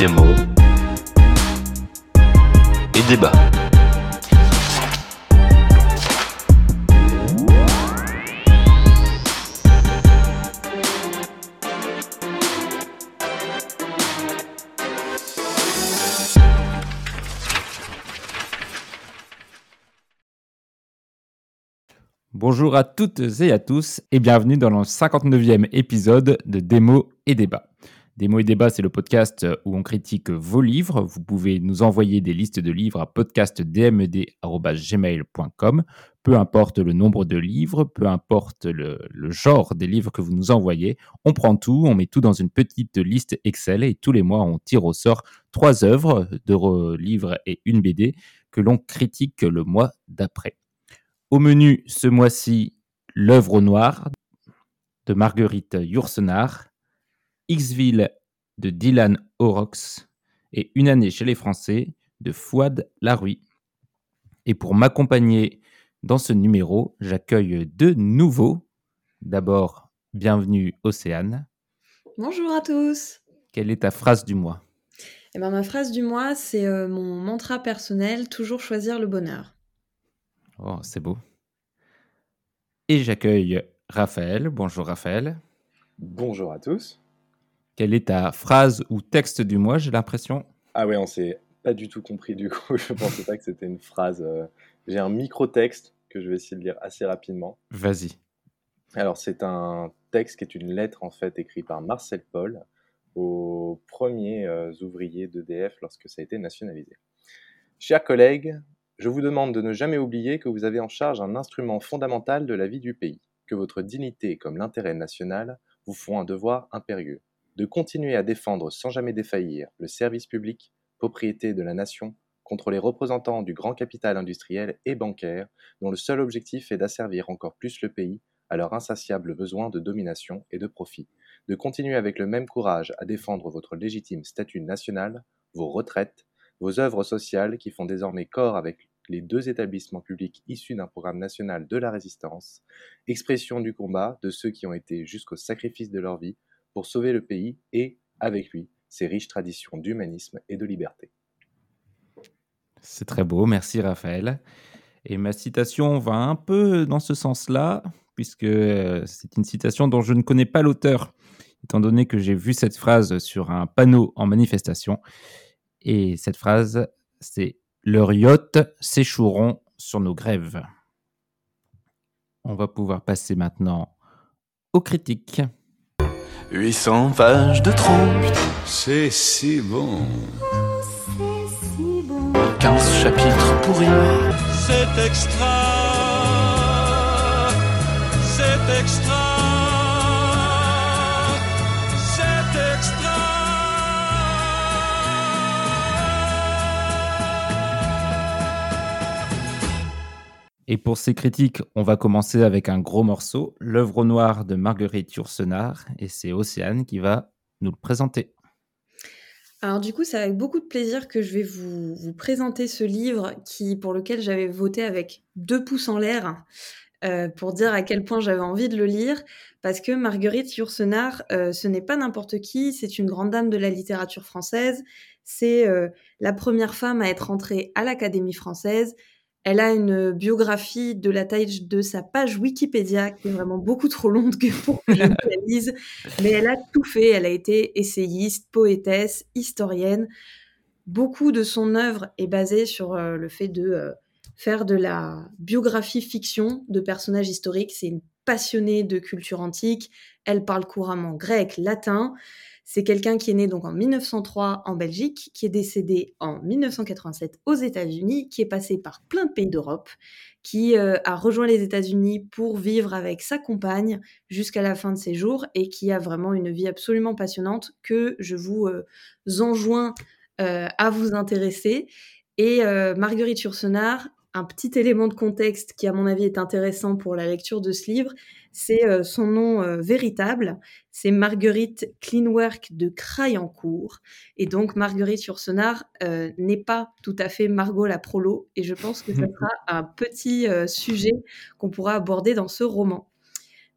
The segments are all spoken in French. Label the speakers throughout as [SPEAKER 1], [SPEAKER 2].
[SPEAKER 1] démo et débat.
[SPEAKER 2] Bonjour à toutes et à tous et bienvenue dans le 59e épisode de Démo et Débat. Démo et Débat, c'est le podcast où on critique vos livres. Vous pouvez nous envoyer des listes de livres à podcastdmed.gmail.com. Peu importe le nombre de livres, peu importe le, genre des livres que vous nous envoyez, on prend tout, on met tout dans une petite liste Excel et tous les mois on tire au sort trois œuvres de livres et une BD que l'on critique le mois d'après. Au menu ce mois-ci, L'œuvre au noir de Marguerite Yourcenar, Xville de Dylan Orox et Une année chez les Français de Fouad Larouille. Et pour m'accompagner dans ce numéro, j'accueille deux nouveaux. D'abord, bienvenue Océane.
[SPEAKER 3] Bonjour à tous.
[SPEAKER 2] Quelle est ta phrase du mois?
[SPEAKER 3] Eh ben, Ma phrase du mois, c'est euh, mon mantra personnel, toujours choisir le bonheur.
[SPEAKER 2] Oh, c'est beau. Et j'accueille Raphaël. Bonjour Raphaël.
[SPEAKER 4] Bonjour à tous.
[SPEAKER 2] Quelle est ta phrase ou texte du mois, j'ai l'impression
[SPEAKER 4] Ah ouais, on s'est pas du tout compris du coup. Je pensais pas que c'était une phrase. Euh, j'ai un micro-texte que je vais essayer de lire assez rapidement.
[SPEAKER 2] Vas-y.
[SPEAKER 4] Alors, c'est un texte qui est une lettre en fait écrite par Marcel Paul aux premiers euh, ouvriers d'EDF lorsque ça a été nationalisé. Chers collègues, je vous demande de ne jamais oublier que vous avez en charge un instrument fondamental de la vie du pays, que votre dignité comme l'intérêt national vous font un devoir impérieux, de continuer à défendre sans jamais défaillir le service public, propriété de la nation, contre les représentants du grand capital industriel et bancaire, dont le seul objectif est d'asservir encore plus le pays à leur insatiable besoin de domination et de profit, de continuer avec le même courage à défendre votre légitime statut national, vos retraites, vos œuvres sociales qui font désormais corps avec les deux établissements publics issus d'un programme national de la résistance, expression du combat de ceux qui ont été jusqu'au sacrifice de leur vie pour sauver le pays et, avec lui, ses riches traditions d'humanisme et de liberté.
[SPEAKER 2] C'est très beau, merci Raphaël. Et ma citation va un peu dans ce sens-là, puisque euh, c'est une citation dont je ne connais pas l'auteur, étant donné que j'ai vu cette phrase sur un panneau en manifestation. Et cette phrase, c'est leurs yachts s'échoueront sur nos grèves. On va pouvoir passer maintenant aux critiques.
[SPEAKER 1] 800 pages de trompe.
[SPEAKER 5] C'est si bon.
[SPEAKER 6] Oh, c'est si bon.
[SPEAKER 1] 15 chapitres pourris.
[SPEAKER 7] C'est extra. C'est extra.
[SPEAKER 2] Et pour ces critiques, on va commencer avec un gros morceau, L'œuvre au noir de Marguerite Yourcenar, et c'est Océane qui va nous le présenter.
[SPEAKER 3] Alors du coup, c'est avec beaucoup de plaisir que je vais vous, vous présenter ce livre qui, pour lequel j'avais voté avec deux pouces en l'air euh, pour dire à quel point j'avais envie de le lire, parce que Marguerite Yourcenar, euh, ce n'est pas n'importe qui, c'est une grande dame de la littérature française, c'est euh, la première femme à être entrée à l'Académie française, elle a une biographie de la taille de sa page Wikipédia qui est vraiment beaucoup trop longue pour que je la lise, mais elle a tout fait. Elle a été essayiste, poétesse, historienne. Beaucoup de son œuvre est basée sur euh, le fait de euh, faire de la biographie fiction de personnages historiques. C'est une passionnée de culture antique. Elle parle couramment grec, latin. C'est quelqu'un qui est né donc en 1903 en Belgique, qui est décédé en 1987 aux États-Unis, qui est passé par plein de pays d'Europe, qui euh, a rejoint les États-Unis pour vivre avec sa compagne jusqu'à la fin de ses jours et qui a vraiment une vie absolument passionnante que je vous euh, enjoins euh, à vous intéresser. Et Marguerite Yourcenar, un petit élément de contexte qui, à mon avis, est intéressant pour la lecture de ce livre, c'est euh, son nom euh, véritable. C'est Marguerite Cleanwork de Crayancourt. Et donc, Marguerite Yourcenar euh, n'est pas tout à fait Margot la prolo. Et je pense que ce sera un petit euh, sujet qu'on pourra aborder dans ce roman.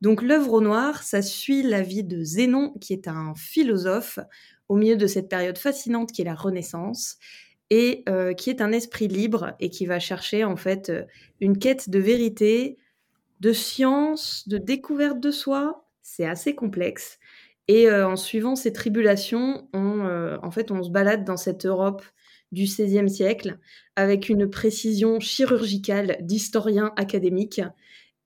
[SPEAKER 3] Donc, l'œuvre au noir, ça suit la vie de Zénon, qui est un philosophe au milieu de cette période fascinante qui est la Renaissance et euh, qui est un esprit libre et qui va chercher en fait une quête de vérité, de science, de découverte de soi. C'est assez complexe. Et euh, en suivant ces tribulations, on, en fait, on se balade dans cette Europe du XVIe siècle avec une précision chirurgicale d'historien académique.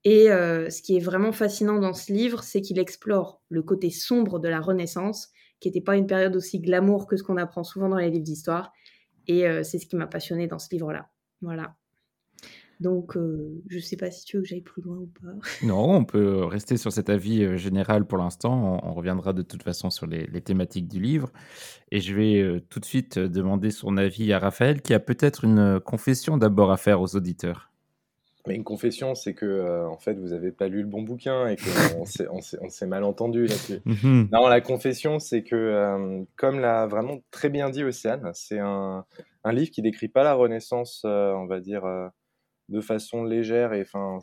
[SPEAKER 3] Et ce qui est vraiment fascinant dans ce livre, c'est qu'il explore le côté sombre de la Renaissance, qui n'était pas une période aussi glamour que ce qu'on apprend souvent dans les livres d'histoire, et euh, c'est ce qui m'a passionné dans ce livre-là. Voilà. Donc, euh, je ne sais pas si tu veux que j'aille plus loin ou pas.
[SPEAKER 2] Non, on peut rester sur cet avis euh, général pour l'instant. On, reviendra de toute façon sur les, thématiques du livre. Et je vais tout de suite demander son avis à Raphaël, qui a peut-être une confession d'abord à faire aux auditeurs.
[SPEAKER 4] Mais une confession, c'est que en fait, vous n'avez pas lu le bon bouquin et qu'on s'est mal entendu là-dessus. Mhm. non, la confession, c'est que, comme l'a vraiment très bien dit Océane, c'est un, un, livre qui décrit pas la Renaissance, on va dire, de façon légère et enfin,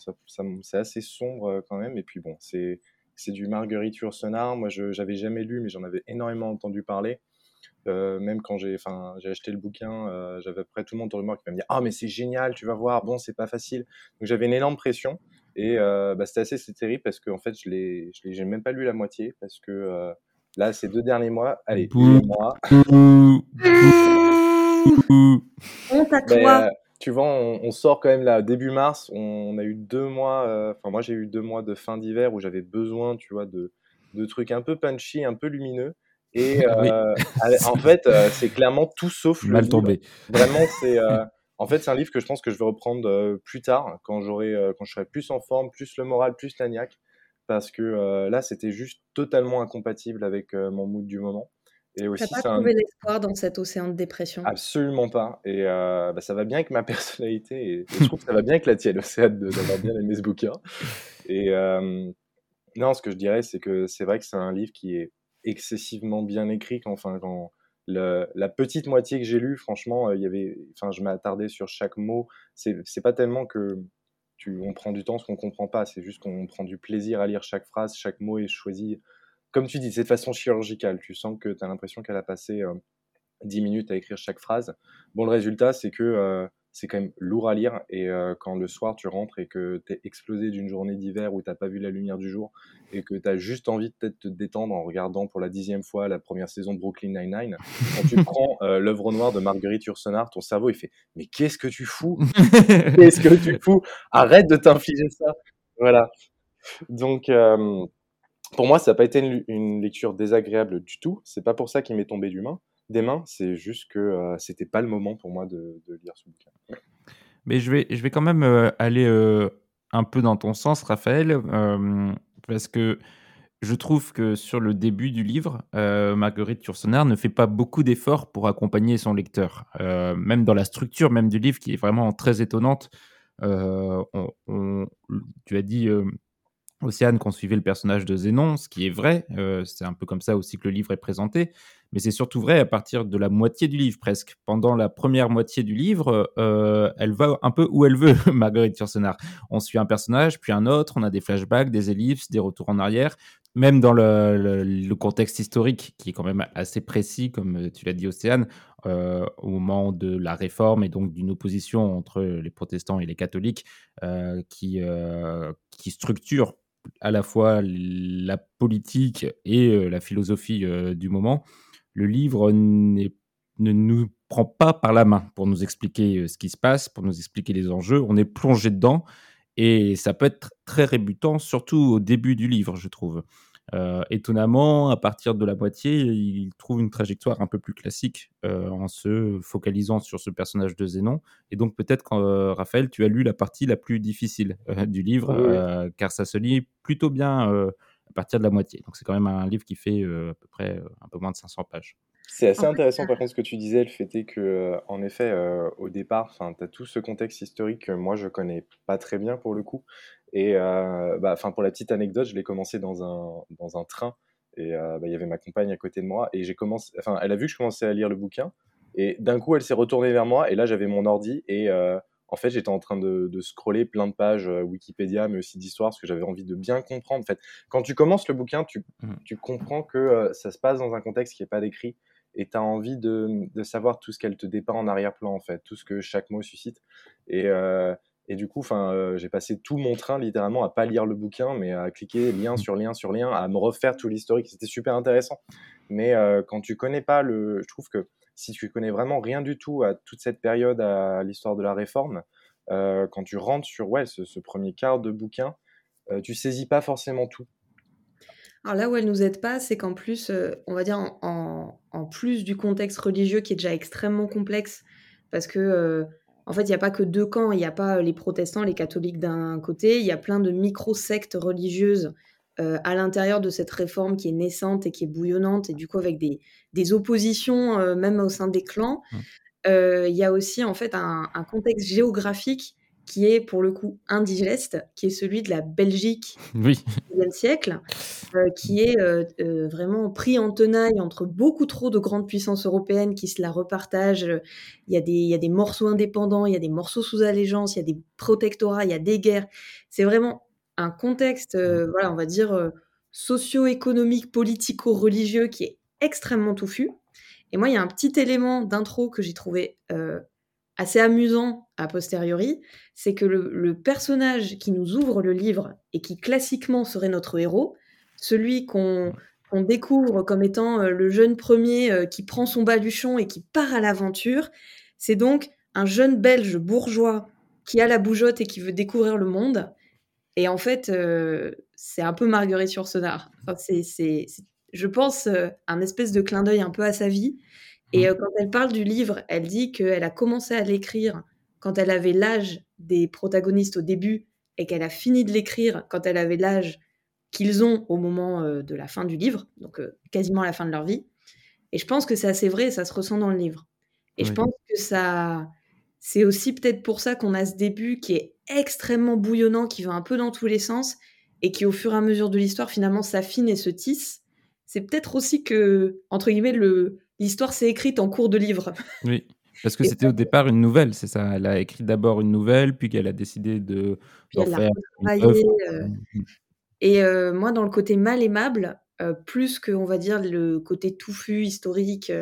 [SPEAKER 4] c'est assez sombre quand même. Et puis bon, c'est du Marguerite Yourcenar. Moi, je n'avais jamais lu, mais j'en avais énormément entendu parler. Euh, même quand j'ai j'ai acheté le bouquin, euh, j'avais à peu près tout le monde autour de moi qui m'a dit Ah, mais c'est génial, tu vas voir, bon, c'est pas facile. Donc j'avais une énorme pression et euh, bah, c'était assez terrible parce qu'en en fait, je l'ai j'ai même pas lu la moitié parce que là, ces deux derniers mois, allez, mois.
[SPEAKER 3] Honte à toi
[SPEAKER 4] tu vois, on, sort quand même là début mars. On, a eu deux mois. Euh, enfin, moi, j'ai eu deux mois de fin d'hiver où j'avais besoin, tu vois, de, de, trucs un peu punchy, un peu lumineux. Et euh, en fait, euh, c'est clairement tout sauf
[SPEAKER 2] le mal tombé.
[SPEAKER 4] Vraiment, c'est. en fait, c'est un livre que je pense que je vais reprendre plus tard, quand j'aurai, quand je serai plus en forme, plus le moral, plus la niaque, parce que là, c'était juste totalement incompatible avec mon mood du moment.
[SPEAKER 3] Et aussi, pas trouvé l'espoir dans cet océan de dépression?
[SPEAKER 4] Absolument pas. Et euh, bah, ça va bien avec ma personnalité. Et, je trouve que ça va bien avec la tienne, Océane, d'avoir bien aimé ce bouquin. Et euh, non, ce que je dirais, c'est que c'est vrai que c'est un livre qui est excessivement bien écrit. Quand, enfin, quand la petite moitié que j'ai lu, franchement, euh, il y avait, enfin, je m'attardais sur chaque mot. C'est pas tellement que tu, on prend du temps, ce qu'on comprend pas. C'est juste qu'on prend du plaisir à lire chaque phrase, chaque mot est choisi comme tu dis, c'est de façon chirurgicale. Tu sens que tu as l'impression qu'elle a passé 10 euh, minutes à écrire chaque phrase. Bon, le résultat, c'est que euh, c'est quand même lourd à lire. Et euh, quand le soir, tu rentres et que tu es explosé d'une journée d'hiver où tu pas vu la lumière du jour et que tu as juste envie de peut-être te détendre en regardant pour la dixième fois la première saison de Brooklyn Nine-Nine, quand tu prends l'œuvre noire de Marguerite Yourcenar, ton cerveau, il fait « Mais qu'est-ce que tu fous? Qu'est-ce que tu fous? Arrête de t'infliger ça !» Voilà. Donc pour moi, ça n'a pas été une, lecture désagréable du tout. C'est pas pour ça qu'il m'est tombé du main, des mains. C'est juste que euh, c'était pas le moment pour moi de, lire ce bouquin.
[SPEAKER 2] Mais je vais, je vais quand même euh, aller euh, un peu dans ton sens, Raphaël, parce que je trouve que sur le début du livre, Marguerite Yourcenar ne fait pas beaucoup d'efforts pour accompagner son lecteur. même dans la structure même du livre, qui est vraiment très étonnante. tu as dit Océane qu'on suivait le personnage de Zénon, ce qui est vrai, euh, c'est un peu comme ça aussi que le livre est présenté, mais c'est surtout vrai à partir de la moitié du livre presque. Pendant la première moitié du livre, euh, elle va un peu où elle veut, Marguerite Yourcenar. On suit un personnage, puis un autre, on a des flashbacks, des ellipses, des retours en arrière, même dans le, contexte historique qui est quand même assez précis, comme tu l'as dit Océane, euh, au moment de la réforme et donc d'une opposition entre les protestants et les catholiques qui, qui structure à la fois la politique et euh, la philosophie euh, du moment, le livre ne nous prend pas par la main pour nous expliquer euh, ce qui se passe, pour nous expliquer les enjeux. On est plongé dedans et ça peut être très rébutant, surtout au début du livre, je trouve. Euh, étonnamment, à partir de la moitié, il trouve une trajectoire un peu plus classique euh, en se focalisant sur ce personnage de Zénon. Et donc peut-être quand euh, Raphaël, tu as lu la partie la plus difficile du livre, car ça se lit plutôt bien à partir de la moitié. Donc c'est quand même un livre qui fait à peu près un peu moins de 500 pages.
[SPEAKER 4] C'est assez intéressant par contre ce que tu disais, le fait est que en effet au départ, tu as tout ce contexte historique que moi je connais pas très bien pour le coup et euh, bah, pour la petite anecdote, je l'ai commencé dans un, dans un train et euh, bah, il y avait ma compagne à côté de moi et j'ai commencé, enfin, elle a vu que je commençais à lire le bouquin et d'un coup, elle s'est retournée vers moi et là, j'avais mon ordi et euh, en fait, j'étais en train de, de, scroller plein de pages Wikipédia, mais aussi d'histoire, parce que j'avais envie de bien comprendre. En fait, quand tu commences le bouquin, tu, mmh. tu comprends que ça se passe dans un contexte qui n'est pas décrit et tu as envie de, savoir tout ce qu'elle te dépeint en arrière-plan, en fait, tout ce que chaque mot suscite. Et, euh, du coup, euh, j'ai passé tout mon train littéralement à pas lire le bouquin, mais à cliquer lien sur lien sur lien, à me refaire tout l'historique. C'était super intéressant. Mais euh, quand tu connais pas le, je trouve que si tu connais vraiment rien du tout à toute cette période, à l'histoire de la réforme, quand tu rentres sur ouais, ce, premier quart de bouquin, tu saisis pas forcément tout.
[SPEAKER 3] Alors là où elle nous aide pas, c'est qu'en plus, on va dire en, en, plus du contexte religieux qui est déjà extrêmement complexe, parce que euh, en fait, il n'y a pas que deux camps, il n'y a pas les protestants, les catholiques d'un côté, il y a plein de micro-sectes religieuses euh, à l'intérieur de cette réforme qui est naissante et qui est bouillonnante, et du coup avec des, des oppositions euh, même au sein des clans. Mmh. Euh, il y a aussi en fait un, un, contexte géographique qui est pour le coup indigeste, qui est celui de la Belgique
[SPEAKER 2] oui.
[SPEAKER 3] du XIXe siècle, euh, qui est euh, euh, vraiment pris en tenaille entre beaucoup trop de grandes puissances européennes qui se la repartagent. Il y a des, il y a des morceaux indépendants, il y a des morceaux sous allégeance, il y a des protectorats, il y a des guerres. C'est vraiment un contexte, voilà, on va dire, socio-économique, politico-religieux qui est extrêmement touffu. Et moi, il y a un petit élément d'intro que j'ai trouvé assez amusant a posteriori, c'est que le, le, personnage qui nous ouvre le livre et qui classiquement serait notre héros, celui qu'on qu découvre comme étant euh, le jeune premier euh, qui prend son baluchon et qui part à l'aventure, c'est donc un jeune belge bourgeois qui a la bougeotte et qui veut découvrir le monde. Et en fait, euh, c'est un peu Marguerite Yourcenar. Enfin, c'est, je pense, un espèce de clin d'œil un peu à sa vie. Et euh, quand elle parle du livre, elle dit qu'elle a commencé à l'écrire quand elle avait l'âge des protagonistes au début et qu'elle a fini de l'écrire quand elle avait l'âge qu'ils ont au moment euh, de la fin du livre, donc euh, quasiment à la fin de leur vie. Et je pense que c'est assez vrai, ça se ressent dans le livre. Et oui. je pense que ça, c'est aussi peut-être pour ça qu'on a ce début qui est extrêmement bouillonnant, qui va un peu dans tous les sens et qui, au fur et à mesure de l'histoire, finalement s'affine et se tisse. C'est peut-être aussi que, entre guillemets, le, l'histoire s'est écrite en cours de livre.
[SPEAKER 2] Oui. Parce que c'était au départ une nouvelle, c'est ça. Elle a écrit d'abord une nouvelle, puis qu'elle a décidé de d'en faire une.
[SPEAKER 3] Euh, et euh, moi, dans le côté mal aimable, euh, plus que on va dire le côté touffu historique,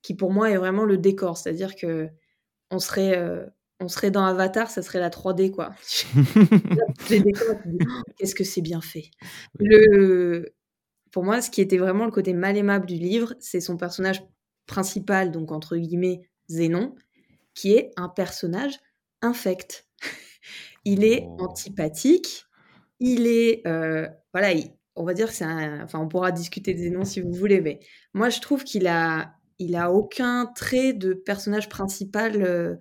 [SPEAKER 3] qui pour moi est vraiment le décor, c'est-à-dire que on serait on serait dans Avatar, ça serait la 3D quoi. Qu'est-ce que c'est bien fait. Le pour moi, ce qui était vraiment le côté mal aimable du livre, c'est son personnage principal, donc entre guillemets Zénon, qui est un personnage infect. il est oh. antipathique, il est, euh, voilà, il, on va dire que c'est un, enfin, on pourra discuter de Zénon si vous voulez, mais moi je trouve qu'il a, il a aucun trait de personnage principal euh,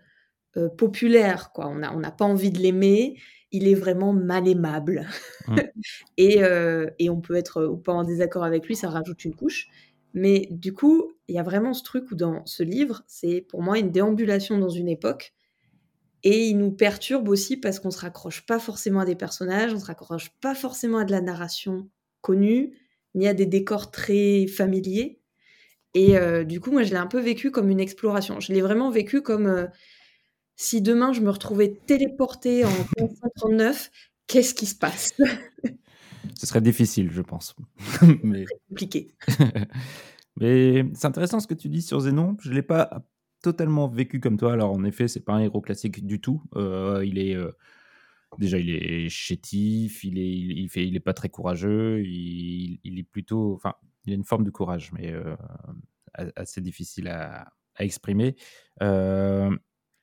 [SPEAKER 3] euh, populaire, quoi. On n'a on a pas envie de l'aimer. Il est vraiment mal aimable. Mmh. et, euh, et on peut être ou pas en désaccord avec lui, ça rajoute une couche. Mais du coup, il y a vraiment ce truc où dans ce livre, c'est pour moi une déambulation dans une époque. Et il nous perturbe aussi parce qu'on se raccroche pas forcément à des personnages, on se raccroche pas forcément à de la narration connue, ni à des décors très familiers. Et euh, du coup, moi, je l'ai un peu vécu comme une exploration. Je l'ai vraiment vécu comme euh, si demain je me retrouvais téléportée en 1939, qu'est-ce qui se passe?
[SPEAKER 2] Ce serait difficile, je pense.
[SPEAKER 3] Mais... compliqué.
[SPEAKER 2] Mais c'est intéressant ce que tu dis sur Zénon. Je ne l'ai pas totalement vécu comme toi. Alors, en effet, c'est pas un héros classique du tout. Euh, il est. Euh, déjà, il est chétif, il est, il, fait, il est pas très courageux, il, il, est plutôt, enfin, il a une forme de courage, mais euh, assez difficile à, à exprimer. Euh,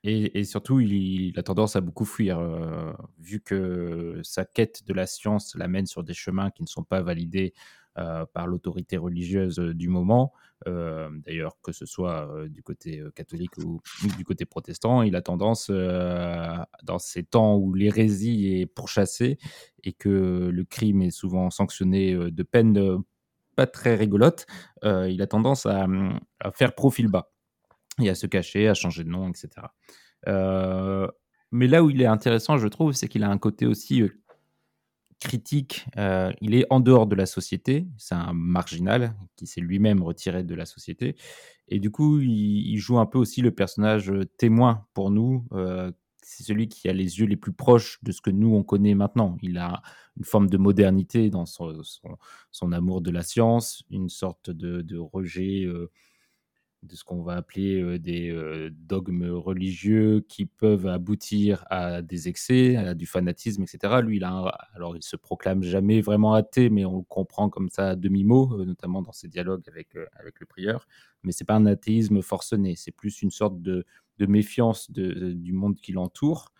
[SPEAKER 2] et, surtout, il, a tendance à beaucoup fuir, euh, vu que sa quête de la science l'amène sur des chemins qui ne sont pas validés euh, par l'autorité religieuse du moment. Euh, D'ailleurs, que ce soit euh, du côté catholique ou, du côté protestant, il a tendance, dans ces temps où l'hérésie est pourchassée et que le crime est souvent sanctionné de peine pas très rigolote, il a tendance à faire profil bas et à se cacher, à changer de nom, etc. Euh, mais là où il est intéressant, je trouve, c'est qu'il a un côté aussi euh, critique. Euh, il est en dehors de la société, c'est un marginal qui s'est lui-même retiré de la société. Et du coup, il, joue un peu aussi le personnage témoin pour nous. c'est celui qui a les yeux les plus proches de ce que nous, on connaît maintenant. Il a une forme de modernité dans son, son, amour de la science, une sorte de rejet de ce qu'on va appeler euh, des euh, dogmes religieux qui peuvent aboutir à des excès, à du fanatisme, etc. Lui, il a alors il se proclame jamais vraiment athée, mais on le comprend comme ça à demi-mot, euh, notamment dans ses dialogues avec, avec le prieur. Mais c'est pas un athéisme forcené, c'est plus une sorte de, de méfiance du monde qui l'entoure.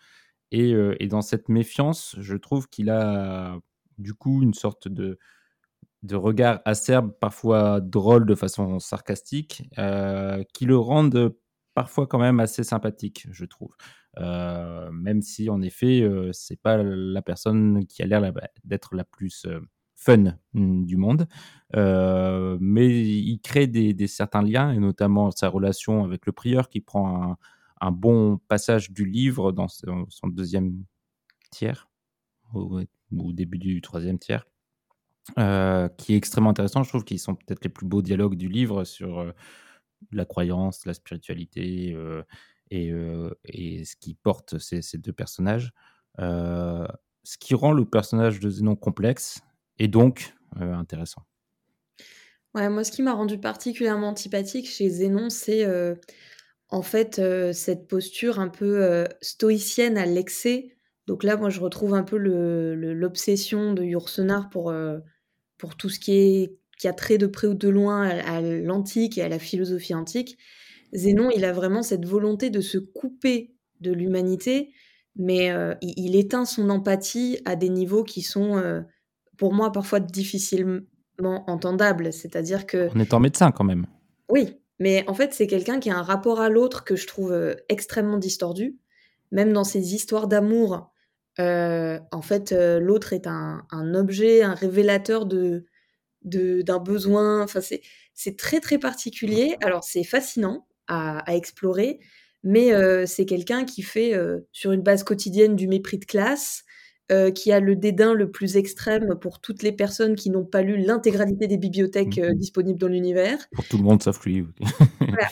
[SPEAKER 2] Et dans cette méfiance, je trouve qu'il a du coup une sorte de, de regard acerbe, parfois drôle de façon sarcastique, euh, qui le rendent parfois quand même assez sympathique, je trouve. Euh, même si en effet, euh, c'est pas la personne qui a l'air la- d'être la plus euh, fun mm, du monde, mais il crée des, certains liens, et notamment sa relation avec le prieur qui prend un, bon passage du livre dans son, deuxième tiers, au début du troisième tiers euh, qui est extrêmement intéressant. Je trouve qu'ils sont peut-être les plus beaux dialogues du livre sur euh, la croyance, la spiritualité euh, et, ce qui porte ces, deux personnages. Ce qui rend le personnage de Zénon complexe et donc intéressant.
[SPEAKER 3] Ouais, moi, ce qui m'a rendu particulièrement antipathique chez Zénon, c'est en fait cette posture un peu stoïcienne à l'excès. Donc là, moi, je retrouve un peu l'obsession de Yourcenar pour, pour tout ce qui, est, qui a trait de près ou de loin à, à l'antique et à la philosophie antique. Zénon, il a vraiment cette volonté de se couper de l'humanité, mais euh, il, il éteint son empathie à des niveaux qui sont, euh, pour moi, parfois difficilement entendables. C'est-à-dire que
[SPEAKER 2] En étant médecin quand même.
[SPEAKER 3] oui, mais en fait, c'est quelqu'un qui a un rapport à l'autre que je trouve euh, extrêmement distordu. Même dans ses histoires d'amour, euh, en fait, euh, l'autre est un, un objet, un révélateur de d'un besoin. Enfin, c'est c'est très très particulier. Alors, c'est fascinant à, à explorer, mais euh, c'est quelqu'un qui fait sur une base quotidienne du mépris de classe, qui a le dédain le plus extrême pour toutes les personnes qui n'ont pas lu l'intégralité des bibliothèques
[SPEAKER 2] Mhm.
[SPEAKER 3] disponibles dans l'univers.
[SPEAKER 2] Pour tout le monde sauf lui.
[SPEAKER 3] Voilà,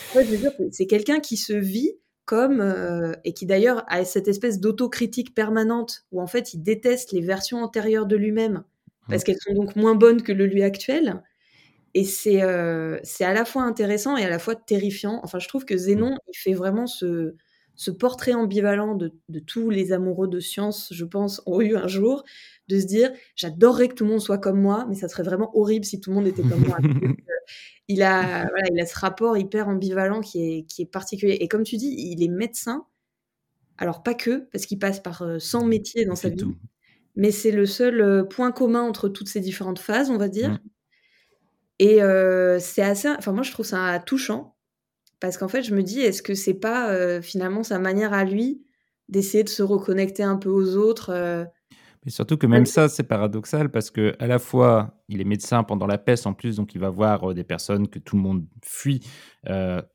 [SPEAKER 3] c'est quelqu'un qui se vit comme, euh, et qui d'ailleurs a cette espèce d'autocritique permanente, où en fait il déteste les versions antérieures de lui-même, parce
[SPEAKER 2] Mhm.
[SPEAKER 3] qu'elles sont donc moins bonnes que le lui actuel. Et c'est euh, c'est à la fois intéressant et à la fois terrifiant. Enfin, je trouve que Zénon, il fait vraiment ce, ce portrait ambivalent de, de tous les amoureux de science, je pense, ont eu un jour, de se dire j'adorerais que tout le monde soit comme moi, mais ça serait vraiment horrible si tout le monde était comme moi. Euh, il, a, voilà, il a ce rapport hyper ambivalent qui est, qui est particulier. Et comme tu dis, il est médecin. Alors, pas que, parce qu'il passe par euh, 100 métiers dans sa vie,
[SPEAKER 2] tout.
[SPEAKER 3] mais c'est le seul euh, point commun entre toutes ces différentes phases, on va dire.
[SPEAKER 2] Mm.
[SPEAKER 3] Et euh, c'est assez. Enfin, moi, je trouve ça touchant. Parce qu'en fait, je me dis, est-ce que c'est pas euh, finalement sa manière à lui d'essayer de se reconnecter un peu aux autres euh,
[SPEAKER 2] Mais surtout que même ça, c'est paradoxal parce que à la fois, il est médecin pendant la peste en plus, donc il va voir euh, des personnes que tout le monde fuit,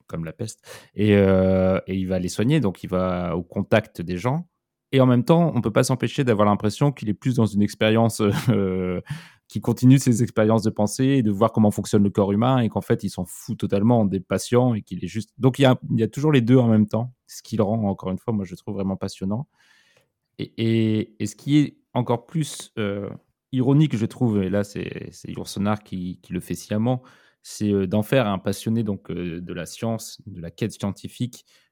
[SPEAKER 2] comme la peste, et, et il va les soigner, donc il va au contact des gens. Et en même temps, on peut pas s'empêcher d'avoir l'impression qu'il est plus dans une expérience euh, qui continue ses expériences de pensée et de voir comment fonctionne le corps humain et qu'en fait, il s'en fout totalement des patients et qu'il est juste. Donc il y, a, toujours les deux en même temps, ce qui le rend, encore une fois, moi je trouve vraiment passionnant. Et, ce qui est encore plus euh, ironique, je trouve, et là c'est Yourcenar qui, qui le fait sciemment, c'est euh, d'en faire un passionné donc euh, de la science, de la quête scientifique, euh,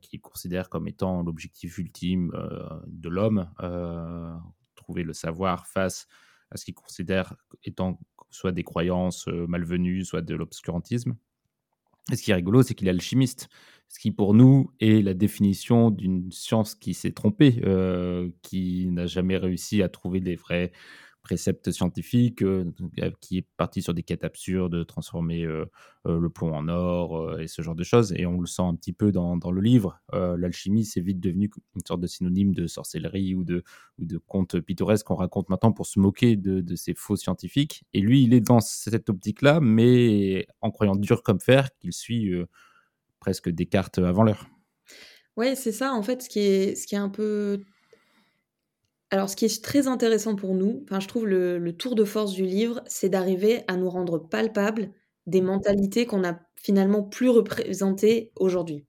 [SPEAKER 2] qu'il considère comme étant l'objectif ultime euh, de l'homme, euh, trouver le savoir face à ce qu'il considère étant soit des croyances euh, malvenues, soit de l'obscurantisme. Et ce qui est rigolo, c'est qu'il est alchimiste, ce qui pour nous est la définition d'une science qui s'est trompée, euh, qui n'a jamais réussi à trouver des vrais préceptes scientifiques, euh, qui est parti sur des quêtes absurdes, de transformer euh, euh, le plomb en or euh, et ce genre de choses. Et on le sent un petit peu dans, le livre. Euh, L'alchimie, c'est vite devenu une sorte de synonyme de sorcellerie ou de, ou de contes pittoresques qu'on raconte maintenant pour se moquer de, ces faux scientifiques. Et lui, il est dans cette optique-là, mais en croyant dur comme fer qu'il suit euh, presque Descartes avant l'heure.
[SPEAKER 3] Ouais, c'est ça, en fait, ce qui est, ce qui est un peu. Alors, ce qui est très intéressant pour nous, enfin, je trouve le, le tour de force du livre, c'est d'arriver à nous rendre palpables des mentalités qu'on a finalement plus représentées aujourd'hui.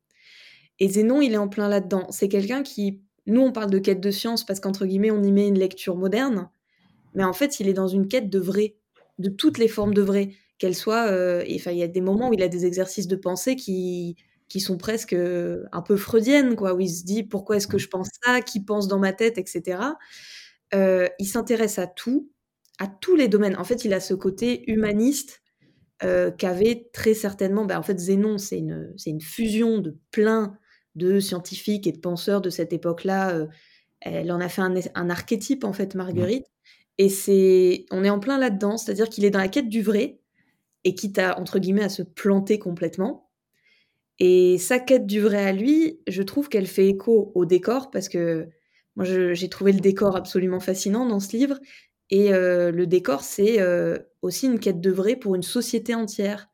[SPEAKER 3] Et Zénon, il est en plein là-dedans. C'est quelqu'un qui. Nous, on parle de quête de science parce qu'entre guillemets, on y met une lecture moderne, mais en fait, il est dans une quête de vrai, de toutes les formes de vrai. qu'elle soit. euh, et, Enfin, il y a des moments où il a des exercices de pensée qui, qui sont presque euh, un peu freudiennes, quoi, où il se dit pourquoi est-ce que je pense ça, qui pense dans ma tête, etc. Euh, il s'intéresse à tout, à tous les domaines. En fait, il a ce côté humaniste euh, qu'avait très certainement. ben, en fait, Zénon, c'est une, c'est une fusion de plein de scientifiques et de penseurs de cette époque-là. euh, elle en a fait un, un archétype, en fait, Marguerite. Et c'est, on est en plein là-dedans, c'est-à-dire qu'il est dans la quête du vrai, et quitte à, entre guillemets, à se planter complètement. Et sa quête du vrai à lui, je trouve qu'elle fait écho au décor, parce que moi, j'ai trouvé le décor absolument fascinant dans ce livre. Et euh, le décor, c'est euh, aussi une quête de vrai pour une société entière,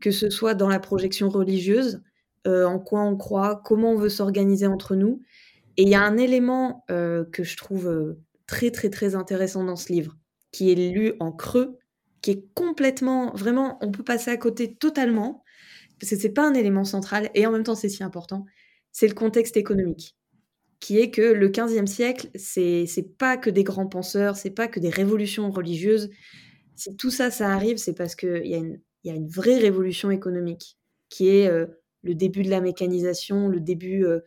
[SPEAKER 3] que ce soit dans la projection religieuse, euh, en quoi on croit, comment on veut s'organiser entre nous. Et il y a un élément que je trouve très très très intéressant dans ce livre, qui est lu en creux, qui est complètement, vraiment, on peut passer à côté totalement, parce que c'est pas un élément central, et en même temps c'est si important, c'est le contexte économique, qui est que le 15e siècle, c'est pas que des grands penseurs, c'est pas que des révolutions religieuses. Si tout ça, ça arrive, c'est parce qu'il y, a une- y a une vraie révolution économique, qui est euh, le début de la mécanisation, le début euh,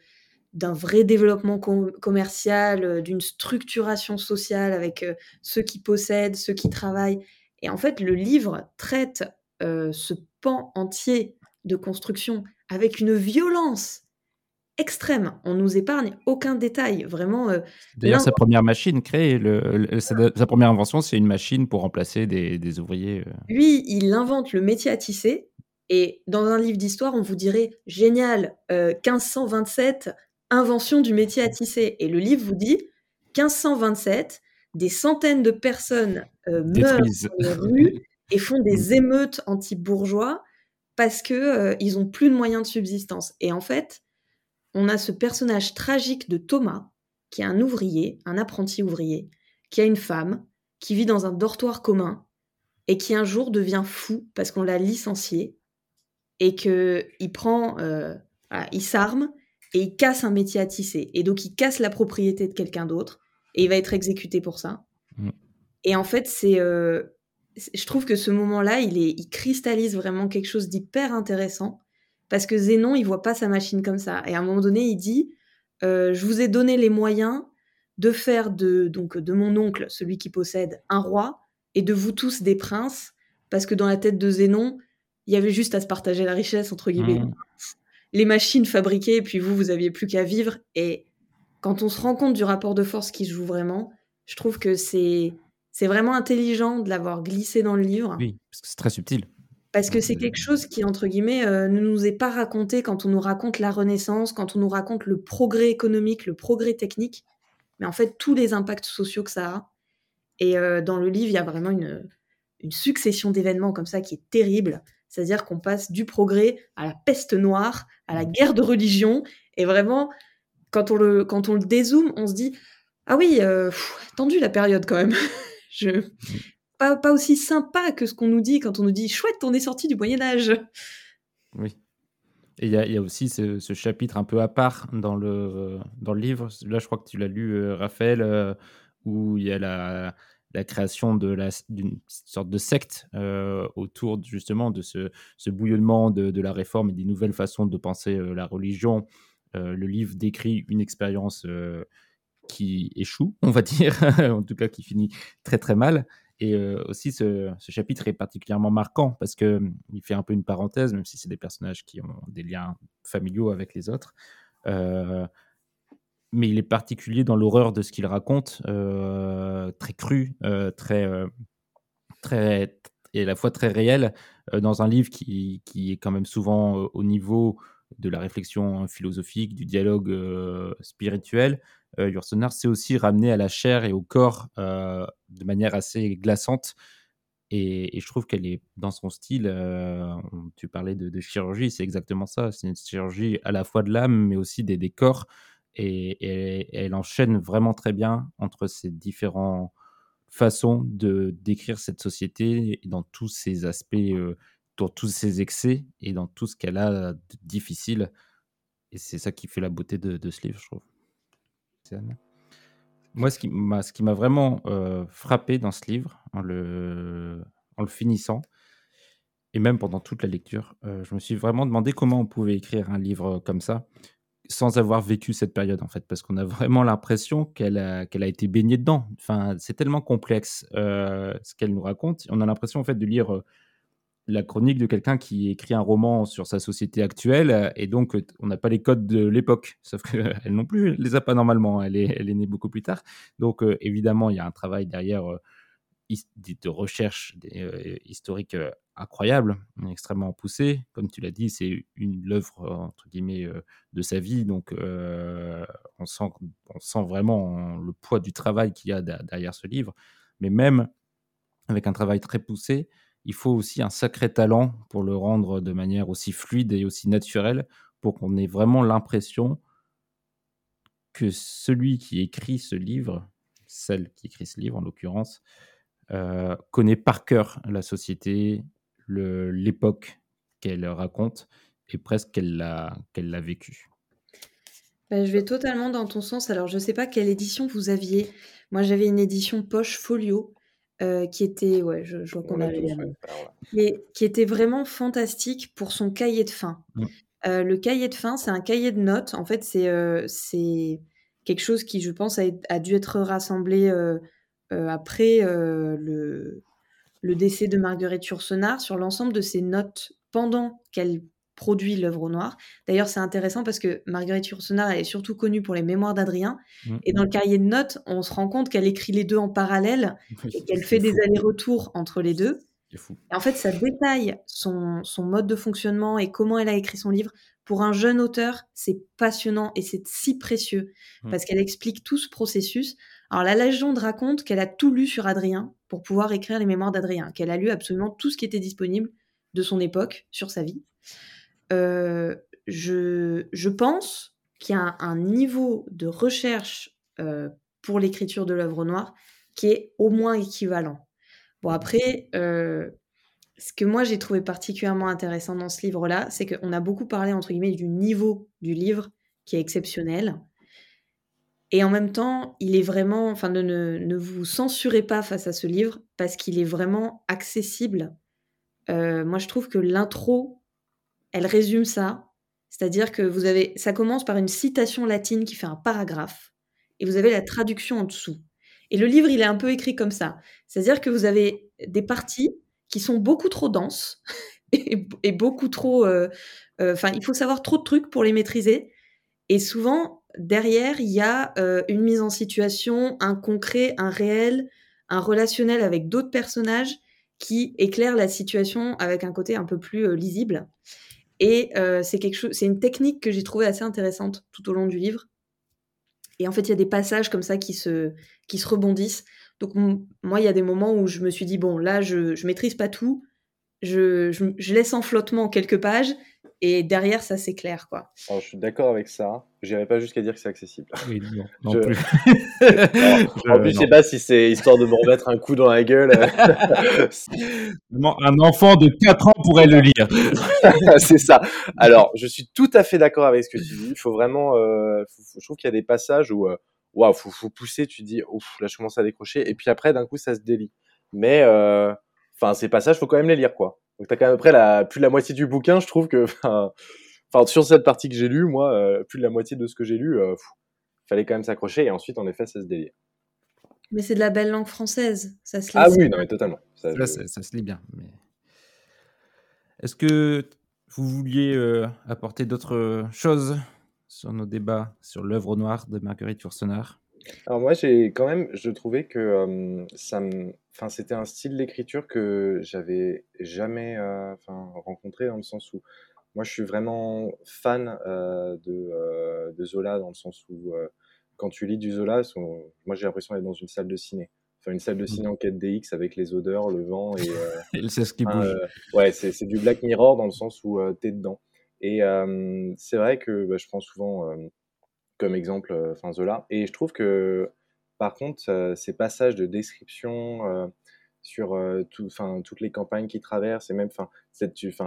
[SPEAKER 3] d'un vrai développement com- commercial, euh, d'une structuration sociale avec ceux qui possèdent, ceux qui travaillent. Et en fait, le livre traite ce pan entier de construction avec une violence extrême. On nous épargne aucun détail. Vraiment, euh,
[SPEAKER 2] D'ailleurs, sa première machine créée, le- le- sa, sa première invention, c'est une machine pour remplacer des, des ouvriers. euh.
[SPEAKER 3] lui, il invente le métier à tisser. Et dans un livre d'histoire, on vous dirait génial, euh, 1527, invention du métier à tisser. Et le livre vous dit 1527, des centaines de personnes euh, meurent dans les rues et font des émeutes anti-bourgeois parce que euh, ils ont plus de moyens de subsistance. Et en fait, on a ce personnage tragique de Thomas, qui est un ouvrier, un apprenti ouvrier, qui a une femme, qui vit dans un dortoir commun et qui un jour devient fou parce qu'on l'a licencié et que il prend, euh, voilà, il s'arme et il casse un métier à tisser et donc il casse la propriété de quelqu'un d'autre et il va être exécuté pour ça.
[SPEAKER 2] Mm.
[SPEAKER 3] Et en fait, c'est, euh, c'est- je trouve que ce moment-là, il est, il cristallise vraiment quelque chose d'hyper intéressant parce que Zénon, il voit pas sa machine comme ça et à un moment donné, il dit, euh, je vous ai donné les moyens de faire de donc de mon oncle, celui qui possède, un roi et de vous tous des princes, parce que dans la tête de Zénon, il y avait juste à se partager la richesse, entre guillemets.
[SPEAKER 2] Mm.
[SPEAKER 3] Les machines fabriquées, et puis vous, vous aviez plus qu'à vivre. Et quand on se rend compte du rapport de force qui se joue vraiment, je trouve que c'est c'est vraiment intelligent de l'avoir glissé dans le livre,
[SPEAKER 2] Oui, parce que c'est très subtil.
[SPEAKER 3] parce que c'est quelque chose qui, entre guillemets, euh, ne nous est pas raconté quand on nous raconte la Renaissance, quand on nous raconte le progrès économique, le progrès technique, mais en fait tous les impacts sociaux que ça a. Et euh, dans le livre, il y a vraiment une, une succession d'événements comme ça qui est terrible. C'est-à-dire qu'on passe du progrès à la peste noire, à la guerre de religion, et vraiment, quand on le, quand on le dézoome, on se dit Ah oui, euh, pff, tendu la période quand même. Pas, aussi sympa que ce qu'on nous dit quand on nous dit Chouette, on est sorti du Moyen-Âge.
[SPEAKER 2] Oui. Et il y, a- aussi ce, chapitre un peu à part dans le, dans le livre. Là, je crois que tu l'as lu, euh, Raphaël, euh, où il y a la, création d'une sorte de secte euh, autour justement de ce, bouillonnement de, la réforme et des nouvelles façons de penser la religion. Le livre décrit une expérience qui échoue, on va dire, en tout cas qui finit très très mal. Et euh, aussi, ce, chapitre est particulièrement marquant parce que hum, il fait un peu une parenthèse, même si c'est des personnages qui ont des liens familiaux avec les autres. Euh, mais il est particulier dans l'horreur de ce qu'il raconte, euh, très cru, très, très, et à la fois très réel, dans un livre qui, qui est quand même souvent au niveau de la réflexion philosophique, du dialogue spirituel. Euh, Yourcenar s'est aussi ramené à la chair et au corps euh, de manière assez glaçante. Et, je trouve qu'elle est dans son style. euh, tu parlais de, chirurgie, c'est exactement ça. C'est une chirurgie à la fois de l'âme, mais aussi des, corps. Et, elle enchaîne vraiment très bien entre ces différents façons de décrire cette société dans tous ses aspects, euh, dans tous ses excès et dans tout ce qu'elle a de difficile. Et c'est ça qui fait la beauté de, de ce livre, je trouve. Moi, ce qui m'a, vraiment euh, frappé dans ce livre, en le, finissant, et même pendant toute la lecture, euh, je me suis vraiment demandé comment on pouvait écrire un livre comme ça sans avoir vécu cette période en fait, parce qu'on a vraiment l'impression qu'elle a, été baignée dedans. Enfin, c'est tellement complexe euh, ce qu'elle nous raconte. On a l'impression en fait de lire la chronique de quelqu'un qui écrit un roman sur sa société actuelle, euh, et donc euh, on n'a pas les codes de l'époque, sauf qu'elle non plus elle les a pas normalement, elle est, elle est née beaucoup plus tard. Donc euh, évidemment, il y a un travail derrière euh, de recherche euh, historique euh, incroyable, extrêmement poussé. Comme tu l'as dit, c'est une œuvre euh, entre guillemets euh, de sa vie, donc euh, on, sent, on sent vraiment le poids du travail qu'il y a derrière ce livre. Mais même avec un travail très poussé, il faut aussi un sacré talent pour le rendre de manière aussi fluide et aussi naturelle pour qu'on ait vraiment l'impression que celui qui écrit ce livre, celle qui écrit ce livre en l'occurrence, euh, connaît par cœur la société, l'époque qu'elle raconte et presque qu'elle l'a vécue.
[SPEAKER 3] Bah, je vais totalement dans ton sens. Alors, je sais pas quelle édition vous aviez. Moi, j'avais une édition poche folio euh, qui était, ouais, je,
[SPEAKER 4] voilà.
[SPEAKER 3] qui, était vraiment fantastique pour son cahier de fin.
[SPEAKER 2] Mm.
[SPEAKER 3] Euh, le cahier de fin, c'est un cahier de notes. En fait, c'est euh, quelque chose qui, je pense, a, a dû être rassemblé après le, le décès de Marguerite Yourcenar sur l'ensemble de ses notes pendant qu'elle produit l'œuvre au noir. D'ailleurs, c'est intéressant parce que Marguerite Yourcenar, elle est surtout connue pour les mémoires d'Adrien.
[SPEAKER 2] Mm.
[SPEAKER 3] Et dans le cahier de notes, on se rend compte qu'elle écrit les deux en parallèle et qu'elle fait des allers-retours entre les deux.
[SPEAKER 2] Fou.
[SPEAKER 3] Et en fait, ça détaille son, son mode de fonctionnement et comment elle a écrit son livre. Pour un jeune auteur, c'est passionnant et c'est si précieux
[SPEAKER 2] Mm.
[SPEAKER 3] parce qu'elle explique tout ce processus. Alors, la légende raconte qu'elle a tout lu sur Adrien pour pouvoir écrire les mémoires d'Adrien, qu'elle a lu absolument tout ce qui était disponible de son époque sur sa vie. Euh, je, je pense qu'il y a un, un niveau de recherche euh, pour l'écriture de l'œuvre noire qui est au moins équivalent. Bon, après, euh, ce que moi j'ai trouvé particulièrement intéressant dans ce livre-là, c'est qu'on a beaucoup parlé, entre guillemets, du niveau du livre qui est exceptionnel. Et en même temps, il est vraiment, enfin, ne, ne, ne vous censurez pas face à ce livre parce qu'il est vraiment accessible. Euh, moi, je trouve que l'intro, elle résume ça. C'est-à-dire que vous avez, ça commence par une citation latine qui fait un paragraphe et vous avez la traduction en dessous. Et le livre, il est un peu écrit comme ça. C'est-à-dire que vous avez des parties qui sont beaucoup trop denses et, beaucoup trop. Enfin, euh, euh, il faut savoir trop de trucs pour les maîtriser. Et souvent, derrière, il y a euh, une mise en situation, un concret, un réel, un relationnel avec d'autres personnages qui éclairent la situation avec un côté un peu plus lisible. Et euh, c'est quelque chose, c'est une technique que j'ai trouvée assez intéressante tout au long du livre. Et en fait, il y a des passages comme ça qui se, qui se rebondissent. Donc, moi, il y a des moments où je me suis dit, bon, là, je, je maîtrise pas tout. Je, je, je, laisse en flottement quelques pages et derrière, ça s'éclaire, quoi.
[SPEAKER 4] Alors, je suis d'accord avec ça. J'irai pas jusqu'à dire que c'est accessible.
[SPEAKER 2] Oui, non, non
[SPEAKER 4] Je-
[SPEAKER 2] plus.
[SPEAKER 4] Alors, en plus, je sais pas si c'est histoire de me remettre un coup dans la gueule.
[SPEAKER 2] Vraiment, Un enfant de 4 ans pourrait le lire.
[SPEAKER 4] c'est ça. Alors, je suis tout à fait d'accord avec ce que tu dis. Il faut vraiment. euh, faut- faut- je trouve qu'il y a des passages où, euh, waouh, faut, faut pousser. Tu dis, ouf, là, je commence à décrocher. Et puis après, d'un coup, ça se délie. Mais, euh, enfin, ces passages, faut quand même les lire, quoi. Donc, t'as quand même après la, plus de la moitié du bouquin. Je trouve que, enfin, sur cette partie que j'ai lue, moi, euh, plus de la moitié de ce que j'ai lu, euh, pff, fallait quand même s'accrocher. Et ensuite, en effet, ça se délie.
[SPEAKER 3] Mais c'est de la belle langue française. Ça se lit.
[SPEAKER 4] Ah oui, non, mais totalement. Ça,
[SPEAKER 2] Là,
[SPEAKER 4] je-
[SPEAKER 2] ça, ça se lit bien. Mais... Est-ce que vous vouliez euh, apporter d'autres choses sur nos débats sur l'œuvre noire de Marguerite Yourcenar?
[SPEAKER 4] Alors moi, j'ai quand même, je trouvais que euh, ça me, enfin, c'était un style d'écriture que j'avais jamais, euh, enfin, rencontré dans le sens où, moi, je suis vraiment fan euh, de, de Zola dans le sens où, quand tu lis du Zola, son- moi, j'ai l'impression d'être dans une salle de ciné, enfin, une salle de ciné en 4DX avec les odeurs, le vent et
[SPEAKER 2] C'est ce qui bouge.
[SPEAKER 4] ouais, c'est c'est du Black Mirror dans le sens où t'es dedans. Et c'est vrai que bah, je prends souvent comme exemple euh, enfin, Zola. Et je trouve que, par contre, ces passages de description euh, sur euh, tout, toutes les campagnes qu'il traverse, et même enfin,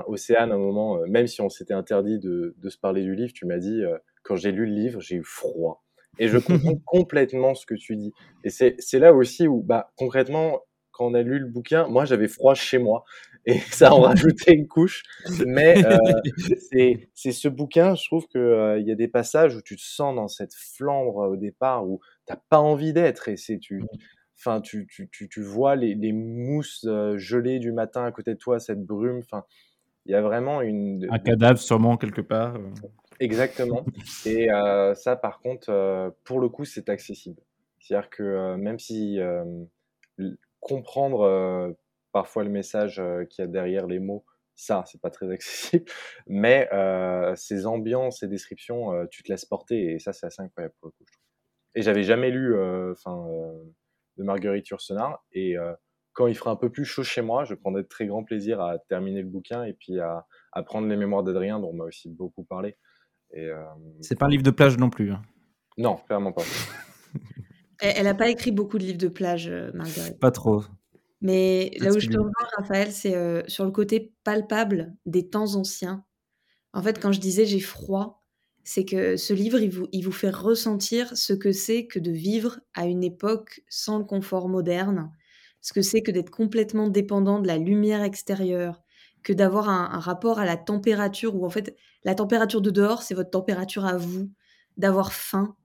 [SPEAKER 4] Océane, à un moment, même si on s'était interdit de, de se parler du livre, tu m'as dit, quand j'ai lu le livre, j'ai eu froid. Et je comprends complètement ce que tu dis. Et c'est c'est là aussi où, bah, concrètement, quand on a lu le bouquin, moi, j'avais froid chez moi. Et ça en rajoutait une couche. Mais euh, c'est ce bouquin, je trouve que euh, y a des passages où tu te sens dans cette flambre au départ où t'as pas envie d'être et c'est tu enfin tu, tu, tu, tu vois les, les mousses euh, gelées du matin à côté de toi, cette brume, enfin il y a vraiment une
[SPEAKER 2] Un cadavre sûrement quelque part. euh.
[SPEAKER 4] Exactement. Et euh, ça, par contre, euh, pour le coup, c'est accessible. C'est-à-dire que euh, même si euh, comprendre euh, parfois le message euh, qu'il y a derrière les mots, ça, c'est pas très accessible. Mais euh, ces ambiances et descriptions, euh, tu te laisses porter et ça, c'est assez incroyable pour le coup, je trouve. Et j'avais jamais lu enfin, euh, de Marguerite Yourcenar et euh, quand il fera un peu plus chaud chez moi, je prendrai de très grand plaisir à terminer le bouquin et puis à, à prendre les mémoires d'Adrien, dont on m'a aussi beaucoup parlé. Euh,
[SPEAKER 2] C'est pas un livre de plage non plus. hein.
[SPEAKER 4] non, clairement pas.
[SPEAKER 3] Elle, elle a pas écrit beaucoup de livres de plage, Marguerite.
[SPEAKER 2] Pas trop.
[SPEAKER 3] Mais là où je te rejoins, Raphaël, c'est euh, sur le côté palpable des temps anciens. En fait, quand je disais j'ai froid, c'est que ce livre, il vous, il vous fait ressentir ce que c'est que de vivre à une époque sans le confort moderne, ce que c'est que d'être complètement dépendant de la lumière extérieure, que d'avoir un, un rapport à la température, où en fait, la température de dehors, c'est votre température à vous, d'avoir faim,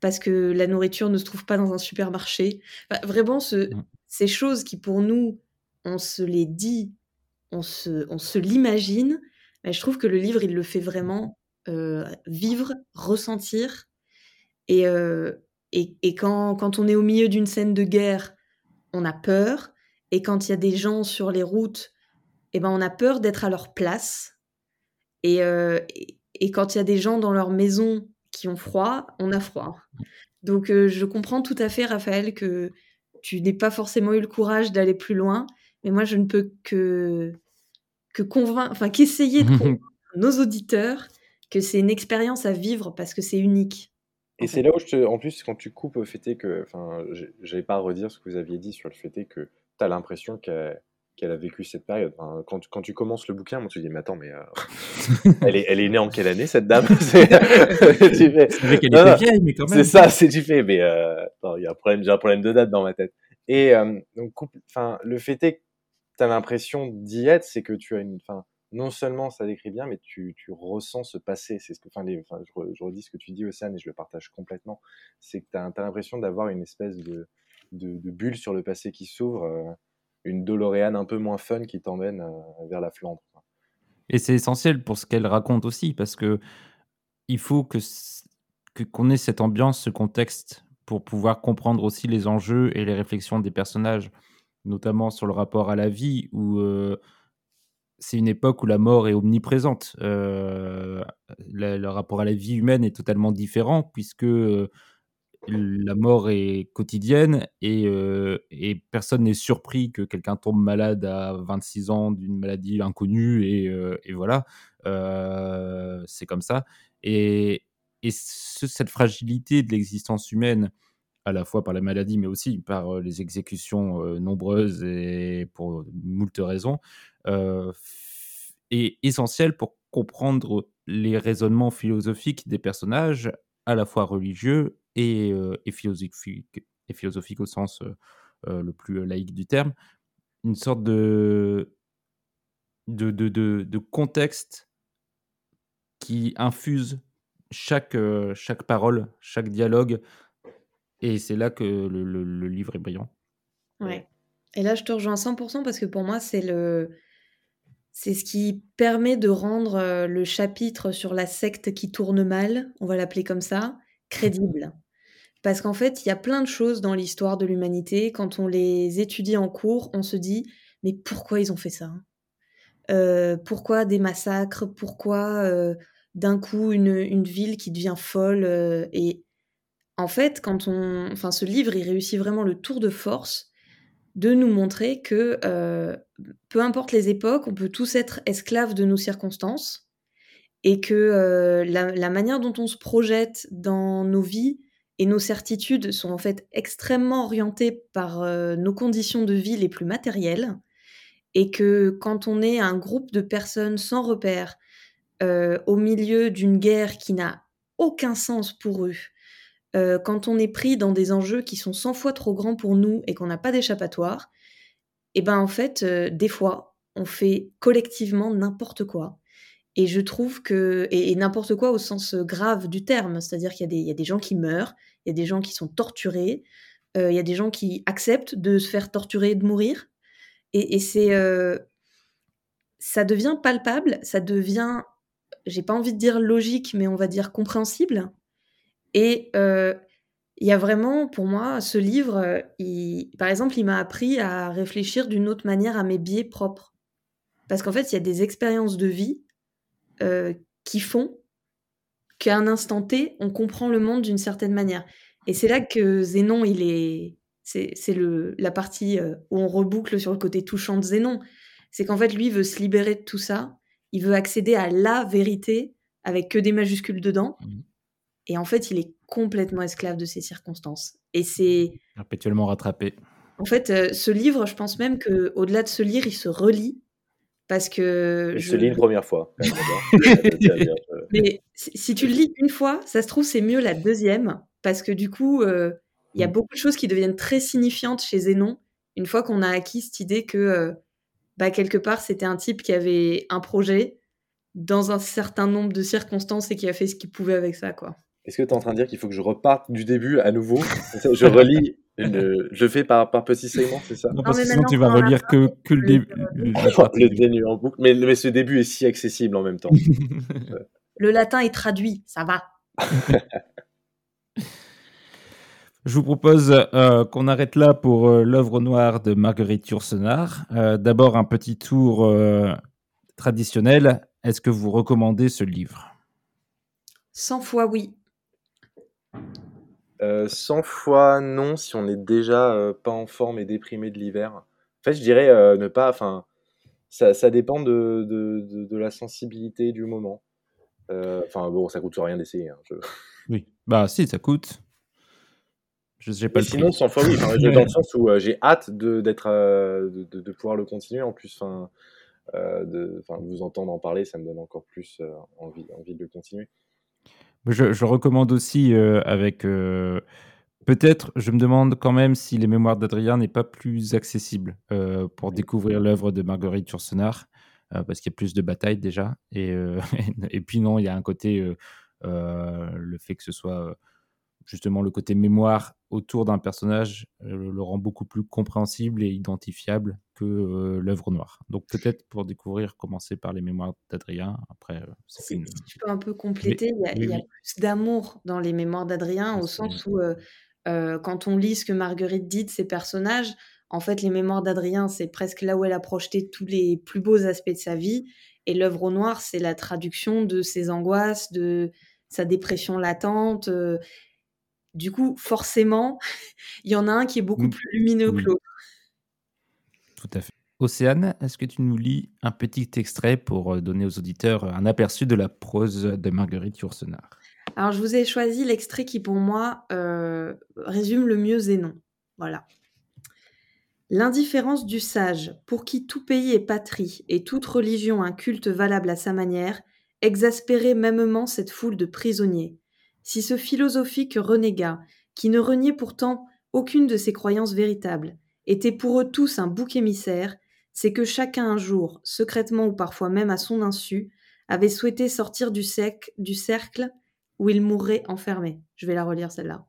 [SPEAKER 3] parce que la nourriture ne se trouve pas dans un supermarché. Enfin, vraiment, ce,
[SPEAKER 2] Mm.
[SPEAKER 3] Ces choses qui pour nous, on se les dit, on se, on se l'imagine, mais je trouve que le livre, il le fait vraiment euh, vivre, ressentir. Et, euh, et, et quand, quand on est au milieu d'une scène de guerre, on a peur. Et quand il y a des gens sur les routes, eh ben, on a peur d'être à leur place. Et, euh, et, et quand il y a des gens dans leur maison qui ont froid, on a froid. Donc je comprends tout à fait, Raphaël, que tu n'aies pas forcément eu le courage d'aller plus loin, mais moi je ne peux que, que convaincre, enfin qu'essayer de convaincre nos auditeurs que c'est une expérience à vivre parce que c'est unique.
[SPEAKER 4] Et c'est là où je te, en plus, quand tu coupes au fait est que, enfin, j'ai- j'allais pas redire ce que vous aviez dit sur le fait que tu as l'impression qu'elle qu'elle a vécu cette période. Enfin, quand, tu- quand tu commences le bouquin, moi tu te dis, mais attends, mais euh, elle, est, elle est née en quelle année cette dame? C'est- tu fais-
[SPEAKER 2] C'est vrai qu'elle
[SPEAKER 4] Non,
[SPEAKER 2] était
[SPEAKER 4] non,
[SPEAKER 2] vieille, mais quand
[SPEAKER 4] C'est
[SPEAKER 2] même.
[SPEAKER 4] ça, c'est du fait, mais euh, il y a un problème, j'ai un problème de date dans ma tête. Et euh, donc, enfin, le fait est que tu as l'impression d'y être, c'est que tu as une, enfin, non seulement ça décrit bien, mais tu, tu ressens ce passé. C'est ce que, enfin, les, je, re- je redis ce que tu dis, Océane, et je le partage complètement. C'est que tu as, l'impression d'avoir une espèce de, de, de bulle sur le passé qui s'ouvre, une DeLorean un peu moins fun qui t'emmène euh, vers la Flandre.
[SPEAKER 2] Et c'est essentiel pour ce qu'elle raconte aussi, parce que il faut que qu'on ait cette ambiance, ce contexte, pour pouvoir comprendre aussi les enjeux et les réflexions des personnages, notamment sur le rapport à la vie, où euh, c'est une époque où la mort est omniprésente. Euh, le, rapport à la vie humaine est totalement différent, puisque la mort est quotidienne et, personne n'est surpris que quelqu'un tombe malade à 26 ans d'une maladie inconnue et, voilà, c'est comme ça. Et, et ce- cette fragilité de l'existence humaine, à la fois par la maladie, mais aussi par les exécutions nombreuses et pour moult raisons, est essentielle pour comprendre les raisonnements philosophiques des personnages, à la fois religieux et, euh, et philosophiques au sens euh, euh, le plus laïque du terme. Une sorte de, de, de, de, de contexte qui infuse chaque, euh, chaque parole, chaque dialogue. Et c'est là que le, le- le livre est brillant.
[SPEAKER 3] Ouais. Et là, je te rejoins 100% parce que pour moi, c'est le, c'est ce qui permet de rendre le chapitre sur la secte qui tourne mal, on va l'appeler comme ça, crédible. Parce qu'en fait, il y a plein de choses dans l'histoire de l'humanité. Quand on les étudie en cours, on se dit, mais pourquoi ils ont fait ça hein? Euh, Pourquoi des massacres? Pourquoi euh, d'un coup une, ville qui devient folle euh, Et en fait, quand on, enfin, ce livre, il réussit vraiment le tour de force de nous montrer que peu importe les époques, on peut tous être esclaves de nos circonstances et que la manière dont on se projette dans nos vies et nos certitudes sont en fait extrêmement orientées par euh, nos conditions de vie les plus matérielles et que quand on est un groupe de personnes sans repère euh, au milieu d'une guerre qui n'a aucun sens pour eux, euh, quand on est pris dans des enjeux qui sont 100 fois trop grands pour nous et qu'on n'a pas d'échappatoire, et ben en fait, des fois, on fait collectivement n'importe quoi. Et je trouve que, et, n'importe quoi au sens grave du terme, c'est-à-dire qu'il y, a des gens qui meurent, il y a des gens qui sont torturés, euh, il y a des gens qui acceptent de se faire torturer et de mourir. Et, c'est, euh, ça devient palpable, ça devient, j'ai pas envie de dire logique, mais on va dire compréhensible. Et euh, il y a vraiment, pour moi, ce livre, par exemple, il m'a appris à réfléchir d'une autre manière à mes biais propres. Parce qu'en fait, il y a des expériences de vie euh, qui font qu'à un instant T, on comprend le monde d'une certaine manière. Et c'est là que Zénon, il est, c'est, la partie euh, où on reboucle sur le côté touchant de Zénon. C'est qu'en fait, lui veut se libérer de tout ça. Il veut accéder à la vérité avec que des majuscules dedans. Mmh. Et en fait, il est complètement esclave de ses circonstances. Et c'est
[SPEAKER 2] perpétuellement rattrapé.
[SPEAKER 3] En fait, euh, ce livre, je pense même que au-delà de se lire, il se relit parce que
[SPEAKER 4] je, se lis une première fois.
[SPEAKER 3] Mais si tu le lis une fois, ça se trouve c'est mieux la deuxième parce que du coup, euh, il y a mm. beaucoup de choses qui deviennent très signifiantes chez Zénon une fois qu'on a acquis cette idée que euh, bah, quelque part c'était un type qui avait un projet dans un certain nombre de circonstances et qui a fait ce qu'il pouvait avec ça, quoi.
[SPEAKER 4] Est-ce que tu es en train de dire qu'il faut que je reparte du début à nouveau? Je relis, je fais par, par petits segments, c'est ça?
[SPEAKER 2] Non, parce que sinon tu vas relire que, que le début.
[SPEAKER 4] Le, début en boucle. Mais, mais, ce début est si accessible en même temps.
[SPEAKER 3] le latin est traduit, ça va.
[SPEAKER 2] Je vous propose euh, qu'on arrête là pour euh, l'œuvre noire de Marguerite Yourcenar. Euh, d'abord, un petit tour traditionnel. Est-ce que vous recommandez ce livre?
[SPEAKER 3] 100 fois oui.
[SPEAKER 4] 100 fois non si on n'est déjà pas en forme et déprimé de l'hiver. En fait, je dirais ne pas. Enfin, ça, ça dépend de, de, de, la sensibilité du moment. Enfin, bon, ça coûte rien d'essayer. Hein,
[SPEAKER 2] oui, bah si, ça coûte.
[SPEAKER 4] Je pas sinon, 100 fois oui, dans le sens où j'ai hâte de, d'être, de, pouvoir le continuer. En plus, enfin, de, de, vous entendre en parler, ça me donne encore plus envie, envie de le continuer.
[SPEAKER 2] Je, je recommande aussi euh, avec. Euh, peut-être, je me demande quand même si Les Mémoires d'Adrien n'est pas plus accessible euh, pour découvrir l'œuvre de Marguerite Yourcenar, parce qu'il y a plus de batailles déjà. Et, et puis non, il y a un côté, le fait que ce soit justement le côté mémoire autour d'un personnage euh, le rend beaucoup plus compréhensible et identifiable que euh, l'œuvre noire. Donc peut-être pour découvrir, commencer par les mémoires d'Adrien. Après, euh,
[SPEAKER 3] si, une... je peux un peu compléter, il, y a, plus d'amour dans les mémoires d'Adrien au sens où quand on lit ce que Marguerite dit de ses personnages, en fait, les mémoires d'Adrien, c'est presque là où elle a projeté tous les plus beaux aspects de sa vie. Et l'œuvre au noir, c'est la traduction de ses angoisses, de sa dépression latente. Du coup, forcément, il y en a un qui est beaucoup mmh. plus lumineux que l'autre.
[SPEAKER 2] Tout à fait. Océane, est-ce que tu nous lis un petit extrait pour euh, donner aux auditeurs un aperçu de la prose de Marguerite Yourcenar?
[SPEAKER 3] Alors, je vous ai choisi l'extrait qui, pour moi, euh, résume le mieux Zénon. Voilà. L'indifférence du sage, pour qui tout pays est patrie et toute religion un culte valable à sa manière, exaspérait mêmement cette foule de prisonniers si ce philosophique renégat, qui ne reniait pourtant aucune de ses croyances véritables, était pour eux tous un bouc émissaire, c'est que chacun un jour, secrètement ou parfois même à son insu, avait souhaité sortir du, cercle où il mourrait enfermé. Je vais la relire celle-là.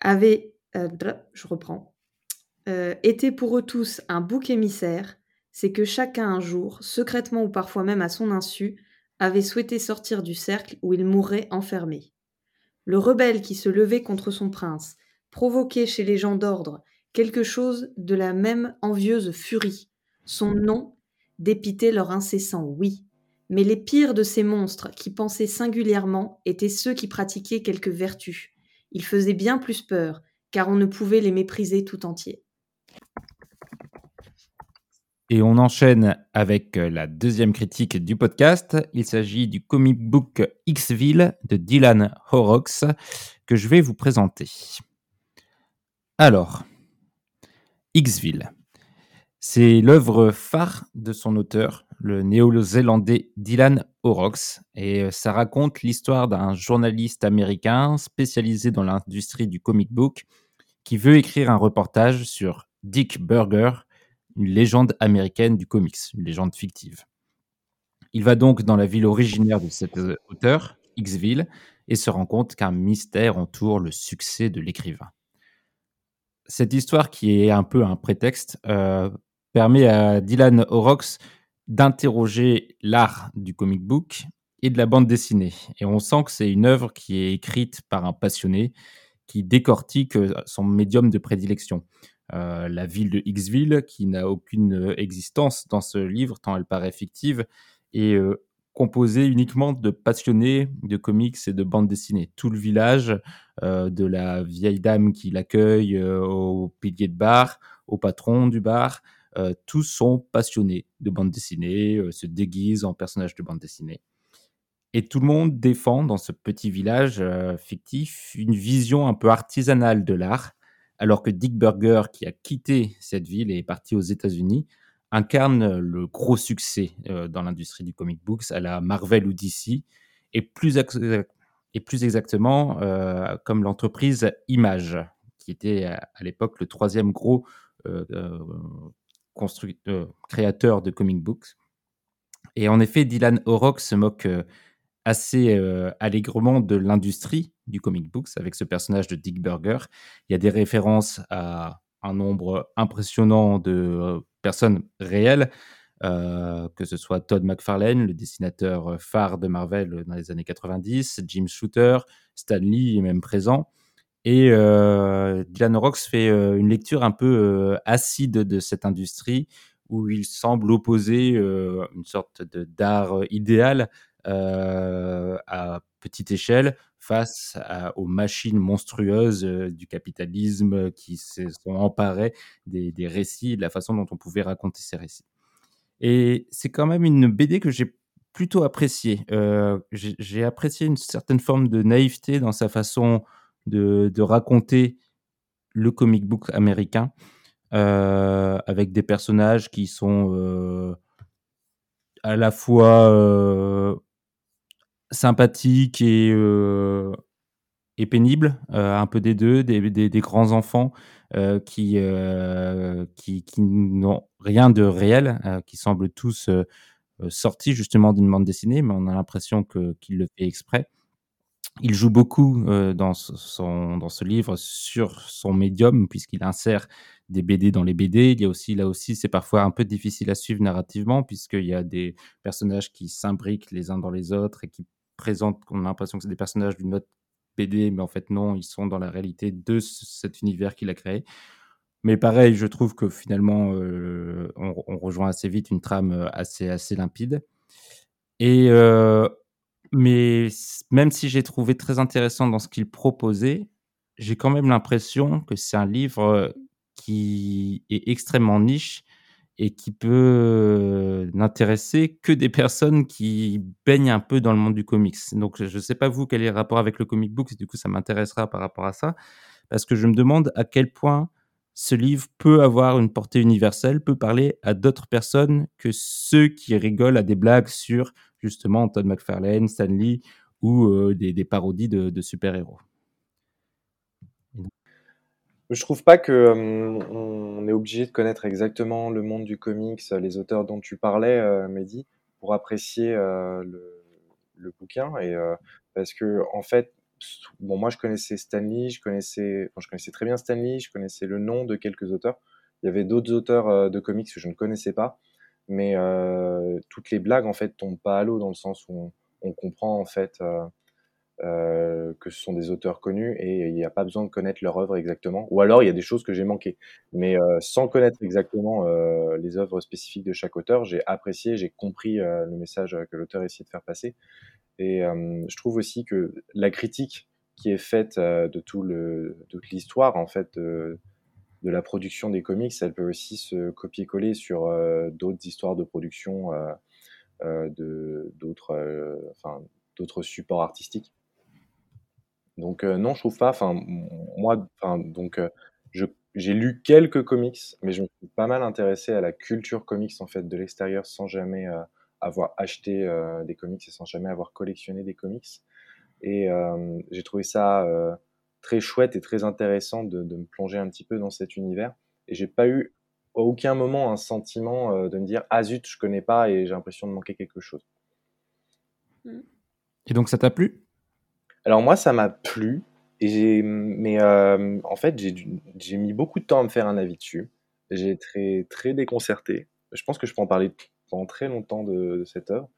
[SPEAKER 3] Avait, euh, je reprends, euh, était pour eux tous un bouc émissaire, c'est que chacun un jour, secrètement ou parfois même à son insu, avait souhaité sortir du cercle où il mourrait enfermé. Le rebelle qui se levait contre son prince provoquait chez les gens d'ordre quelque chose de la même envieuse furie. Son nom dépitait leur incessant oui. Mais les pires de ces monstres qui pensaient singulièrement étaient ceux qui pratiquaient quelque vertu. Ils faisaient bien plus peur, car on ne pouvait les mépriser tout entiers.
[SPEAKER 2] Et on enchaîne avec euh, la deuxième critique du podcast. Il s'agit du comic book Xville de Dylan Horrocks que je vais vous présenter. Alors, Xville, c'est l'œuvre phare de son auteur, le néo-zélandais Dylan Horrocks, et euh, ça raconte l'histoire d'un journaliste américain spécialisé dans l'industrie du comic book qui veut écrire un reportage sur Dick Burger, une légende américaine du comics, une légende fictive. Il va donc dans la ville originaire de cet euh, auteur, Xville, et se rend compte qu'un mystère entoure le succès de l'écrivain. Cette histoire, qui est un peu un prétexte, euh, permet à Dylan Horrocks d'interroger l'art du comic book et de la bande dessinée. Et on sent que c'est une œuvre qui est écrite par un passionné qui décortique euh, son médium de prédilection. Euh, la ville de Xville, qui n'a aucune existence dans ce livre, tant elle paraît fictive, est composé uniquement de passionnés de comics et de bandes dessinées. Tout le village, euh, de la vieille dame qui l'accueille euh, au pilier de bar, au patron du bar, euh, tous sont passionnés de bandes dessinées, se déguisent en personnages de bandes dessinées. Et tout le monde défend dans ce petit village fictif une vision un peu artisanale de l'art, alors que Dick Burger, qui a quitté cette ville et est parti aux États-Unis, incarne le gros succès euh, dans l'industrie du comic books à la Marvel ou DC, et plus, exactement euh, comme l'entreprise Image, qui était à, l'époque le troisième gros euh, créateur de comic books. Et en effet, Dylan Horrocks se moque assez allègrement de l'industrie du comic books avec ce personnage de Dick Burger. Il y a des références à un nombre impressionnant de personnes réelles, euh, que ce soit Todd McFarlane, le dessinateur phare de Marvel dans les années 90, Jim Shooter, Stan Lee est même présent. Et euh, Dylan Rocks fait euh, une lecture un peu acide de cette industrie où il semble opposer une sorte d'art idéal à petite échelle face aux machines monstrueuses euh, du capitalisme qui se sont emparées des, récits, de la façon dont on pouvait raconter ces récits. Et c'est quand même une BD que j'ai plutôt appréciée. Euh, j'ai apprécié une certaine forme de naïveté dans sa façon de, raconter le comic book américain, euh, avec des personnages qui sont à la fois sympathique et, euh, et pénible, euh, un peu des deux, des, des, grands enfants euh, qui, qui, qui n'ont rien de réel, qui semblent tous sortis justement d'une bande dessinée, mais on a l'impression qu'il le fait exprès. Il joue beaucoup dans, son, dans ce livre sur son médium, puisqu'il insère des BD dans les BD. Il y a aussi, là aussi, c'est parfois un peu difficile à suivre narrativement, puisqu'il y a des personnages qui s'imbriquent les uns dans les autres et qui présente, on a l'impression que c'est des personnages d'une autre BD, mais en fait non, ils sont dans la réalité de cet univers qu'il a créé. Mais pareil, je trouve que finalement, euh, on, rejoint assez vite une trame euh, assez, assez limpide. Et euh, mais même si j'ai trouvé très intéressant dans ce qu'il proposait, j'ai quand même l'impression que c'est un livre qui est extrêmement niche et qui peut n'intéresser que des personnes qui baignent un peu dans le monde du comics. Donc, je ne sais pas vous quel est le rapport avec le comic book, du coup, ça m'intéressera par rapport à ça, parce que je me demande à quel point ce livre peut avoir une portée universelle, peut parler à d'autres personnes que ceux qui rigolent à des blagues sur justement Todd McFarlane, Stan Lee ou euh, des, parodies de super-héros.
[SPEAKER 4] Je trouve pas que euh, on est obligé de connaître exactement le monde du comics, les auteurs dont tu parlais, euh, Mehdi, pour apprécier euh, le, le, bouquin. Et parce que en fait, bon, moi je connaissais Stanley, je connaissais, enfin, je connaissais très bien Stanley, je connaissais le nom de quelques auteurs. Il y avait d'autres auteurs de comics que je ne connaissais pas, mais toutes les blagues en fait tombent pas à l'eau dans le sens où on, on comprend en fait euh, que ce sont des auteurs connus et il n'y a pas besoin de connaître leur œuvre exactement. Ou alors il y a des choses que j'ai manquées. Mais euh, sans connaître exactement euh, les œuvres spécifiques de chaque auteur, j'ai apprécié, j'ai compris le message que l'auteur essayait de faire passer. Et je trouve aussi que la critique qui est faite de toute l'histoire en fait de, la production des comics, elle peut aussi se copier-coller sur d'autres histoires de production d'autres supports artistiques. Donc euh, non, je trouve pas. Enfin, moi, enfin, donc euh, j'ai lu quelques comics, mais je me suis pas mal intéressé à la culture comics en fait de l'extérieur, sans jamais euh, avoir acheté des comics et sans jamais avoir collectionné des comics. Et j'ai trouvé ça très chouette et très intéressant de, de, me plonger un petit peu dans cet univers. Et j'ai pas eu à aucun moment un sentiment euh, de me dire ah zut je connais pas et j'ai l'impression de manquer quelque chose.
[SPEAKER 2] Et donc ça t'a plu?
[SPEAKER 4] Alors moi ça m'a plu et mais euh, en fait j'ai mis beaucoup de temps à me faire un avis dessus. J'ai été très déconcerté. Je pense que je peux en parler pendant très longtemps de, cette œuvre.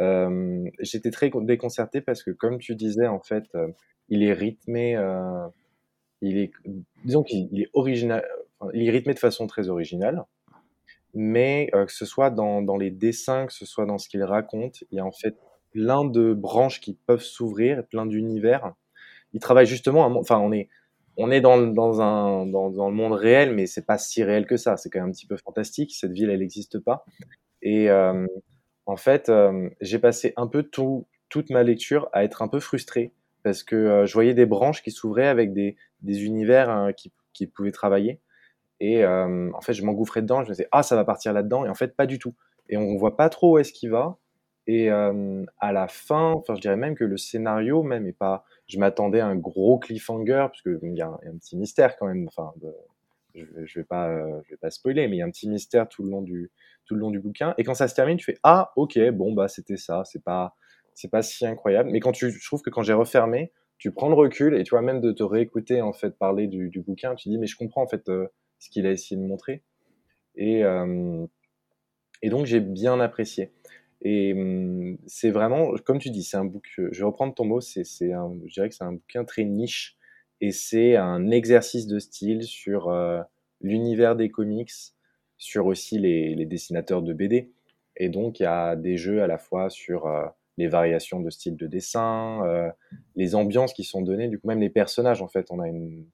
[SPEAKER 4] Euh, J'étais très déconcerté parce que comme tu disais en fait euh, il est rythmé il est disons qu'il il est original il est rythmé de façon très originale mais que ce soit dans, dans les dessins, que ce soit dans ce qu'il raconte, il y a en fait plein de branches qui peuvent s'ouvrir, plein d'univers. Il travaille justement, enfin on est, on est dans, dans, un, dans, dans le monde réel, mais c'est pas si réel que ça. C'est quand même un petit peu fantastique. Cette ville, elle n'existe pas. Et euh, en fait, euh, j'ai passé un peu tout, toute ma lecture à être un peu frustré parce que euh, je voyais des branches qui s'ouvraient avec des, des univers hein, qui, qui pouvaient travailler. Et en fait, je m'engouffrais dedans. Je me disais, ah, ça va partir là-dedans. Et en fait, pas du tout. Et on voit pas trop où est-ce qu'il va. Et à la fin, enfin, je dirais même que le scénario même est pas. Je m'attendais à un gros cliffhanger parce que il y, a un petit mystère quand même. Enfin, je, je vais pas, euh, je vais pas spoiler, mais il y a un petit mystère tout le long du tout le long du bouquin. Et quand ça se termine, tu fais ah, ok, bon bah c'était ça. C'est pas c'est pas si incroyable. Mais quand tu, je trouve que quand j'ai refermé, tu prends le recul et tu vois même de te réécouter en fait parler du, bouquin, tu dis mais je comprends en fait euh, ce qu'il a essayé de montrer. Et, et donc j'ai bien apprécié. Et hum, c'est vraiment, comme tu dis, c'est un bouquin, je vais reprendre ton mot, c'est, je dirais que c'est un bouquin très niche et c'est un exercice de style sur euh, l'univers des comics, sur aussi les, dessinateurs de BD. Et donc il y a des jeux à la fois sur euh, les variations de style de dessin, euh, les ambiances qui sont données, du coup même les personnages en fait, on a une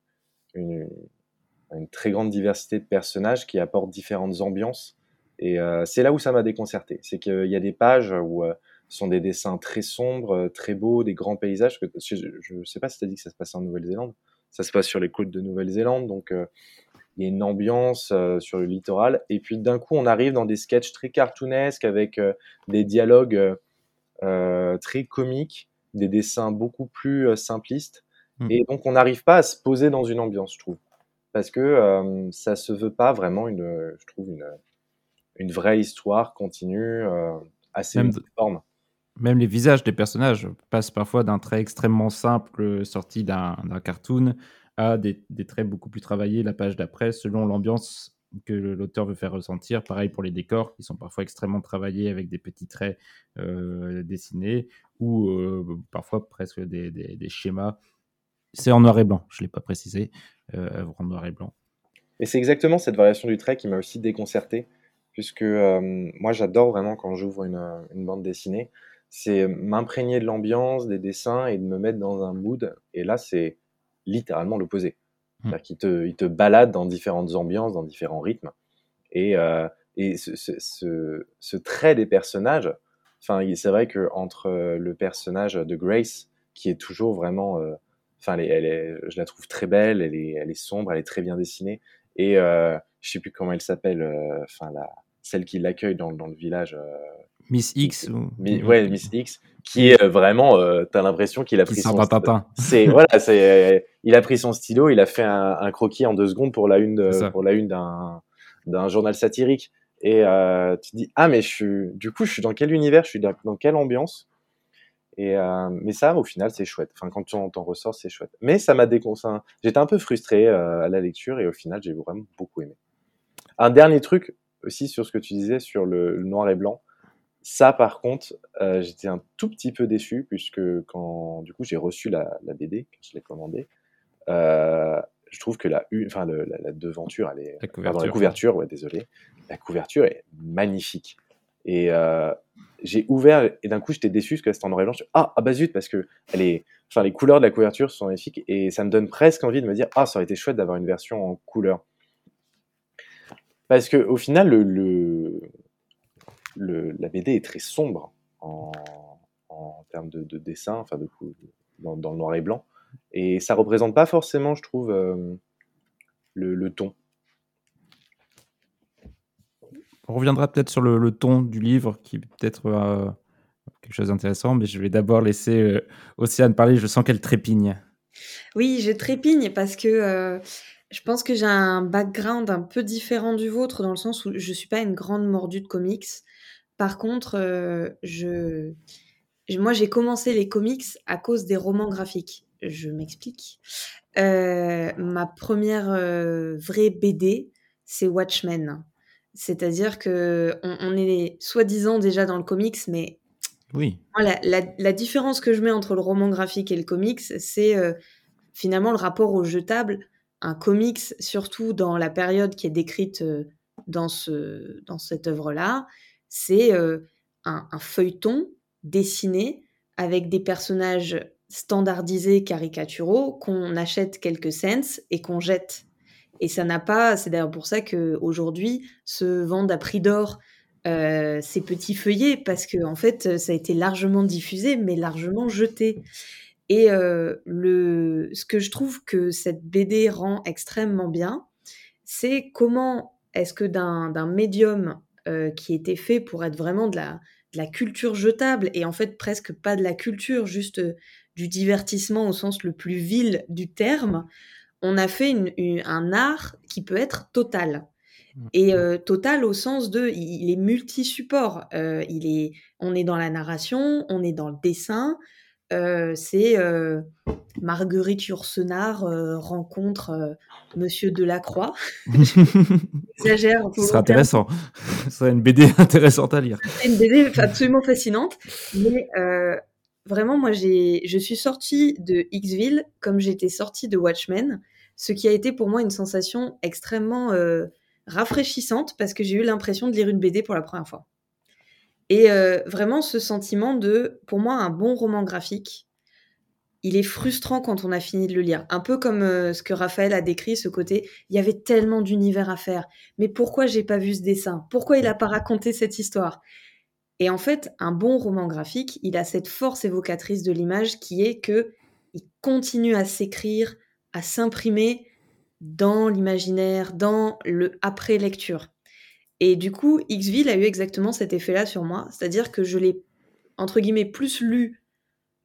[SPEAKER 4] très grande diversité de personnages qui apportent différentes ambiances. Et euh, c'est là où ça m'a déconcerté. C'est qu'il y a des pages où euh, ce sont des dessins très sombres, euh, très beaux, des grands paysages. Je ne sais pas si tu as dit que ça se passe en Nouvelle-Zélande. Ça se passe sur les côtes de Nouvelle-Zélande. Donc euh, il y a une ambiance euh, sur le littoral. Et puis d'un coup, on arrive dans des sketchs très cartoonesques avec euh, des dialogues très comiques, des dessins beaucoup plus simplistes.
[SPEAKER 2] Mm.
[SPEAKER 4] Et donc on n'arrive pas à se poser dans une ambiance, je trouve. Parce que euh, ça se veut pas vraiment une, je trouve, une, une vraie histoire continue, euh, assez
[SPEAKER 2] Même
[SPEAKER 4] uniforme.
[SPEAKER 2] Même les visages des personnages passent parfois d'un trait extrêmement simple euh, sorti d'un cartoon à des, des traits beaucoup plus travaillés la page d'après selon l'ambiance que l'auteur veut faire ressentir. Pareil pour les décors qui sont parfois extrêmement travaillés avec des petits traits euh, dessinés ou euh, parfois presque des, des- des schémas. C'est en noir et blanc, je ne l'ai pas précisé, euh, en noir et blanc.
[SPEAKER 4] Et c'est exactement cette variation du trait qui m'a aussi déconcerté, puisque euh, moi j'adore vraiment quand j'ouvre une, une bande dessinée, c'est m'imprégner de l'ambiance, des dessins et de me mettre dans un mood. Et là, c'est littéralement l'opposé.
[SPEAKER 2] Hmm.
[SPEAKER 4] C'est-à-dire qu'il te, il te balade dans différentes ambiances, dans différents rythmes. Et, euh, et ce, ce, ce, ce trait des personnages, enfin, c'est vrai que entre euh, le personnage de Grace, qui est toujours vraiment, euh, enfin, elle est, elle est, je la trouve très belle, elle est, elle est sombre, elle est très bien dessinée, et je sais plus comment elle s'appelle, enfin, la, celle qui l'accueille dans, dans le village, euh,
[SPEAKER 2] Miss X ou...
[SPEAKER 4] Mi- ouais, Miss X, qui est euh, vraiment, euh, t'as l'impression qu'il a pris son, c'est voilà, c'est il a pris son stylo, il a fait un, un croquis en deux secondes pour la une pour la une d'un d'un journal satirique et euh, tu te dis ah mais je suis du coup je suis dans quel univers, je suis dans, dans quelle ambiance? Et mais ça au final c'est chouette. Enfin quand tu en t'en ressors c'est chouette. Mais ça m'a déconseillé. J'étais un peu frustré à la lecture et au final j'ai vraiment beaucoup aimé. Un dernier truc aussi sur ce que tu disais sur le, le noir et blanc. Ça, par contre, euh, j'étais un tout petit peu déçu puisque quand du coup j'ai reçu la, la BD, quand je l'ai commandée, euh, je trouve que la, enfin le- la, la devanture, elle est,
[SPEAKER 2] La
[SPEAKER 4] pardon, la
[SPEAKER 2] couverture.
[SPEAKER 4] ouais, désolé, la couverture est magnifique. Et euh, j'ai ouvert et d'un coup j'étais déçu parce que c'était en noir et blanc. Je suis, ah, ah bah zut parce que elle est, enfin les couleurs de la couverture sont magnifiques et ça me donne presque envie de me dire ah ça aurait été chouette d'avoir une version en couleur. Parce que au final le, le, le- la BD est très sombre en, en termes de, de dessin, enfin de dans, dans le noir et blanc, et ça représente pas forcément, je trouve, euh, le, le ton.
[SPEAKER 2] On reviendra peut-être sur le, le ton du livre, qui est peut-être euh, quelque chose d'intéressant, mais je vais d'abord laisser euh, Océane parler. Je sens qu'elle trépigne.
[SPEAKER 3] Oui, je trépigne parce que euh, Je pense que j'ai un background un peu différent du vôtre dans le sens où je suis pas une grande mordue de comics. Par contre, euh, je, moi j'ai commencé les comics à cause des romans graphiques. Je m'explique. Euh, ma première euh, vraie BD, c'est Watchmen. C'est-à-dire que on, on est soi-disant déjà dans le comics, mais
[SPEAKER 2] Oui.
[SPEAKER 3] la, la- différence que je mets entre le roman graphique et le comics, c'est finalement le rapport au jetable. Un comics, surtout dans la période qui est décrite euh, dans, ce, dans cette œuvre-là, c'est euh, un, feuilleton dessiné avec des personnages standardisés, caricaturaux, qu'on achète quelques cents et qu'on jette. Et ça n'a pas, c'est d'ailleurs pour ça qu'aujourd'hui se vendent à prix d'or euh, ces petits feuillets parce que en fait ça a été largement diffusé mais largement jeté. Et euh, le, ce que je trouve que cette BD rend extrêmement bien, c'est comment est-ce que d'un médium euh, qui était fait pour être vraiment de la, de la culture jetable et en fait presque pas de la culture, juste euh, du divertissement au sens le plus vil du terme, on a fait une- une- un art qui peut être total. Et euh, total au sens de, il, il est multi-support. Euh, il est, on est dans la narration, on est dans le dessin. Euh, c'est euh, Marguerite Yourcenar euh, rencontre Monsieur Delacroix. J'exagère.
[SPEAKER 2] Ce sera intéressant. Ce sera une BD intéressante à lire.
[SPEAKER 3] C'est une BD absolument fascinante. Mais vraiment, moi, je suis sortie de Xville comme j'étais sortie de Watchmen, ce qui a été pour moi une sensation extrêmement rafraîchissante parce que j'ai eu l'impression de lire une BD pour la première fois. Et euh, vraiment, ce sentiment de, pour moi, un bon roman graphique, il est frustrant quand on a fini de le lire. Un peu comme euh, ce que Raphaël a décrit, ce côté, il y avait tellement d'univers à faire. Mais pourquoi j'ai pas vu ce dessin? Pourquoi il a pas raconté cette histoire? Et en fait, un bon roman graphique, il a cette force évocatrice de l'image qui est que il continue à s'écrire, à s'imprimer dans l'imaginaire, dans le après lecture. Et du coup, Xville a eu exactement cet effet-là sur moi, c'est-à-dire que je l'ai entre guillemets plus lu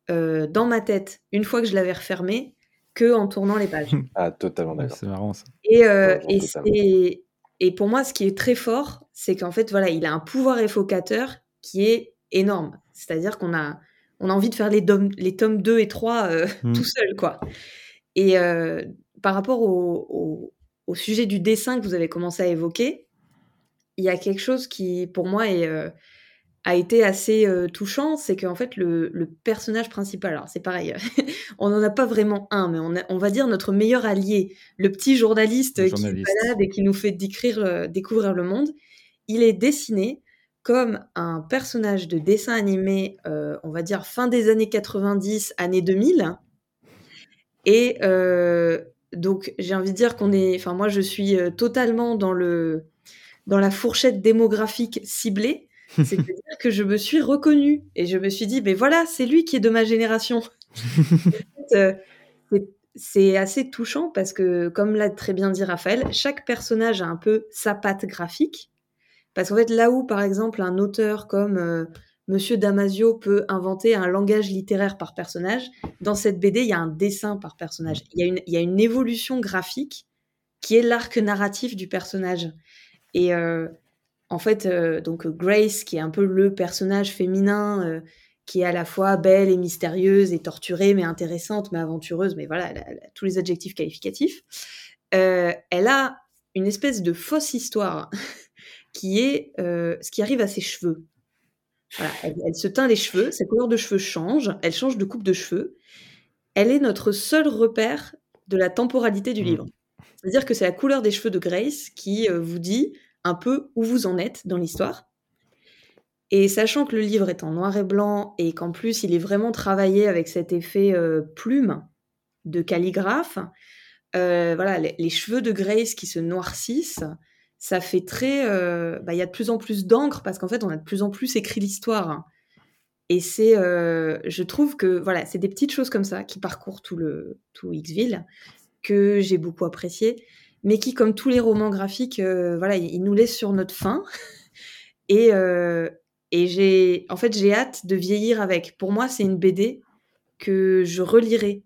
[SPEAKER 3] euh, dans ma tête une fois que je l'avais refermé que en tournant les pages.
[SPEAKER 4] Ah, totalement d'accord.
[SPEAKER 2] C'est marrant ça.
[SPEAKER 3] Et, euh, et, et pour moi, ce qui est très fort, c'est qu'en fait, voilà, il a un pouvoir évocateur qui est énorme. C'est-à-dire qu'on a, on a envie de faire les, dom- les tomes 2 et 3 euh,
[SPEAKER 2] Mm.
[SPEAKER 3] tout seul, quoi. Et euh, par rapport au, au- au sujet du dessin que vous avez commencé à évoquer, il y a quelque chose qui, pour moi, est, euh, a été assez euh, touchant, c'est qu'en fait, le, le personnage principal, alors c'est pareil, on n'en a pas vraiment un, mais on, a- on va dire notre meilleur allié, le petit journaliste,
[SPEAKER 2] Le
[SPEAKER 3] qui
[SPEAKER 2] journaliste.
[SPEAKER 3] se balade et qui nous fait décrire, euh, découvrir le monde, il est dessiné comme un personnage de dessin animé, euh, on va dire fin des années 90, années 2000. Et euh, donc, j'ai envie de dire qu'on est. Enfin, moi, je suis totalement dans, le, dans la fourchette démographique ciblée. C'est-à-dire que je me suis reconnue et je me suis dit, mais voilà, c'est lui qui est de ma génération. Euh, c'est- c'est assez touchant parce que, comme l'a très bien dit Raphaël, chaque personnage a un peu sa patte graphique. Parce qu'en fait, là où, par exemple, un auteur comme euh, Monsieur Damasio peut inventer un langage littéraire par personnage, dans cette BD, il y a un dessin par personnage. Il y a une, il y a une évolution graphique qui est l'arc narratif du personnage. Et euh, en fait, euh, donc Grace, qui est un peu le personnage féminin, euh, qui est à la fois belle et mystérieuse et torturée, mais intéressante, mais aventureuse, mais voilà, elle a, elle a tous les adjectifs qualificatifs. Elle a une espèce de fausse histoire qui est ce qui arrive à ses cheveux. Voilà, elle, elle se teint les cheveux, sa couleur de cheveux change, elle change de coupe de cheveux. Elle est notre seul repère de la temporalité du
[SPEAKER 2] Mm.
[SPEAKER 3] livre. C'est-à-dire que c'est la couleur des cheveux de Grace qui euh, vous dit un peu où vous en êtes dans l'histoire. Et sachant que le livre est en noir et blanc et qu'en plus il est vraiment travaillé avec cet effet euh, plume de calligraphe, euh, voilà, les, cheveux de Grace qui se noircissent, ça fait très. bah, Il y a de plus en plus d'encre parce qu'en fait on a de plus en plus écrit l'histoire. Et c'est, je trouve que voilà, c'est des petites choses comme ça qui parcourent tout le tout Xville que j'ai beaucoup apprécié, mais qui, comme tous les romans graphiques, euh, voilà, ils nous laissent sur notre faim. Et, euh, et j'ai, en fait, j'ai hâte de vieillir avec. Pour moi, c'est une BD que je relirai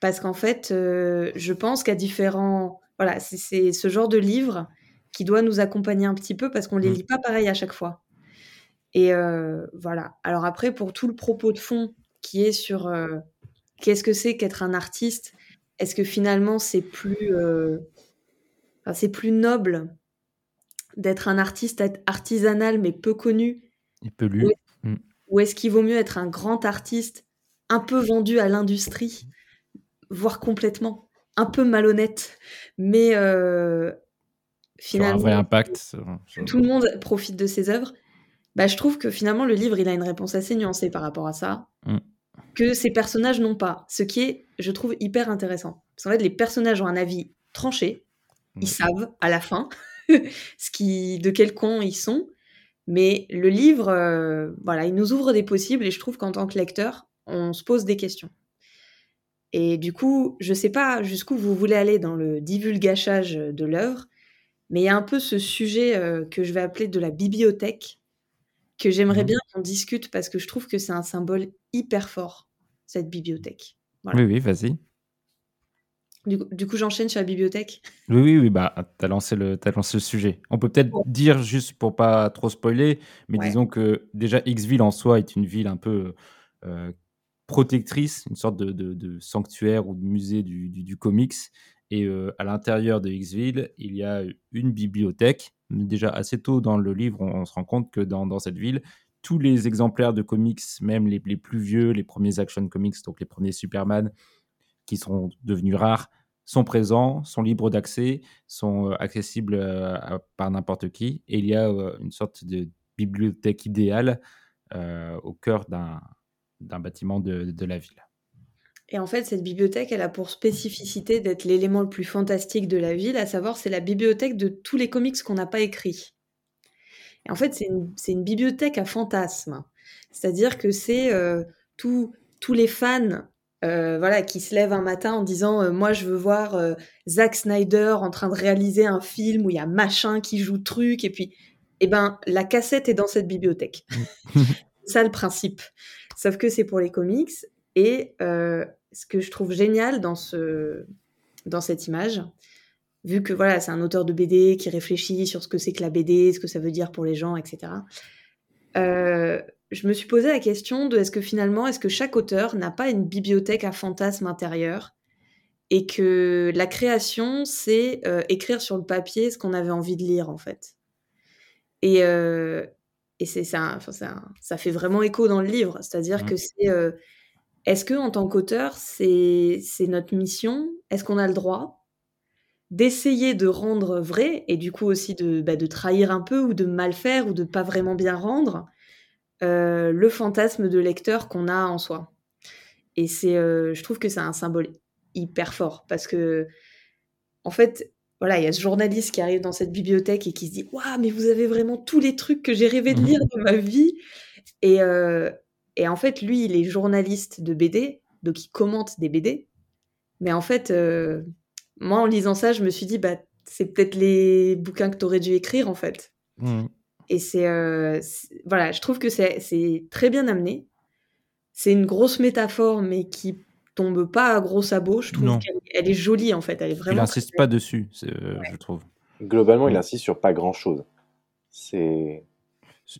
[SPEAKER 3] parce qu'en fait, euh, je pense qu'à différents voilà, c'est- ce genre de livre qui doit nous accompagner un petit peu parce qu'on les
[SPEAKER 2] Mm.
[SPEAKER 3] lit pas pareil à chaque fois. Et voilà. Alors après, pour tout le propos de fond qui est sur qu'est-ce que c'est qu'être un artiste, est-ce que finalement c'est plus, euh, enfin, c'est plus noble d'être un artiste artisanal mais peu connu,
[SPEAKER 2] Il peut lu.
[SPEAKER 3] Oui. ou est-ce qu'il vaut mieux être un grand artiste un peu vendu à l'industrie, voire complètement, un peu malhonnête, mais euh,
[SPEAKER 2] Sur un
[SPEAKER 3] finalement
[SPEAKER 2] vrai impact. sur- sur-
[SPEAKER 3] tout le monde profite de ses œuvres, bah, je trouve que finalement le livre il a une réponse assez nuancée par rapport à ça,
[SPEAKER 2] Mm.
[SPEAKER 3] que ces personnages n'ont pas, ce qui est, je trouve, hyper intéressant. Parce qu'en fait, les personnages ont un avis tranché, ils savent à la fin ce qui, de quel con ils sont, mais le livre, euh, voilà, il nous ouvre des possibles et je trouve qu'en tant que lecteur, on se pose des questions. Et du coup, je sais pas jusqu'où vous voulez aller dans le divulgachage de l'œuvre, mais il y a un peu ce sujet euh, que je vais appeler de la bibliothèque, que j'aimerais
[SPEAKER 2] Mhm.
[SPEAKER 3] bien qu'on discute parce que je trouve que c'est un symbole hyper fort, cette bibliothèque. Voilà.
[SPEAKER 2] Oui, oui, vas-y.
[SPEAKER 3] Du, coup- du coup, j'enchaîne sur la bibliothèque.
[SPEAKER 2] Oui, oui, oui, bah, le, t'as lancé le sujet. On peut peut-être dire, juste pour pas trop spoiler, mais
[SPEAKER 3] Ouais.
[SPEAKER 2] disons que déjà Xville en soi est une ville un peu euh, protectrice, une sorte de, de- de sanctuaire ou de musée du, du- du comics. Et euh, à l'intérieur de Xville, il y a une bibliothèque. Déjà assez tôt dans le livre, on, on se rend compte que dans, dans cette ville, tous les exemplaires de comics, même les, plus vieux, les premiers Action Comics, donc les premiers Superman, qui sont devenus rares, sont présents, sont libres d'accès, sont euh, accessibles euh, par n'importe qui. Et il y a euh, une sorte de bibliothèque idéale au cœur d'un d'un bâtiment de, de la ville.
[SPEAKER 3] Et en fait, cette bibliothèque, elle a pour spécificité d'être l'élément le plus fantastique de la ville, à savoir c'est la bibliothèque de tous les comics qu'on n'a pas écrits. Et en fait, c'est une, bibliothèque à fantasmes. C'est-à-dire que c'est euh, tous les fans euh, voilà, qui se lèvent un matin en disant euh, Moi, je veux voir Zack Snyder en train de réaliser un film où il y a machin qui joue truc. Et puis, eh ben, la cassette est dans cette bibliothèque. c'est ça le principe. Sauf que c'est pour les comics. Et ce que je trouve génial dans, ce, dans cette image, vu que voilà, c'est un auteur de BD qui réfléchit sur ce que c'est que la BD, ce que ça veut dire pour les gens, etc. euh, je me suis posé la question de est-ce que finalement, est-ce que chaque auteur n'a pas une bibliothèque à fantasmes intérieur et que la création, c'est euh, écrire sur le papier ce qu'on avait envie de lire en fait? Et, euh, et c'est ça, enfin, ça, ça fait vraiment écho dans le livre, c'est-à-dire
[SPEAKER 2] Mhm.
[SPEAKER 3] que c'est est-ce que en tant qu'auteur, c'est c'est notre mission? Est-ce qu'on a le droit? D'essayer de rendre vrai et du coup aussi de, bah, de trahir un peu ou de mal faire ou de pas vraiment bien rendre euh, le fantasme de lecteur qu'on a en soi. Et c'est, euh, je trouve que c'est un symbole hyper fort parce que, en fait, voilà, il y a ce journaliste qui arrive dans cette bibliothèque et qui se dit Waouh, mais vous avez vraiment tous les trucs que j'ai rêvé de
[SPEAKER 2] Mhm.
[SPEAKER 3] lire dans ma vie. Et, euh, et en fait, lui, il est journaliste de BD, donc il commente des BD. Mais en fait, moi, en lisant ça, je me suis dit Bah, c'est peut-être les bouquins que tu aurais dû écrire, en fait.
[SPEAKER 2] Mhm.
[SPEAKER 3] Et c'est, euh, c'est- voilà, je trouve que c'est très bien amené. C'est une grosse métaphore, mais qui tombe pas à gros sabots. Je trouve qu'elle elle est jolie en fait. Elle est
[SPEAKER 2] Il
[SPEAKER 3] vraiment.
[SPEAKER 2] n'insiste
[SPEAKER 3] très
[SPEAKER 2] pas dessus, euh, je trouve.
[SPEAKER 4] Globalement, il insiste sur pas grand-chose. C'est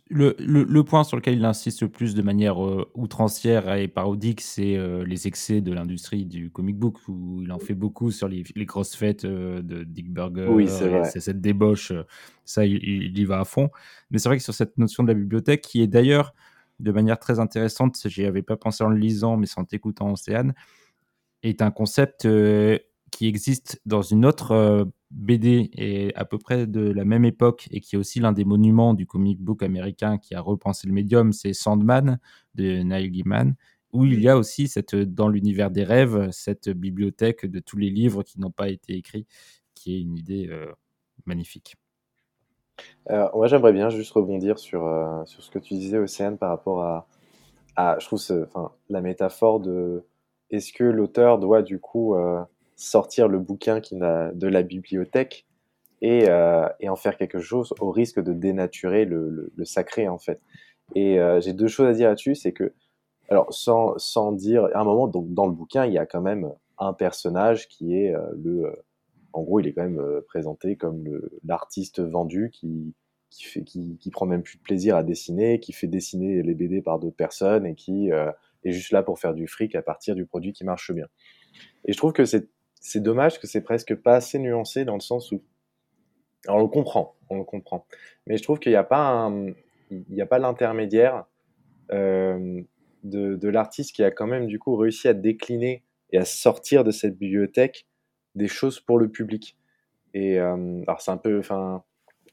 [SPEAKER 2] Le, le, le point sur lequel il insiste le plus de manière euh, outrancière et parodique, c'est euh, les excès de l'industrie du comic book, où il en fait beaucoup sur les, les grosses fêtes euh, de Dick Burger.
[SPEAKER 4] Oui, c'est
[SPEAKER 2] cette débauche, ça, il, il y va à fond. Mais c'est vrai que sur cette notion de la bibliothèque, qui est d'ailleurs de manière très intéressante, j'y avais pas pensé en le lisant, mais en t'écoutant, Océane, est un concept qui existe dans une autre BD et à peu près de la même époque et qui est aussi l'un des monuments du comic book américain qui a repensé le médium, c'est Sandman de Neil Gaiman, où il y a aussi cette, dans l'univers des rêves cette bibliothèque de tous les livres qui n'ont pas été écrits, qui est une idée euh, magnifique.
[SPEAKER 4] Euh, moi, j'aimerais bien juste rebondir sur, euh, sur ce que tu disais, Océane, par rapport à, je trouve, la métaphore de est-ce que l'auteur doit du coup sortir le bouquin qui de la bibliothèque et, euh, et en faire quelque chose au risque de dénaturer le, le- le sacré, en fait. Et euh, j'ai deux choses à dire là-dessus, c'est que, alors, sans, sans dire, à un moment, donc, dans le bouquin, il y a quand même un personnage qui est euh, le, en gros, il est quand même euh, présenté comme l'artiste vendu qui, qui, fait, qui, qui prend même plus de plaisir à dessiner, qui fait dessiner les BD par d'autres personnes et qui euh, est juste là pour faire du fric à partir du produit qui marche bien. Et je trouve que c'est c'est dommage que c'est presque pas assez nuancé dans le sens où alors, on le comprend, on le comprend, mais je trouve qu'il n'y a pas un, il n'y a pas l'intermédiaire euh, de, l'artiste qui a quand même du coup réussi à décliner et à sortir de cette bibliothèque des choses pour le public. Et euh, alors c'est un peu, enfin,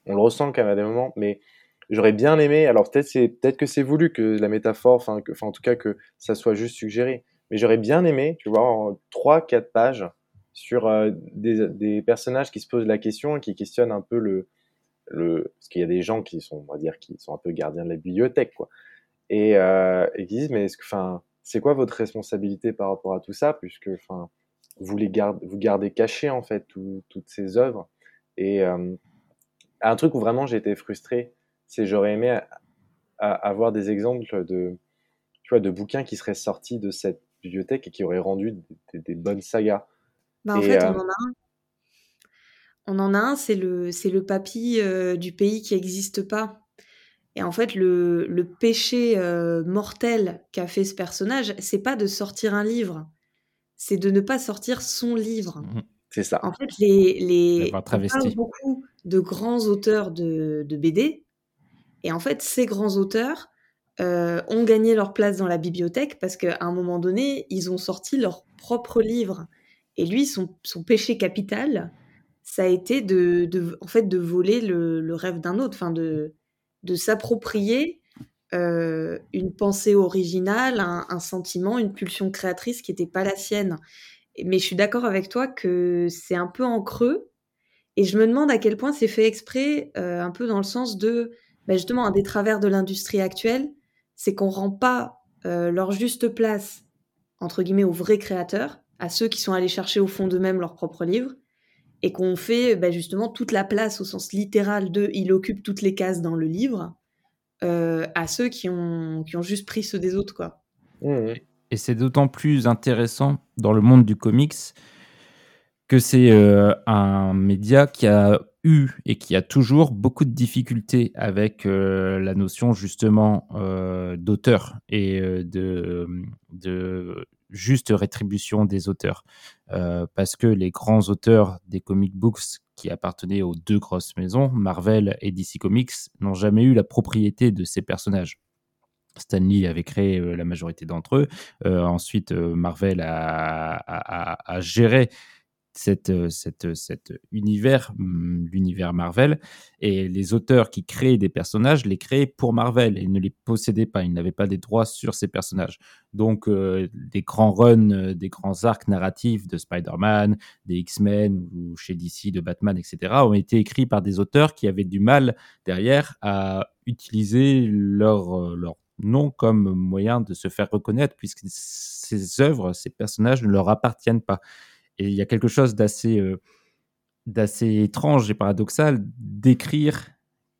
[SPEAKER 4] on le ressent quand même à des moments, mais j'aurais bien aimé. Alors peut-être c'est peut-être que c'est voulu que la métaphore, enfin, en tout cas que ça soit juste suggéré. Mais j'aurais bien aimé, tu vois, en trois, quatre pages sur euh, des, personnages qui se posent la question qui questionnent un peu le, parce qu'il y a des gens qui sont, on va dire, qui sont un peu gardiens de la bibliothèque, quoi. Et, euh, et qui disent, mais enfin, c'est quoi votre responsabilité par rapport à tout ça, puisque, enfin, vous les gardez, vous gardez cachées en fait tout- toutes ces œuvres. Et euh, un truc où vraiment j'ai été frustré, c'est j'aurais aimé avoir des exemples de, tu vois, de bouquins qui seraient sortis de cette bibliothèque et qui auraient rendu des bonnes sagas.
[SPEAKER 3] Bah, en
[SPEAKER 4] Et,
[SPEAKER 3] fait,
[SPEAKER 4] euh,
[SPEAKER 3] on en a un. On en a un, c'est le, c'est le papy euh, du pays qui n'existe pas. Et en fait, le, le péché euh, mortel qu'a fait ce personnage, c'est pas de sortir un livre, c'est de ne pas sortir son livre.
[SPEAKER 2] Mhm.
[SPEAKER 4] C'est ça.
[SPEAKER 3] En fait, les, les... On parle beaucoup de grands auteurs de, de BD, et en fait, ces grands auteurs euh, ont gagné leur place dans la bibliothèque parce qu'à un moment donné, ils ont sorti leur propre livre. Et lui, son, péché capital, ça a été de, en fait, de voler le, rêve d'un autre, enfin de, s'approprier euh, une pensée originale, un, sentiment, une pulsion créatrice qui n'était pas la sienne. Mais je suis d'accord avec toi que c'est un peu en creux. Et je me demande à quel point c'est fait exprès, euh, un peu dans le sens de, bah, justement, un des travers de l'industrie actuelle, c'est qu'on rend pas euh, leur juste place, entre guillemets, aux vrais créateurs, à ceux qui sont allés chercher au fond d'eux-mêmes leurs propres livres, et qu'on fait bah, justement toute la place au sens littéral de il occupe toutes les cases dans le livre, euh, à ceux qui ont, qui ont juste pris ceux des autres, quoi.
[SPEAKER 2] Et c'est d'autant plus intéressant dans le monde du comics que c'est euh, un média qui a eu et qui a toujours beaucoup de difficultés avec euh, la notion justement euh, d'auteur et euh, de, de juste rétribution des auteurs. Euh, parce que les grands auteurs des comic books qui appartenaient aux deux grosses maisons, Marvel et DC Comics, n'ont jamais eu la propriété de ces personnages. Stanley avait créé euh, la majorité d'entre eux. Euh, ensuite, Marvel a géré cette, euh, cette, cet univers, hum, l'univers Marvel, et les auteurs qui créaient des personnages les créaient pour Marvel et ne les possédaient pas. Ils n'avaient pas des droits sur ces personnages. Donc, euh, des grands runs, euh, des grands arcs narratifs de Spider-Man, des X-Men ou chez DC de Batman, etc., ont été écrits par des auteurs qui avaient du mal derrière à utiliser leur, euh, leur nom comme moyen de se faire reconnaître, puisque ces œuvres, ces personnages ne leur appartiennent pas. Et il y a quelque chose d'assez euh, d'assez étrange et paradoxal d'écrire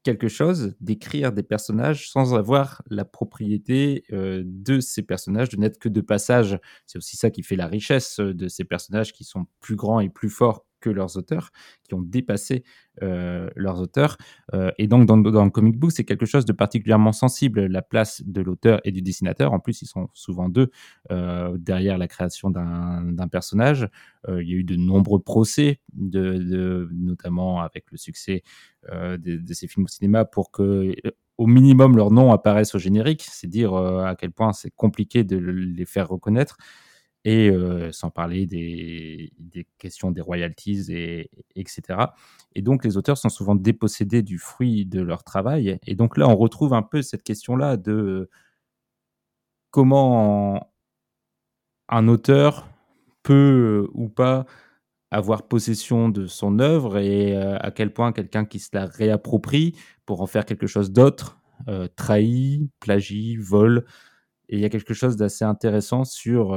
[SPEAKER 2] quelque chose, d'écrire des personnages sans avoir la propriété euh, de ces personnages, de n'être que de passage. C'est aussi ça qui fait la richesse euh, de ces personnages qui sont plus grands et plus forts que leurs auteurs, qui ont dépassé euh, leurs auteurs. Euh, et donc, dans, le comic book, c'est quelque chose de particulièrement sensible, la place de l'auteur et du dessinateur. En plus, ils sont souvent deux euh, derrière la création d'un personnage. Il y a eu de nombreux procès, de, notamment avec le succès de, ces films au cinéma, pour que au minimum leur nom apparaisse au générique. C'est dire à quel point c'est compliqué de le- les faire reconnaître. Et sans parler des, questions des royalties, et, etc. Et donc, les auteurs sont souvent dépossédés du fruit de leur travail. Et donc là, on retrouve un peu cette question-là de comment un auteur peut ou pas avoir possession de son œuvre et à quel point quelqu'un qui se la réapproprie pour en faire quelque chose d'autre trahit, plagie, vole. Et il y a quelque chose d'assez intéressant sur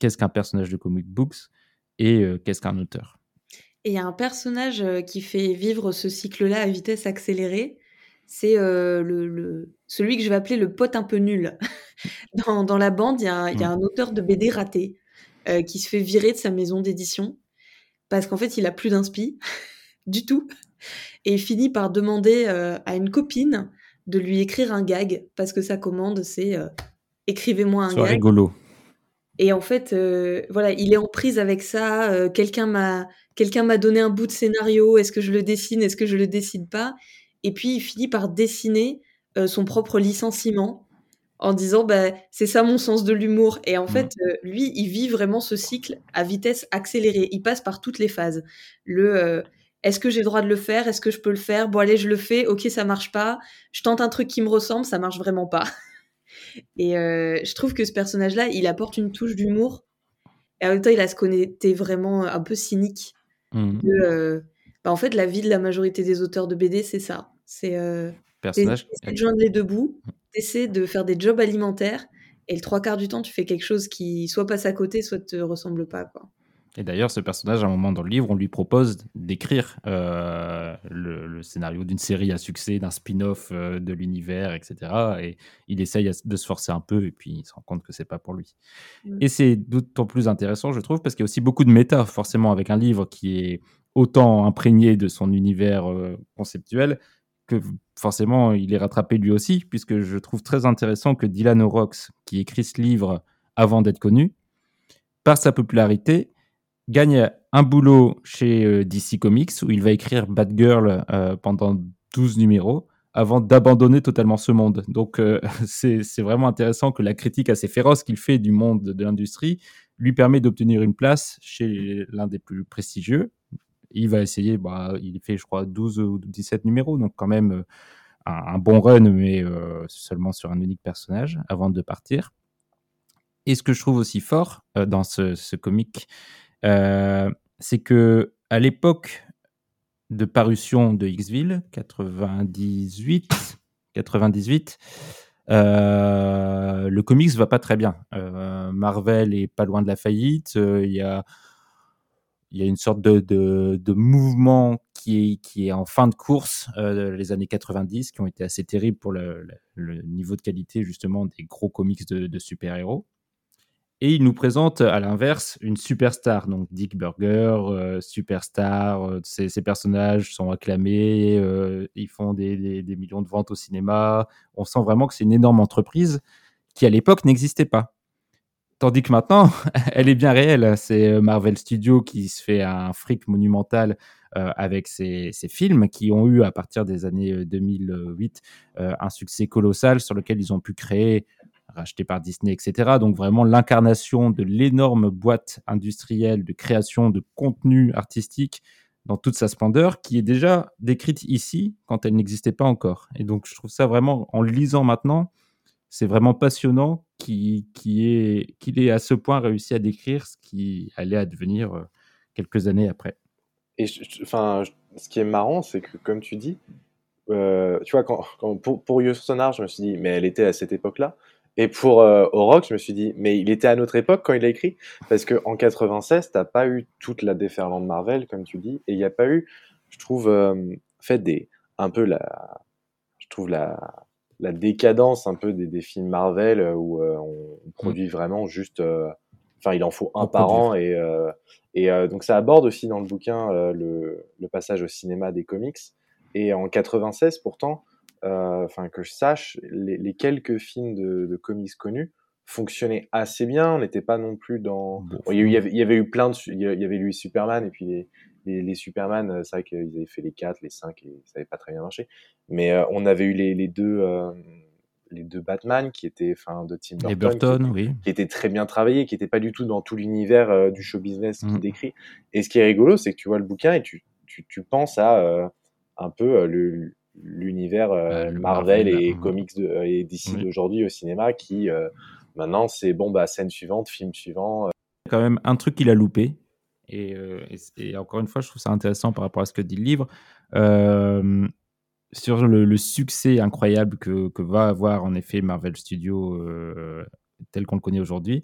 [SPEAKER 2] qu'est-ce qu'un personnage de comic books et euh, qu'est-ce qu'un auteur.
[SPEAKER 3] Et il y a un personnage euh, qui fait vivre ce cycle-là à vitesse accélérée. C'est euh, le, le- celui que je vais appeler le pote un peu nul. dans, dans la bande, il y a, un- il y a un auteur de BD raté euh, qui se fait virer de sa maison d'édition parce qu'en fait, il a plus d'inspi du tout. Et il finit par demander à une copine de lui écrire un gag, parce que sa commande, c'est écrivez-moi un gag.
[SPEAKER 2] rigolo.
[SPEAKER 3] Et en fait, euh, voilà, il est en prise avec ça. euh, quelqu'un m'a, quelqu'un m'a donné un bout de scénario. Est-ce que je le dessine Est-ce que je le dessine pas? Et puis il finit par dessiner euh, son propre licenciement en disant, bah, c'est ça mon sens de l'humour. Et en fait, euh, lui, il vit vraiment ce cycle à vitesse accélérée. Il passe par toutes les phases. Le, est-ce que j'ai le droit de le faire? Est-ce que je peux le faire? Bon, allez, je le fais. Ok, ça marche pas. Je tente un truc qui me ressemble, ça marche vraiment pas. Et euh, je trouve que ce personnage-là, il apporte une touche d'humour. Et en même temps, il a ce côté vraiment un peu cynique. De, euh, bah, en fait, la vie de la majorité des auteurs de BD, c'est ça. C'est euh,
[SPEAKER 2] Personnage.
[SPEAKER 3] de joindre les deux bouts, t'essaies de faire des jobs alimentaires, et le trois quarts du temps, tu fais quelque chose qui soit passe à côté, soit te ressemble pas. Quoi.
[SPEAKER 2] Et d'ailleurs, ce personnage, à un moment dans le livre, on lui propose d'écrire euh, le, le scénario d'une série à succès, d'un spin-off euh, de l'univers, etc. Et il essaye de se forcer un peu, et puis il se rend compte que c'est pas pour lui.
[SPEAKER 3] Mm.
[SPEAKER 2] Et c'est d'autant plus intéressant, je trouve, parce qu'il y a aussi beaucoup de méta, forcément, avec un livre qui est autant imprégné de son univers euh, conceptuel que forcément il est rattrapé lui aussi, puisque je trouve très intéressant que Dylan O'Rourke, qui écrit ce livre avant d'être connu, par sa popularité, gagne un boulot chez euh, DC Comics où il va écrire Batgirl euh, pendant 12 numéros avant d'abandonner totalement ce monde. Donc euh, c'est vraiment intéressant que la critique assez féroce qu'il fait du monde de l'industrie lui permet d'obtenir une place chez l'un des plus prestigieux. Il va essayer, bah, il fait je crois 12 ou 17 numéros, donc quand même euh, un, bon run, mais seulement sur un unique personnage avant de partir. Et ce que je trouve aussi fort dans ce, comic, c'est que à l'époque de parution de X-Ville, 98, 98, euh, le comics va pas très bien. Euh, Marvel est pas loin de la faillite. euh, Il y a une sorte de, mouvement qui est, en fin de course, euh, les années 90, qui ont été assez terribles pour le, niveau de qualité justement des gros comics de super-héros. Et il nous présente à l'inverse une superstar, donc Dick Burger, euh, superstar, euh, ces, personnages sont acclamés, euh, ils font des, millions de ventes au cinéma. On sent vraiment que c'est une énorme entreprise qui à l'époque n'existait pas. Tandis que maintenant, elle est bien réelle. C'est euh, Marvel Studios qui se fait un fric monumental avec ses, ses films qui ont eu, à partir des années euh, 2008, euh, un succès colossal sur lequel ils ont pu créer, racheté par Disney, etc. Donc vraiment l'incarnation de l'énorme boîte industrielle de création de contenu artistique dans toute sa splendeur, qui est déjà décrite ici quand elle n'existait pas encore. Et donc je trouve ça vraiment, en le lisant maintenant, c'est vraiment passionnant qu'il qui qu'il ait à ce point réussi à décrire ce qui allait advenir euh, quelques années après.
[SPEAKER 4] Et enfin, ce qui est marrant, c'est que, comme tu dis, euh, tu vois, quand, pour, pour Sonar, je me suis dit, mais elle était à cette époque-là. Et pour euh, je me suis dit, mais il était à notre époque quand il a écrit. Parce qu'en 96, t'as pas eu toute la déferlante Marvel, comme tu dis, et il n'y a pas eu, je trouve, euh, fait des, un peu la, je trouve la, la décadence un peu des, des films Marvel euh, où euh, on, on produit vraiment juste, euh, enfin, il en faut un
[SPEAKER 2] En
[SPEAKER 4] par an et, et donc ça aborde aussi dans le bouquin le, le passage au cinéma des comics. Et en 96, pourtant, enfin que je sache, les, les quelques films de, de comics connus fonctionnaient assez bien. On n'était pas non plus dans.
[SPEAKER 2] Bon,
[SPEAKER 4] il, y a eu, il, y avait, eu plein de. Il y avait lui Superman et puis les, les, les Superman, euh, c'est vrai qu'ils avaient fait les 4, les 5 et ça n'avait pas très bien marché. Mais euh, on avait eu les, les deux. euh, les deux Batman qui étaient enfin de Tim Burton, qui
[SPEAKER 2] Burton,
[SPEAKER 4] étaient-
[SPEAKER 2] oui.
[SPEAKER 4] qui était très bien travaillé, qui n'était pas du tout dans tout l'univers euh, du show business qu'il
[SPEAKER 2] Mm.
[SPEAKER 4] décrit. Et ce qui est rigolo, c'est que tu vois le bouquin et tu, tu, tu penses à euh, un peu euh, le- l'univers euh,
[SPEAKER 2] Euh,
[SPEAKER 4] Marvel,
[SPEAKER 2] Marvel,
[SPEAKER 4] et
[SPEAKER 2] mm.
[SPEAKER 4] comics de, euh, et d'ici
[SPEAKER 2] Oui.
[SPEAKER 4] d'aujourd'hui au cinéma qui euh, maintenant c'est bon bah scène suivante, film suivant. euh,
[SPEAKER 2] quand même un truc qu'il a loupé. Et, euh, et c- et encore une fois, je trouve ça intéressant par rapport à ce que dit le livre. Euh, sur le, le succès incroyable que, que va avoir en effet Marvel Studios euh, tel qu'on le connaît aujourd'hui.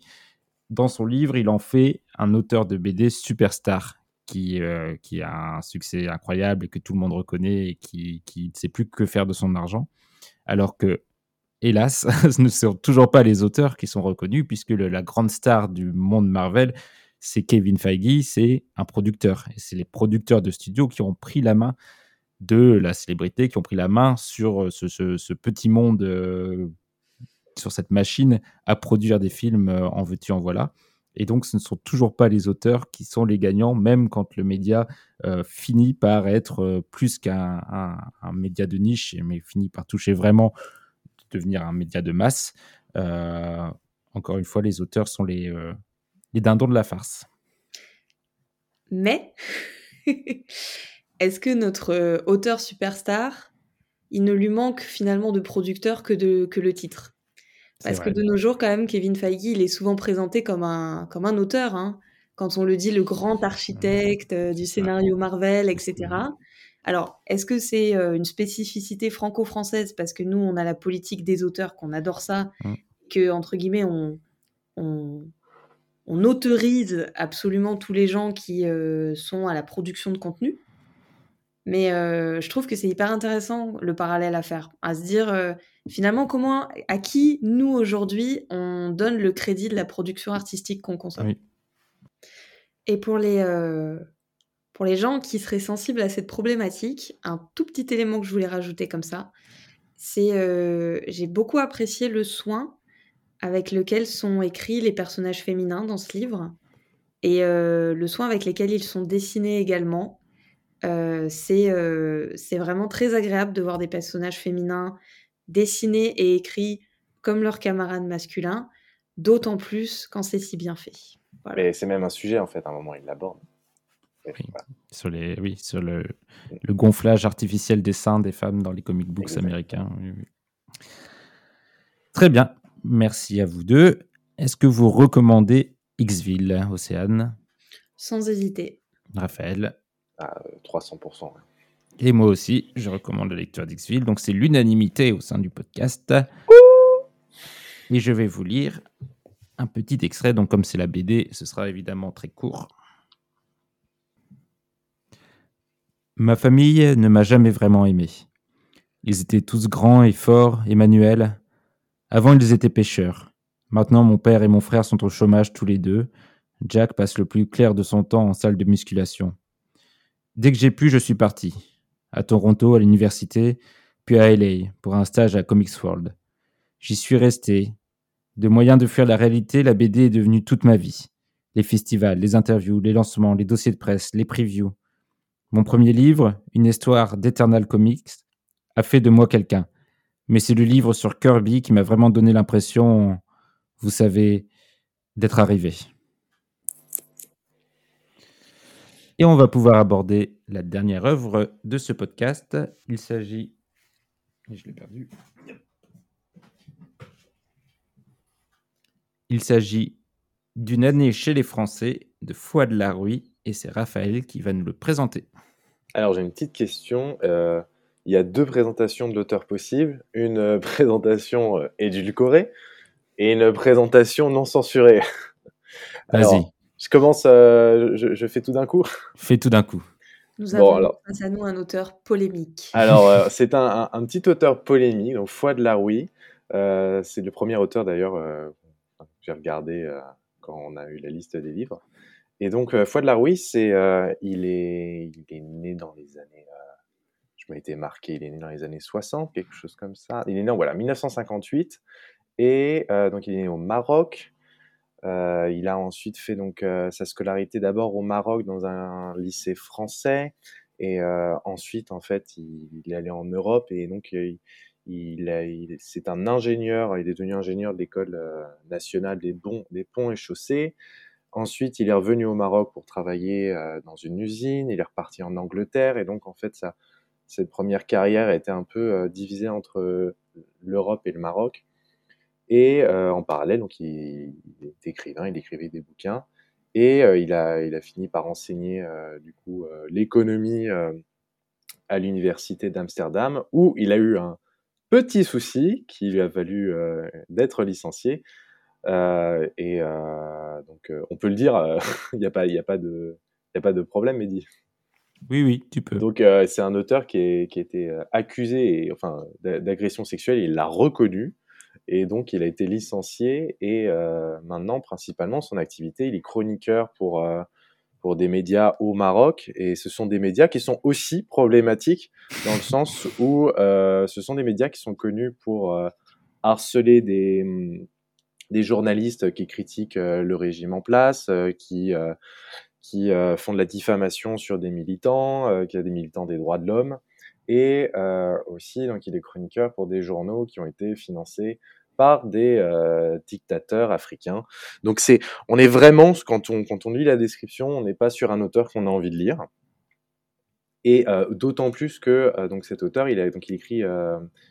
[SPEAKER 2] Dans son livre, il en fait un auteur de BD superstar qui, euh, qui a un succès incroyable et que tout le monde reconnaît et qui, qui ne sait plus que faire de son argent. Alors que, hélas, ce ne sont toujours pas les auteurs qui sont reconnus puisque la grande star du monde Marvel c'est Kevin Feige, c'est un producteur. Et c'est les producteurs de studio qui ont pris la main de la célébrité, qui ont pris la main sur euh, ce, ce- petit monde, euh, sur cette machine à produire des films en veux-tu, en voilà. Et donc, ce ne sont toujours pas les auteurs qui sont les gagnants, même quand le média euh, finit par être euh, plus qu'un un- un média de niche, mais finit par toucher vraiment, devenir un média de masse. Euh, encore une fois, les auteurs sont les, dindons de la farce.
[SPEAKER 3] Mais, est-ce que notre auteur superstar, il ne lui manque finalement de producteur que, le titre? Parce que de nos jours, quand même, Kevin Feige, il est souvent présenté comme un, comme un auteur. hein. Quand on le dit, le grand architecte euh, du scénario Marvel, etc. Alors, est-ce que c'est euh, une spécificité franco-française? Parce que nous, on a la politique des auteurs, qu'on adore ça,
[SPEAKER 2] Mm.
[SPEAKER 3] que, entre guillemets, on, on, on autorise absolument tous les gens qui euh, sont à la production de contenu. Mais euh, je trouve que c'est hyper intéressant le parallèle à faire, à se dire euh, finalement comment, à qui nous aujourd'hui on donne le crédit de la production artistique qu'on consomme.
[SPEAKER 2] Oui.
[SPEAKER 3] Et pour les, euh, pour les gens qui seraient sensibles à cette problématique, un tout petit élément que je voulais rajouter comme ça, c'est j'ai beaucoup apprécié le soin avec lequel sont écrits les personnages féminins dans ce livre et le soin avec lequel ils sont dessinés également. Euh, c'est euh, c'est vraiment très agréable de voir des personnages féminins dessinés et écrits comme leurs camarades masculins, d'autant plus quand c'est si bien fait. Voilà.
[SPEAKER 4] Mais c'est même un sujet, en fait, à un moment, il l'aborde.
[SPEAKER 2] Oui.
[SPEAKER 4] voilà.
[SPEAKER 2] Sur, les, oui, sur le, le gonflage artificiel des seins des femmes dans les comic books américains. oui, oui. Très bien. Merci à vous deux. Est-ce que vous recommandez Xville, Océane,
[SPEAKER 3] Sans hésiter.
[SPEAKER 2] Raphaël?
[SPEAKER 4] À euh, 300%. ouais.
[SPEAKER 2] Et moi aussi, je recommande la lecture d'Xville. Donc, c'est l'unanimité au sein du podcast. Et je vais vous lire un petit extrait. Donc, comme c'est la BD, ce sera évidemment très court. Ma famille ne m'a jamais vraiment aimé. Ils étaient tous grands et forts, Emmanuel. Avant, ils étaient pêcheurs. Maintenant, mon père et mon frère sont au chômage tous les deux. Jack passe le plus clair de son temps en salle de musculation. Dès que j'ai pu, je suis parti. À Toronto, à l'université, puis à LA, pour un stage à Comics World. J'y suis resté. De moyen de fuir la réalité, la BD est devenue toute ma vie. Les festivals, les interviews, les lancements, les dossiers de presse, les previews. Mon premier livre, Une histoire d'Eternal Comics, a fait de moi quelqu'un. Mais c'est le livre sur Kirby qui m'a vraiment donné l'impression, vous savez, d'être arrivé. Et on va pouvoir aborder la dernière œuvre de ce podcast. Il s'agit. Je l'ai perdu. Il s'agit d'une année chez les Français de Foi de la Rue et c'est Raphaël qui va nous le présenter.
[SPEAKER 4] Alors, j'ai une petite question. Euh, il y a deux présentations de l'auteur possible. Une euh, présentation euh, édulcorée et une présentation non censurée.
[SPEAKER 2] Vas-y,
[SPEAKER 4] je commence, euh, je, je fais tout d'un coup.
[SPEAKER 2] fais tout d'un coup.
[SPEAKER 3] Nous
[SPEAKER 4] Bon,
[SPEAKER 3] avons
[SPEAKER 4] alors.
[SPEAKER 3] face à nous un auteur polémique.
[SPEAKER 4] Alors, euh, c'est un, un- un petit auteur polémique, donc Foi de la Rouille. Euh, c'est le premier auteur d'ailleurs euh, que j'ai regardé euh, quand on a eu la liste des livres. Et donc, euh, Foi de la Rouille, c'est, euh, il, est, il est né dans les années. euh, je m'ai été marqué, il est né dans les années 60, quelque chose comme ça. Il est né en voilà, 1958. Et euh, donc, il est né au Maroc. Euh, il a ensuite fait donc euh, sa scolarité d'abord au Maroc dans un lycée français et euh, ensuite en fait il, il est allé en Europe et donc euh, il, il, il- c'est un ingénieur, il est devenu ingénieur de l'école euh, nationale des, bons, des ponts et chaussées. Ensuite, il est revenu au Maroc pour travailler euh, dans une usine. Il est reparti en Angleterre et donc en fait, sa, cette première carrière était un peu divisée entre l'Europe et le Maroc. Et euh, en parallèle, donc il, il est écrivain, il écrivait des bouquins et euh, il a il a fini par enseigner euh, du coup l'économie à l'université d'Amsterdam où il a eu un petit souci qui lui a valu d'être licencié. Et donc on peut le dire, il n'y a pas il y a pas de il y a pas de problème, Mehdi.
[SPEAKER 2] Oui, oui, tu peux.
[SPEAKER 4] Donc euh, c'est un auteur qui, est, qui a été accusé et, enfin d'a- d'agression sexuelle, et il l'a reconnu Et donc, il a été licencié et euh, maintenant, principalement, son activité, il est chroniqueur pour, euh, pour des médias au Maroc. Et ce sont des médias qui sont aussi problématiques dans le sens où euh, ce sont des médias qui sont connus pour harceler des, hum, des journalistes qui critiquent le régime en place, qui, qui font de la diffamation sur des militants, qui a des militants des droits de l'homme. Et aussi, donc, il est chroniqueur pour des journaux qui ont été financés par des euh, dictateurs africains. Donc c'est, on est vraiment quand on quand on lit la description, on n'est pas sur un auteur qu'on a envie de lire. Et euh, d'autant plus que euh, donc cet auteur, il a écrit,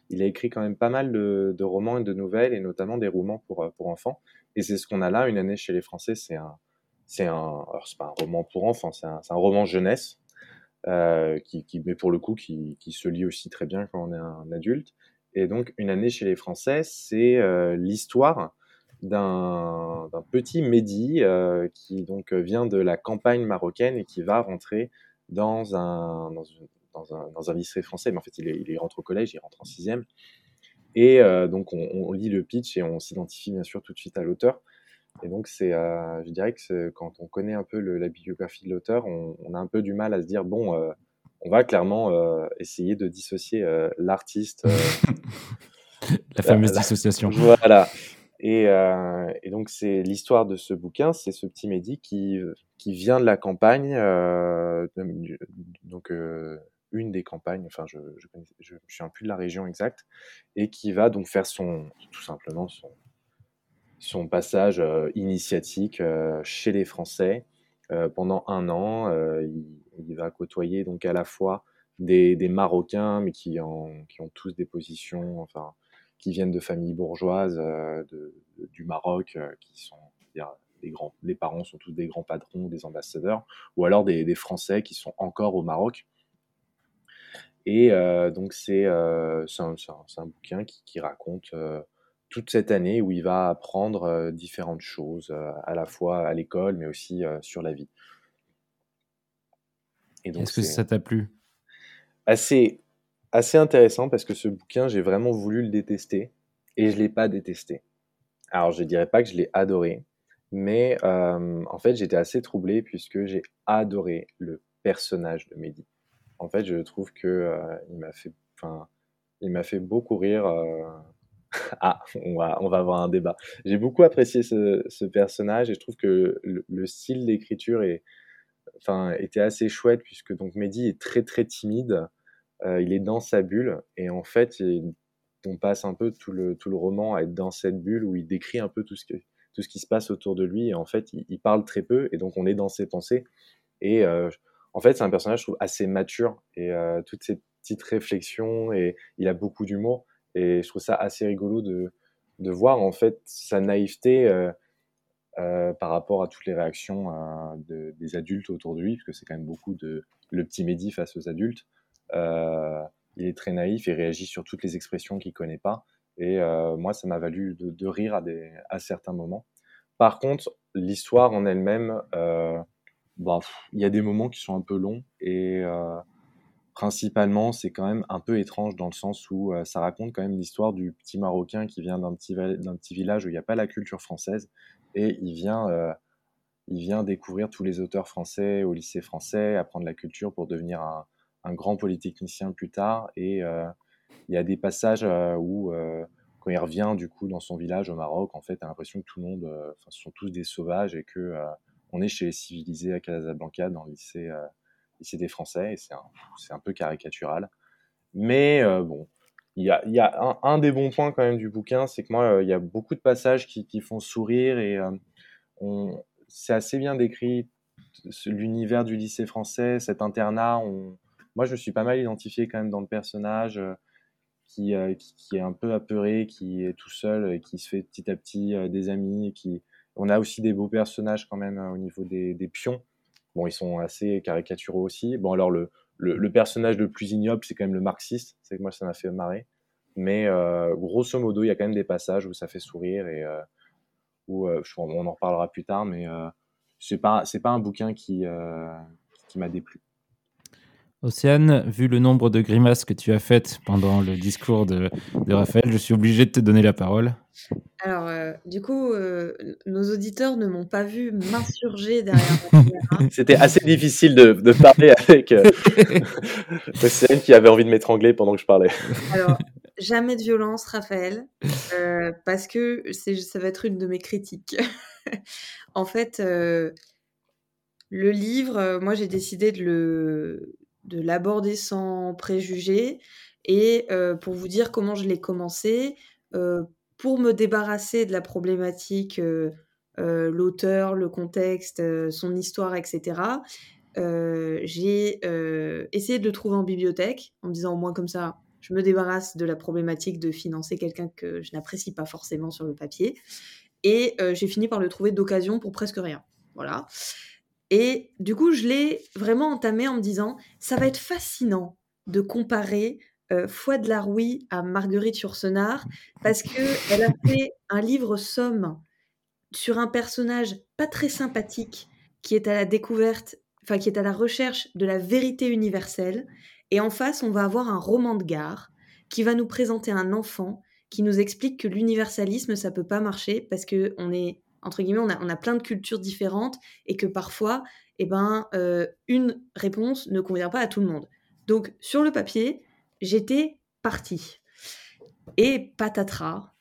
[SPEAKER 4] il a écrit quand même pas mal de, romans et de nouvelles et notamment des romans pour enfants. Et c'est ce qu'on a là, une année chez les Français, c'est un c'est un c'est pas un roman pour enfants, c'est un, roman jeunesse qui, mais pour le coup qui se lit aussi très bien quand on est un adulte. Et donc, Une année chez les Français, c'est euh, l'histoire d'un petit Mehdi euh, qui donc vient de la campagne marocaine et qui va rentrer dans un, dans, une- dans un, dans un lycée français. Mais en fait, il, est- il rentre au collège, il rentre en sixième. Et euh, donc, on, on lit le pitch et on s'identifie bien sûr tout de suite à l'auteur. Et donc, c'est, euh, je dirais que quand on connaît un peu le- la biographie de l'auteur, on, on a un peu du mal à se dire, bon, euh, on va clairement euh, essayer de dissocier euh, l'artiste. euh,
[SPEAKER 2] La fameuse
[SPEAKER 4] la-
[SPEAKER 2] dissociation.
[SPEAKER 4] voilà. Et, et donc, c'est l'histoire de ce bouquin, c'est ce petit Mehdi qui, qui vient de la campagne, donc une des campagnes, enfin, je je, connais- je, je suis un plus de la région exacte, et qui va donc faire son, tout simplement, son, son passage initiatique chez les Français pendant un an. il, il va côtoyer donc à la fois des, Marocains, mais qui, ont tous des positions, enfin, qui viennent de familles bourgeoises euh, du Maroc, euh, qui sont les parents sont tous des grands patrons, des ambassadeurs, ou alors des, Français qui sont encore au Maroc. Et euh, donc c'est un, un- bouquin qui, raconte toute cette année où il va apprendre différentes choses, à la fois à l'école, mais aussi sur la vie.
[SPEAKER 2] Est-ce que ça t'a plu?
[SPEAKER 4] assez, assez intéressant parce que ce bouquin, j'ai vraiment voulu le détester et je l'ai pas détesté. Alors, je dirais pas que je l'ai adoré, mais euh, en fait, j'étais assez troublé puisque j'ai adoré le personnage de Mehdi. En fait, je trouve que euh, il m'a fait, enfin, il m'a fait beaucoup rire. euh, Ah, on va, on va avoir un débat. J'ai beaucoup apprécié ce, ce personnage et je trouve que le, le style d'écriture est, était assez chouette puisque donc Mehdi est très très timide. Euh, il est dans sa bulle et en fait, on passe un peu tout le, tout le roman à être dans cette bulle où il décrit un peu tout ce, tout ce qui se passe autour de lui et en fait, il, parle très peu et donc on est dans ses pensées. Et euh, en fait, c'est un personnage, je trouve, assez mature et euh, toutes ces petites réflexions et il a beaucoup d'humour et je trouve ça assez rigolo de, de voir en fait sa naïveté euh, par rapport à toutes les réactions euh, de- des adultes autour de lui, parce que c'est quand même beaucoup de le petit Mehdi face aux adultes. Euh, il est très naïf et réagit sur toutes les expressions qu'il connaît pas. Et moi, ça m'a valu de, rire à, des, à certains moments. Par contre, l'histoire en elle-même, bah, il y a des moments qui sont un peu longs et principalement, c'est quand même un peu étrange dans le sens où ça raconte quand même l'histoire du petit Marocain qui vient d'un petit, d'un petit village où il n'y a pas la culture française et il vient, euh, il vient découvrir tous les auteurs français au lycée français, apprendre la culture pour devenir un, grand polytechnicien plus tard. Et euh, il y a des passages euh, où, quand il revient du coup dans son village au Maroc, en fait, t'as l'impression que tout le monde, ce sont tous des sauvages et que on est chez les civilisés à Casablanca dans le lycée, des Français et c'est un, un peu caricatural. Mais bon, il y a, un, des bons points quand même du bouquin, c'est que moi, euh, il y a beaucoup de passages qui, font sourire et euh, c'est assez bien décrit l'univers du lycée français, cet internat. Moi, je me suis pas mal identifié quand même dans le personnage euh, qui, est un peu apeuré, qui est tout seul et qui se fait petit à petit des amis. On a aussi des beaux personnages quand même au niveau des, des pions. Bon, ils sont assez caricaturaux aussi. Bon, alors le, le, personnage le plus ignoble, c'est quand même le marxiste. C'est que moi, ça m'a fait marrer. Mais euh, grosso modo, il y a quand même des passages où ça fait sourire et euh, où euh, on en reparlera plus tard. Mais c'est pas c'est pas un bouquin qui qui m'a déplu.
[SPEAKER 2] Océane, vu le nombre de grimaces que tu as faites pendant le discours de, de Raphaël, je suis obligé de te donner la parole.
[SPEAKER 3] Alors, euh, du coup, euh, nos auditeurs ne m'ont pas vu m'insurger derrière la caméra.
[SPEAKER 4] C'était assez difficile de, de parler avec euh, Océane qui avait envie de m'étrangler pendant que je parlais.
[SPEAKER 3] Alors, jamais de violence, Raphaël, euh, parce que ça va être une de mes critiques. en fait, euh, le livre, moi, j'ai décidé de, le, de l'aborder sans préjugés et euh, pour vous dire comment je l'ai commencé, euh, pour me débarrasser de la problématique, euh, l'auteur, le contexte, son histoire, etc. j'ai essayé de le trouver en bibliothèque en me disant au moins comme ça, je me débarrasse de la problématique de financer quelqu'un que je n'apprécie pas forcément sur le papier. Et j'ai fini par le trouver d'occasion pour presque rien. Voilà. Et du coup, je l'ai vraiment entamé en me disant, ça va être fascinant de comparer euh, Foi de la Rouille à Marguerite Yourcenar parce que elle a fait un livre somme sur un personnage pas très sympathique qui est à la découverte, enfin qui est à la recherche de la vérité universelle. Et en face, on va avoir un roman de gare qui va nous présenter un enfant qui nous explique que l'universalisme, ça peut pas marcher parce que on est entre guillemets, on a, on a plein de cultures différentes et que parfois, eh ben, euh, une réponse ne convient pas à tout le monde. Donc, sur le papier, j'étais partie. Et patatras,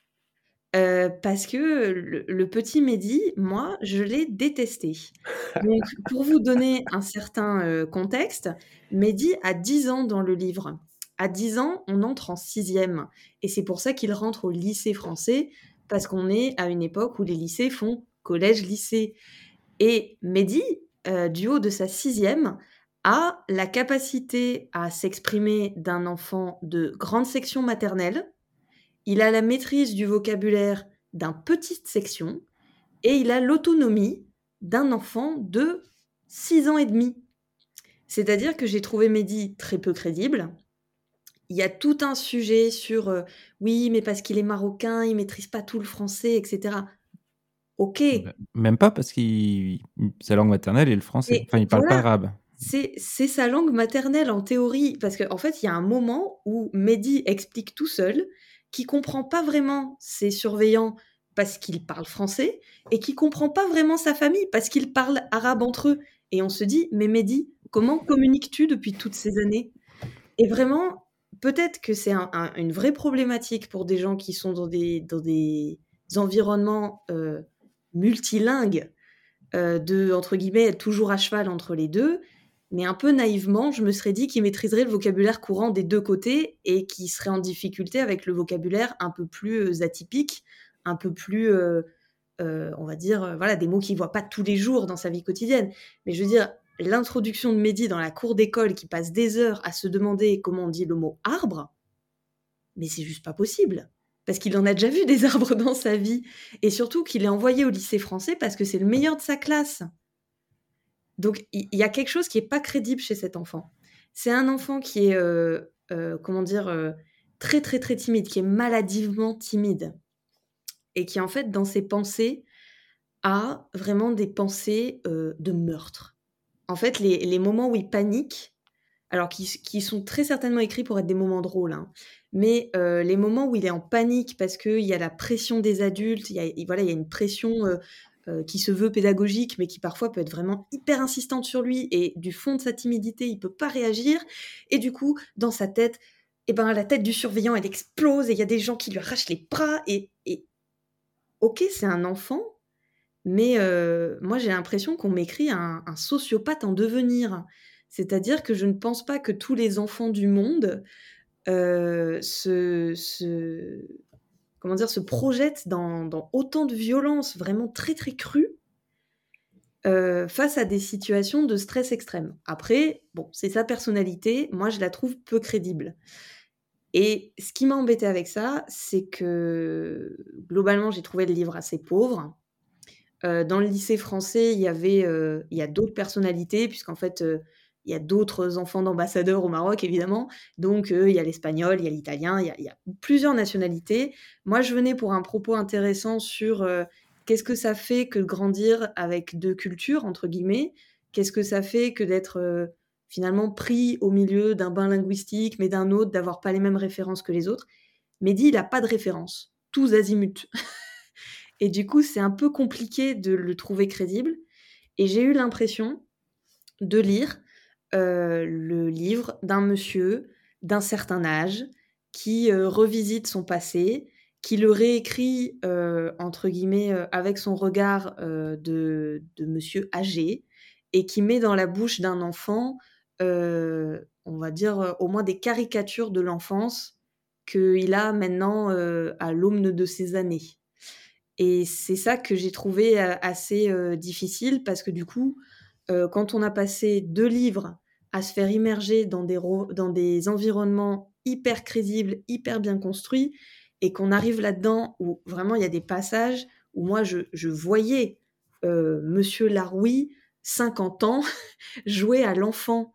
[SPEAKER 3] euh, parce que le, petit Mehdi, moi, je l'ai détesté. Donc, pour vous donner un certain euh, contexte, Mehdi a 10 ans dans le livre. À 10 ans, on entre en sixième. Et c'est pour ça qu'il rentre au lycée français, parce qu'on est à une époque où les lycées font collège-lycée. Et Mehdi, euh, du haut de sa sixième, a la capacité à s'exprimer d'un enfant de grande section maternelle, il a la maîtrise du vocabulaire d'un petite section, et il a l'autonomie d'un enfant de 6 ans et demi. C'est-à-dire que j'ai trouvé Mehdi très peu crédible. Il y a tout un sujet sur euh, oui, mais parce qu'il est marocain, il maîtrise pas tout le français, etc. Ok,
[SPEAKER 2] Même pas parce que sa langue maternelle est le français.
[SPEAKER 3] Et
[SPEAKER 2] Enfin, il parle
[SPEAKER 3] voilà.
[SPEAKER 2] pas arabe.
[SPEAKER 3] c'est sa langue maternelle en théorie, parce qu'en en fait, il y a un moment où Mehdi explique tout seul qu'il comprend pas vraiment ses surveillants parce qu'ils parlent français et qu'il comprend pas vraiment sa famille parce qu'ils parlent arabe entre eux. Et on se dit, mais Mehdi, comment communiques-tu depuis toutes ces années? Et vraiment, peut-être que c'est un- un- une vraie problématique pour des gens qui sont dans des, environnements euh, multilingues, euh, de, entre guillemets, toujours à cheval entre les deux. Mais un peu naïvement, je me serais dit qu'il maîtriserait le vocabulaire courant des deux côtés et qu'il serait en difficulté avec le vocabulaire un peu plus euh, atypique, un peu plus, on va dire, voilà, des mots qu'il voit pas tous les jours dans sa vie quotidienne. Mais je veux dire, l'introduction de Mehdi dans la cour d'école qui passe des heures à se demander comment on dit le mot arbre, mais c'est juste pas possible. Parce qu'il en a déjà vu des arbres dans sa vie. Et surtout qu'il est envoyé au lycée français parce que c'est le meilleur de sa classe. Donc il y, a quelque chose qui est pas crédible chez cet enfant. C'est un enfant qui est, euh, euh, comment dire, euh, très très très timide, qui est maladivement timide. Et qui en fait, dans ses pensées, a vraiment des pensées de meurtre. En fait, les, les moments où il panique, alors qui, qui sont très certainement écrits pour être des moments drôles, hein, mais euh, les moments où il est en panique parce qu'il y a la pression des adultes, il y a, il- voilà, il y a une pression euh, euh, qui se veut pédagogique, mais qui parfois peut être vraiment hyper insistante sur lui, et du fond de sa timidité, il peut pas réagir, et du coup, dans sa tête, eh ben, la tête du surveillant, elle explose, et il y a des gens qui lui arrachent les bras, et, et... ok, c'est un enfant, mais euh, moi j'ai l'impression qu'on m'écrit un, sociopathe en devenir. C'est-à-dire que je ne pense pas que tous les enfants du monde euh, se, projettent dans, autant de violence vraiment très très crue euh, face à des situations de stress extrême. Après, c'est sa personnalité, moi je la trouve peu crédible. Et ce qui m'a embêté avec ça, c'est que globalement j'ai trouvé le livre assez pauvre. Euh, dans le lycée français, il y avait, euh, il y a d'autres personnalités, puisqu'en fait, euh, il y a d'autres enfants d'ambassadeurs au Maroc, évidemment. Donc, il y a l'espagnol, il y a l'italien, il il y a plusieurs nationalités. Moi, je venais pour un propos intéressant sur qu'est-ce que ça fait que grandir avec deux cultures, entre guillemets? Qu'est-ce que ça fait que d'être finalement pris au milieu d'un bain linguistique, mais d'un autre, d'avoir pas les mêmes références que les autres? Mehdi, il n'a pas de référence, tous azimuts. et du coup, c'est un peu compliqué de le trouver crédible. Et j'ai eu l'impression de lire euh, le livre d'un monsieur d'un certain âge qui euh, revisite son passé, qui le réécrit, euh, entre guillemets, avec son regard de, monsieur âgé, et qui met dans la bouche d'un enfant, on va dire, au moins des caricatures de l'enfance qu'il a maintenant à l'aumne de ses années. Et c'est ça que j'ai trouvé assez difficile parce que du coup, quand on a passé deux livres à se faire immerger dans des, dans des environnements hyper crédibles, hyper bien construits, et qu'on arrive là-dedans où vraiment il y a des passages où moi je, voyais Monsieur Laroui, 50 ans, jouer à l'enfant.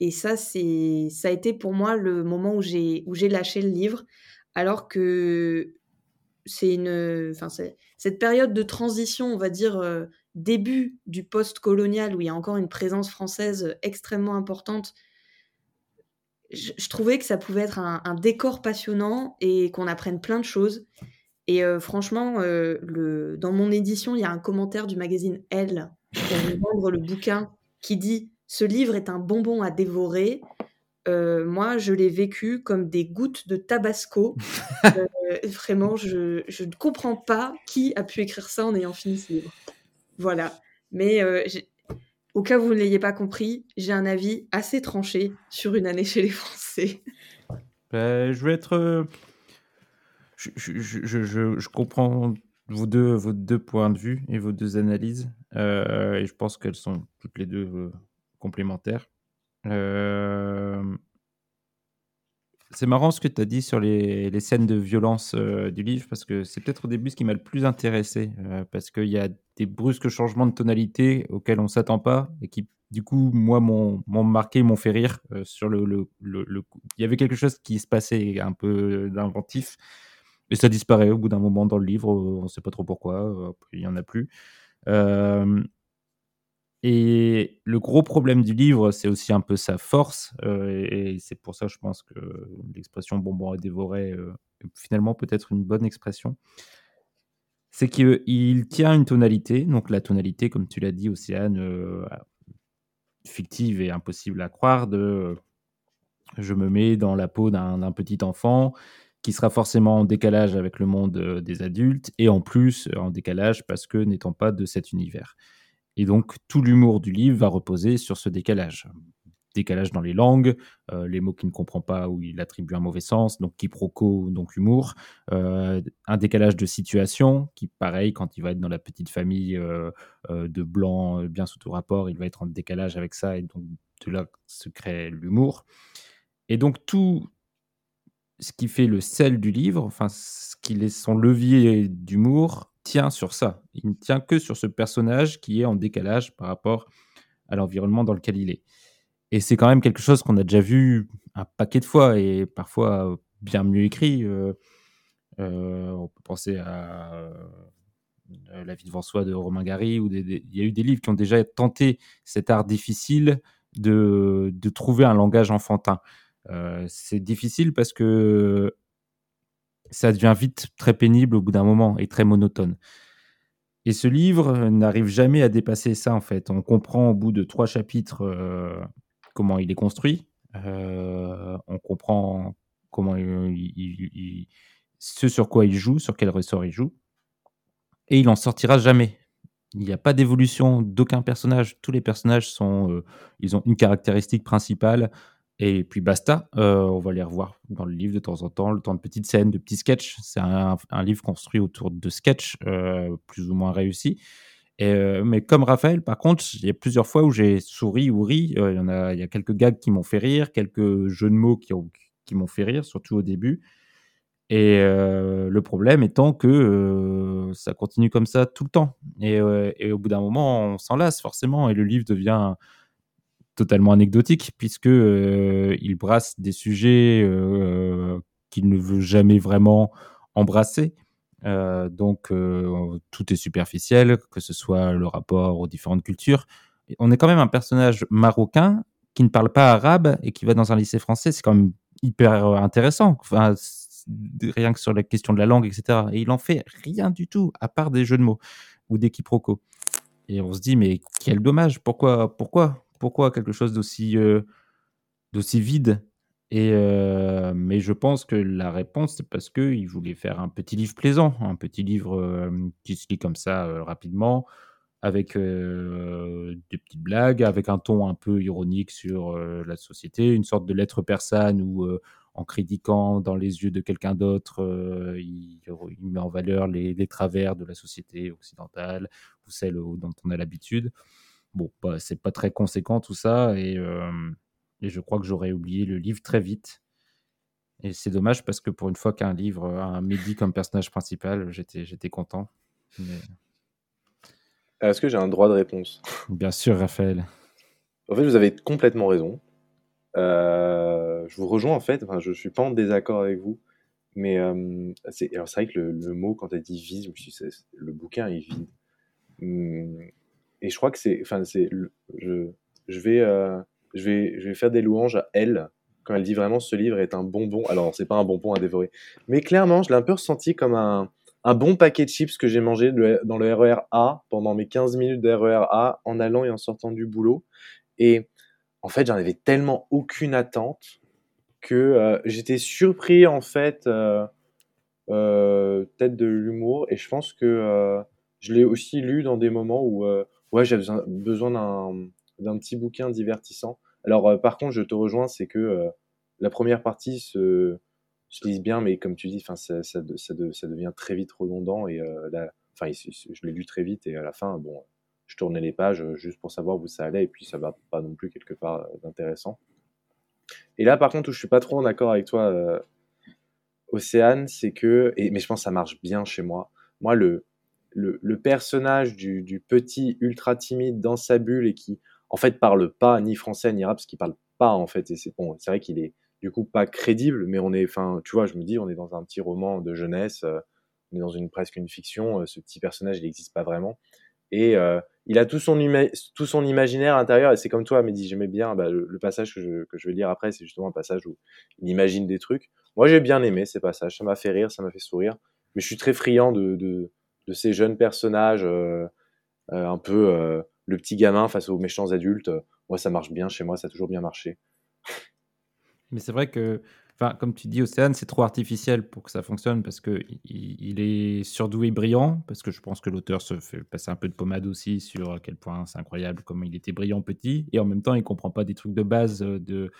[SPEAKER 3] Et ça, ça a été pour moi le moment où j'ai, où j'ai lâché le livre, alors que c'est une, enfin, cette période de transition, on va dire, euh, début du post-colonial, où il y a encore une présence française extrêmement importante, je, trouvais que ça pouvait être un, décor passionnant et qu'on apprenne plein de choses. Et euh, franchement, euh, le, dans mon édition, il y a un commentaire du magazine Elle, a vendre le bouquin, qui dit Ce livre est un bonbon à dévorer. Moi, je l'ai vécu comme des gouttes de tabasco. vraiment, je, je, ne comprends pas qui a pu écrire ça en ayant fini ce livre. Voilà. Mais euh, au cas où vous ne l'ayez pas compris, j'ai un avis assez tranché sur une année chez les Français.
[SPEAKER 2] Ben, je vais être. Euh, je, je, je, comprends vos deux, vos deux points de vue et vos deux analyses. Euh, et je pense qu'elles sont toutes les deux complémentaires. Euh, c'est marrant ce que tu as dit sur les, scènes de violence euh, du livre, parce que c'est peut-être au début ce qui m'a le plus intéressé, euh, parce qu'il y a des brusques changements de tonalité auxquels on ne s'attend pas, et qui, du coup, moi, m'ont marqué, m'ont fait rire. Sur le, le, le, Il y avait quelque chose qui se passait un peu d'inventif, et ça disparaît au bout d'un moment dans le livre, on ne sait pas trop pourquoi, il n'y en a plus. Et le gros problème du livre, c'est aussi un peu sa force, euh, et c'est pour ça, je pense que l'expression bonbon à dévorer euh, est finalement peut-être une bonne expression. C'est qu'il tient une tonalité, donc la tonalité, comme tu l'as dit, Océane, euh, fictive et impossible à croire, de je me mets dans la peau d'un petit enfant qui sera forcément en décalage avec le monde des adultes, et en plus en décalage parce que n'étant pas de cet univers. Et donc, tout l'humour du livre va reposer sur ce décalage. Décalage dans les langues, euh, les mots qu'il ne comprend pas ou il attribue un mauvais sens, donc quiproquo, donc humour. Euh, un décalage de situation, qui, pareil, quand il va être dans la petite famille euh, de blancs bien sous tout rapport, il va être en décalage avec ça, et donc de là se crée l'humour. Et donc, tout ce qui fait le sel du livre, enfin, ce qui est son levier d'humour, tient sur ça. Il ne tient que sur ce personnage qui est en décalage par rapport à l'environnement dans lequel il est. Et c'est quand même quelque chose qu'on a déjà vu un paquet de fois et parfois bien mieux écrit. Euh, euh, on peut penser à euh, La vie devant soi de Romain Gary, ou il y a eu des livres qui ont déjà tenté cet art difficile de, de trouver un langage enfantin. c'est difficile parce que ça devient vite très pénible au bout d'un moment et très monotone. Et ce livre n'arrive jamais à dépasser ça, en fait. On comprend au bout de trois chapitres euh, comment il est construit. Euh, on comprend comment il, ce sur quoi il joue, sur quel ressort il joue. Et il en sortira jamais. Il n'y a pas d'évolution d'aucun personnage. Tous les personnages sont, euh, ils ont une caractéristique principale. Et puis basta, euh, on va les revoir dans le livre de temps en temps, le temps de petites scènes, de petits sketchs. C'est un, livre construit autour de sketchs euh, plus ou moins réussis. Euh, mais comme Raphaël, par contre, il y a plusieurs fois où j'ai souri ou ri. Il y en a, il y a quelques gags qui m'ont fait rire, quelques jeux de mots qui, m'ont fait rire, surtout au début. Et le problème étant que ça continue comme ça tout le temps. Et, et au bout d'un moment, on s'en lasse forcément, et le livre devient totalement anecdotique puisque euh, il brasse des sujets euh, qu'il ne veut jamais vraiment embrasser. Euh, donc tout est superficiel, que ce soit le rapport aux différentes cultures. on est quand même un personnage marocain qui ne parle pas arabe et qui va dans un lycée français, c'est quand même hyper intéressant. Rien que sur la question de la langue, etc. Et il en fait rien du tout, à part des jeux de mots ou des quiproquos. Et on se dit, mais quel dommage, pourquoi, pourquoi, pourquoi quelque chose d'aussi euh, d'aussi vide et euh, mais je pense que la réponse, c'est parce qu'il voulait faire un petit livre plaisant, un petit livre qui se lit comme ça rapidement, avec des petites blagues, avec un ton un peu ironique sur la société, une sorte de lettre persane où, en critiquant dans les yeux de quelqu'un d'autre, il, il, met en valeur les, les, travers de la société occidentale ou celle dont on a l'habitude. Bon, bah, c'est pas très conséquent tout ça, et, et je crois que j'aurais oublié le livre très vite. Et c'est dommage parce que pour une fois qu'un livre a un Mehdi comme personnage principal, j'étais content. Mais...
[SPEAKER 4] Est-ce que j'ai un droit de réponse?
[SPEAKER 2] Bien sûr, Raphaël.
[SPEAKER 4] En fait, vous avez complètement raison. Euh, je vous rejoins en fait. Enfin, je suis pas en désaccord avec vous, mais euh, c'est vrai que le, le, mot quand elle dit vide, je me suis dit, le bouquin est vide. Hum, et je crois que c'est, enfin, c'est, je, vais, euh, je vais, je vais faire des louanges à elle quand elle dit vraiment ce livre est un bonbon. Alors, c'est pas un bonbon à dévorer, mais clairement, je l'ai un peu ressenti comme un un bon paquet de chips que j'ai mangé dans le RER A pendant mes 15 minutes de RER A en allant et en sortant du boulot. Et en fait, j'en avais tellement aucune attente que euh, j'étais surpris en fait euh, euh, peut-être de l'humour et je pense que je l'ai aussi lu dans des moments où ouais j'avais besoin d'un petit bouquin divertissant. Alors par contre, je te rejoins, c'est que la première partie se se lisent bien, mais comme tu dis, ça, ça, ça, ça, devient très vite redondant. Et euh, là, enfin, je l'ai lu très vite et à la fin, bon, je tournais les pages euh, juste pour savoir où ça allait et puis ça va pas non plus quelque part euh, d'intéressant. Et là, par contre, où je suis pas trop en accord avec toi, euh, Océane, c'est que, et, mais je pense que ça marche bien chez moi. Moi, le, le, le personnage du, du, petit ultra timide dans sa bulle et qui, en fait, parle pas ni français ni arabe, parce qu'il parle pas en fait. Et c'est bon, c'est vrai qu'il est du coup pas crédible, mais on est, enfin, tu vois, je me dis, on est dans un petit roman de jeunesse, euh, on est dans une presque une fiction. Euh, ce petit personnage, il n'existe pas vraiment, et euh, il a tout son tout son imaginaire intérieur. Et c'est comme toi, Mehdi, j'aimais bien bah, le, passage que je, que je vais lire après, c'est justement un passage où il imagine des trucs. Moi, j'ai bien aimé ces passages, ça m'a fait rire, ça m'a fait sourire, mais je suis très friand de, de, de ces jeunes personnages, un peu le petit gamin face aux méchants adultes. Moi, ça marche bien chez moi, ça a toujours bien marché.
[SPEAKER 2] Mais c'est vrai que, comme tu dis, Océane, c'est trop artificiel pour que ça fonctionne parce que il, est surdoué brillant, parce que je pense que l'auteur se fait passer un peu de pommade aussi sur à quel point c'est incroyable comment il était brillant petit, et en même temps, il comprend pas des trucs de base euh, de,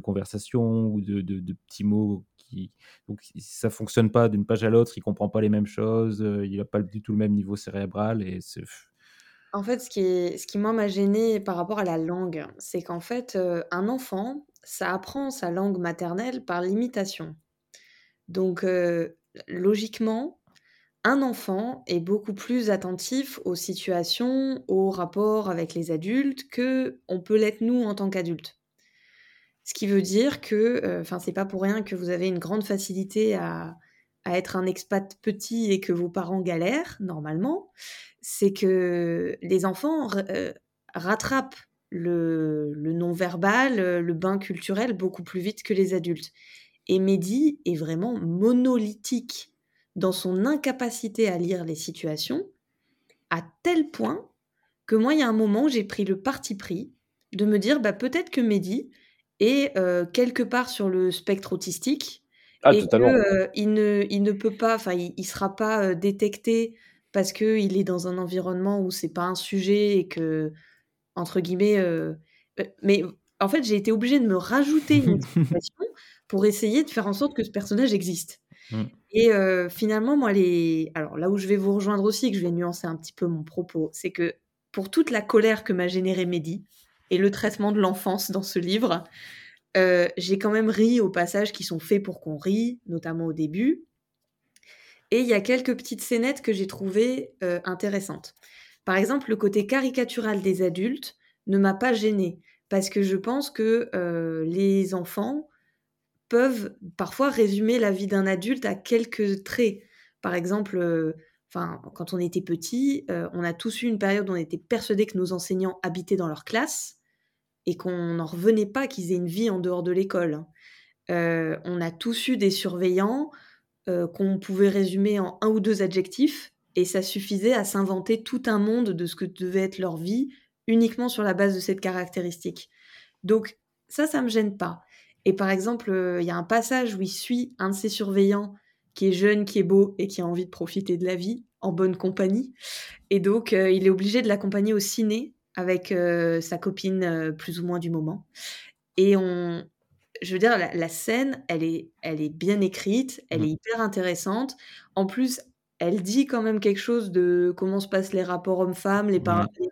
[SPEAKER 2] conversation ou de, petits mots qui, donc ça fonctionne pas d'une page à l'autre, il comprend pas les mêmes choses, euh, il a pas du tout le même niveau cérébral et c'est
[SPEAKER 3] en fait, ce qui, m'a gêné par rapport à la langue, c'est qu'en fait, euh, un enfant, ça apprend sa langue maternelle par l'imitation. Donc, euh, logiquement, un enfant est beaucoup plus attentif aux situations, aux rapports avec les adultes que on peut l'être nous en tant qu'adultes. Ce qui veut dire que, euh, enfin, c'est pas pour rien que vous avez une grande facilité à, à être un expat petit et que vos parents galèrent normalement, c'est que les enfants euh, rattrapent le, non-verbal, euh, le bain culturel beaucoup plus vite que les adultes. Et Mehdi est vraiment monolithique dans son incapacité à lire les situations, à tel point que moi, il y a un moment j'ai pris le parti pris de me dire, bah, peut-être que Mehdi est euh, quelque part sur le spectre autistique ah, et qu'il ne, il ne peut pas, enfin, il, ne sera pas détecté parce qu'il est dans un environnement où c'est pas un sujet et que, entre guillemets, mais en fait, j'ai été obligée de me rajouter une situation pour essayer de faire en sorte que ce personnage existe. Mmh. Et euh, finalement, moi, les... alors là où je vais vous rejoindre aussi, que je vais nuancer un petit peu mon propos, c'est que pour toute la colère que m'a généré Mehdi et le traitement de l'enfance dans ce livre, j'ai quand même ri aux passages qui sont faits pour qu'on rit, notamment au début. Et il y a quelques petites scénettes que j'ai trouvées euh, intéressantes. Par exemple, le côté caricatural des adultes ne m'a pas gênée parce que je pense que euh, les enfants peuvent parfois résumer la vie d'un adulte à quelques traits. Par exemple, euh, quand on était petit, on a tous eu une période où on était persuadé que nos enseignants habitaient dans leur classe. Et qu'on n'en revenait pas qu'ils aient une vie en dehors de l'école. Euh, on a tous eu des surveillants euh, qu'on pouvait résumer en un ou deux adjectifs, et ça suffisait à s'inventer tout un monde de ce que devait être leur vie uniquement sur la base de cette caractéristique. Donc ça, ça me gêne pas. Et par exemple, euh, il y a un passage où il suit un de ses surveillants qui est jeune, qui est beau et qui a envie de profiter de la vie en bonne compagnie. Et donc, il est obligé de l'accompagner au ciné avec euh, sa copine plus ou moins du moment. Et on, je veux dire, la, scène, elle est, elle est bien écrite, elle est
[SPEAKER 2] Mmh.
[SPEAKER 3] hyper intéressante. En plus, elle dit quand même quelque chose de comment se passent les rapports hommes-femmes, les,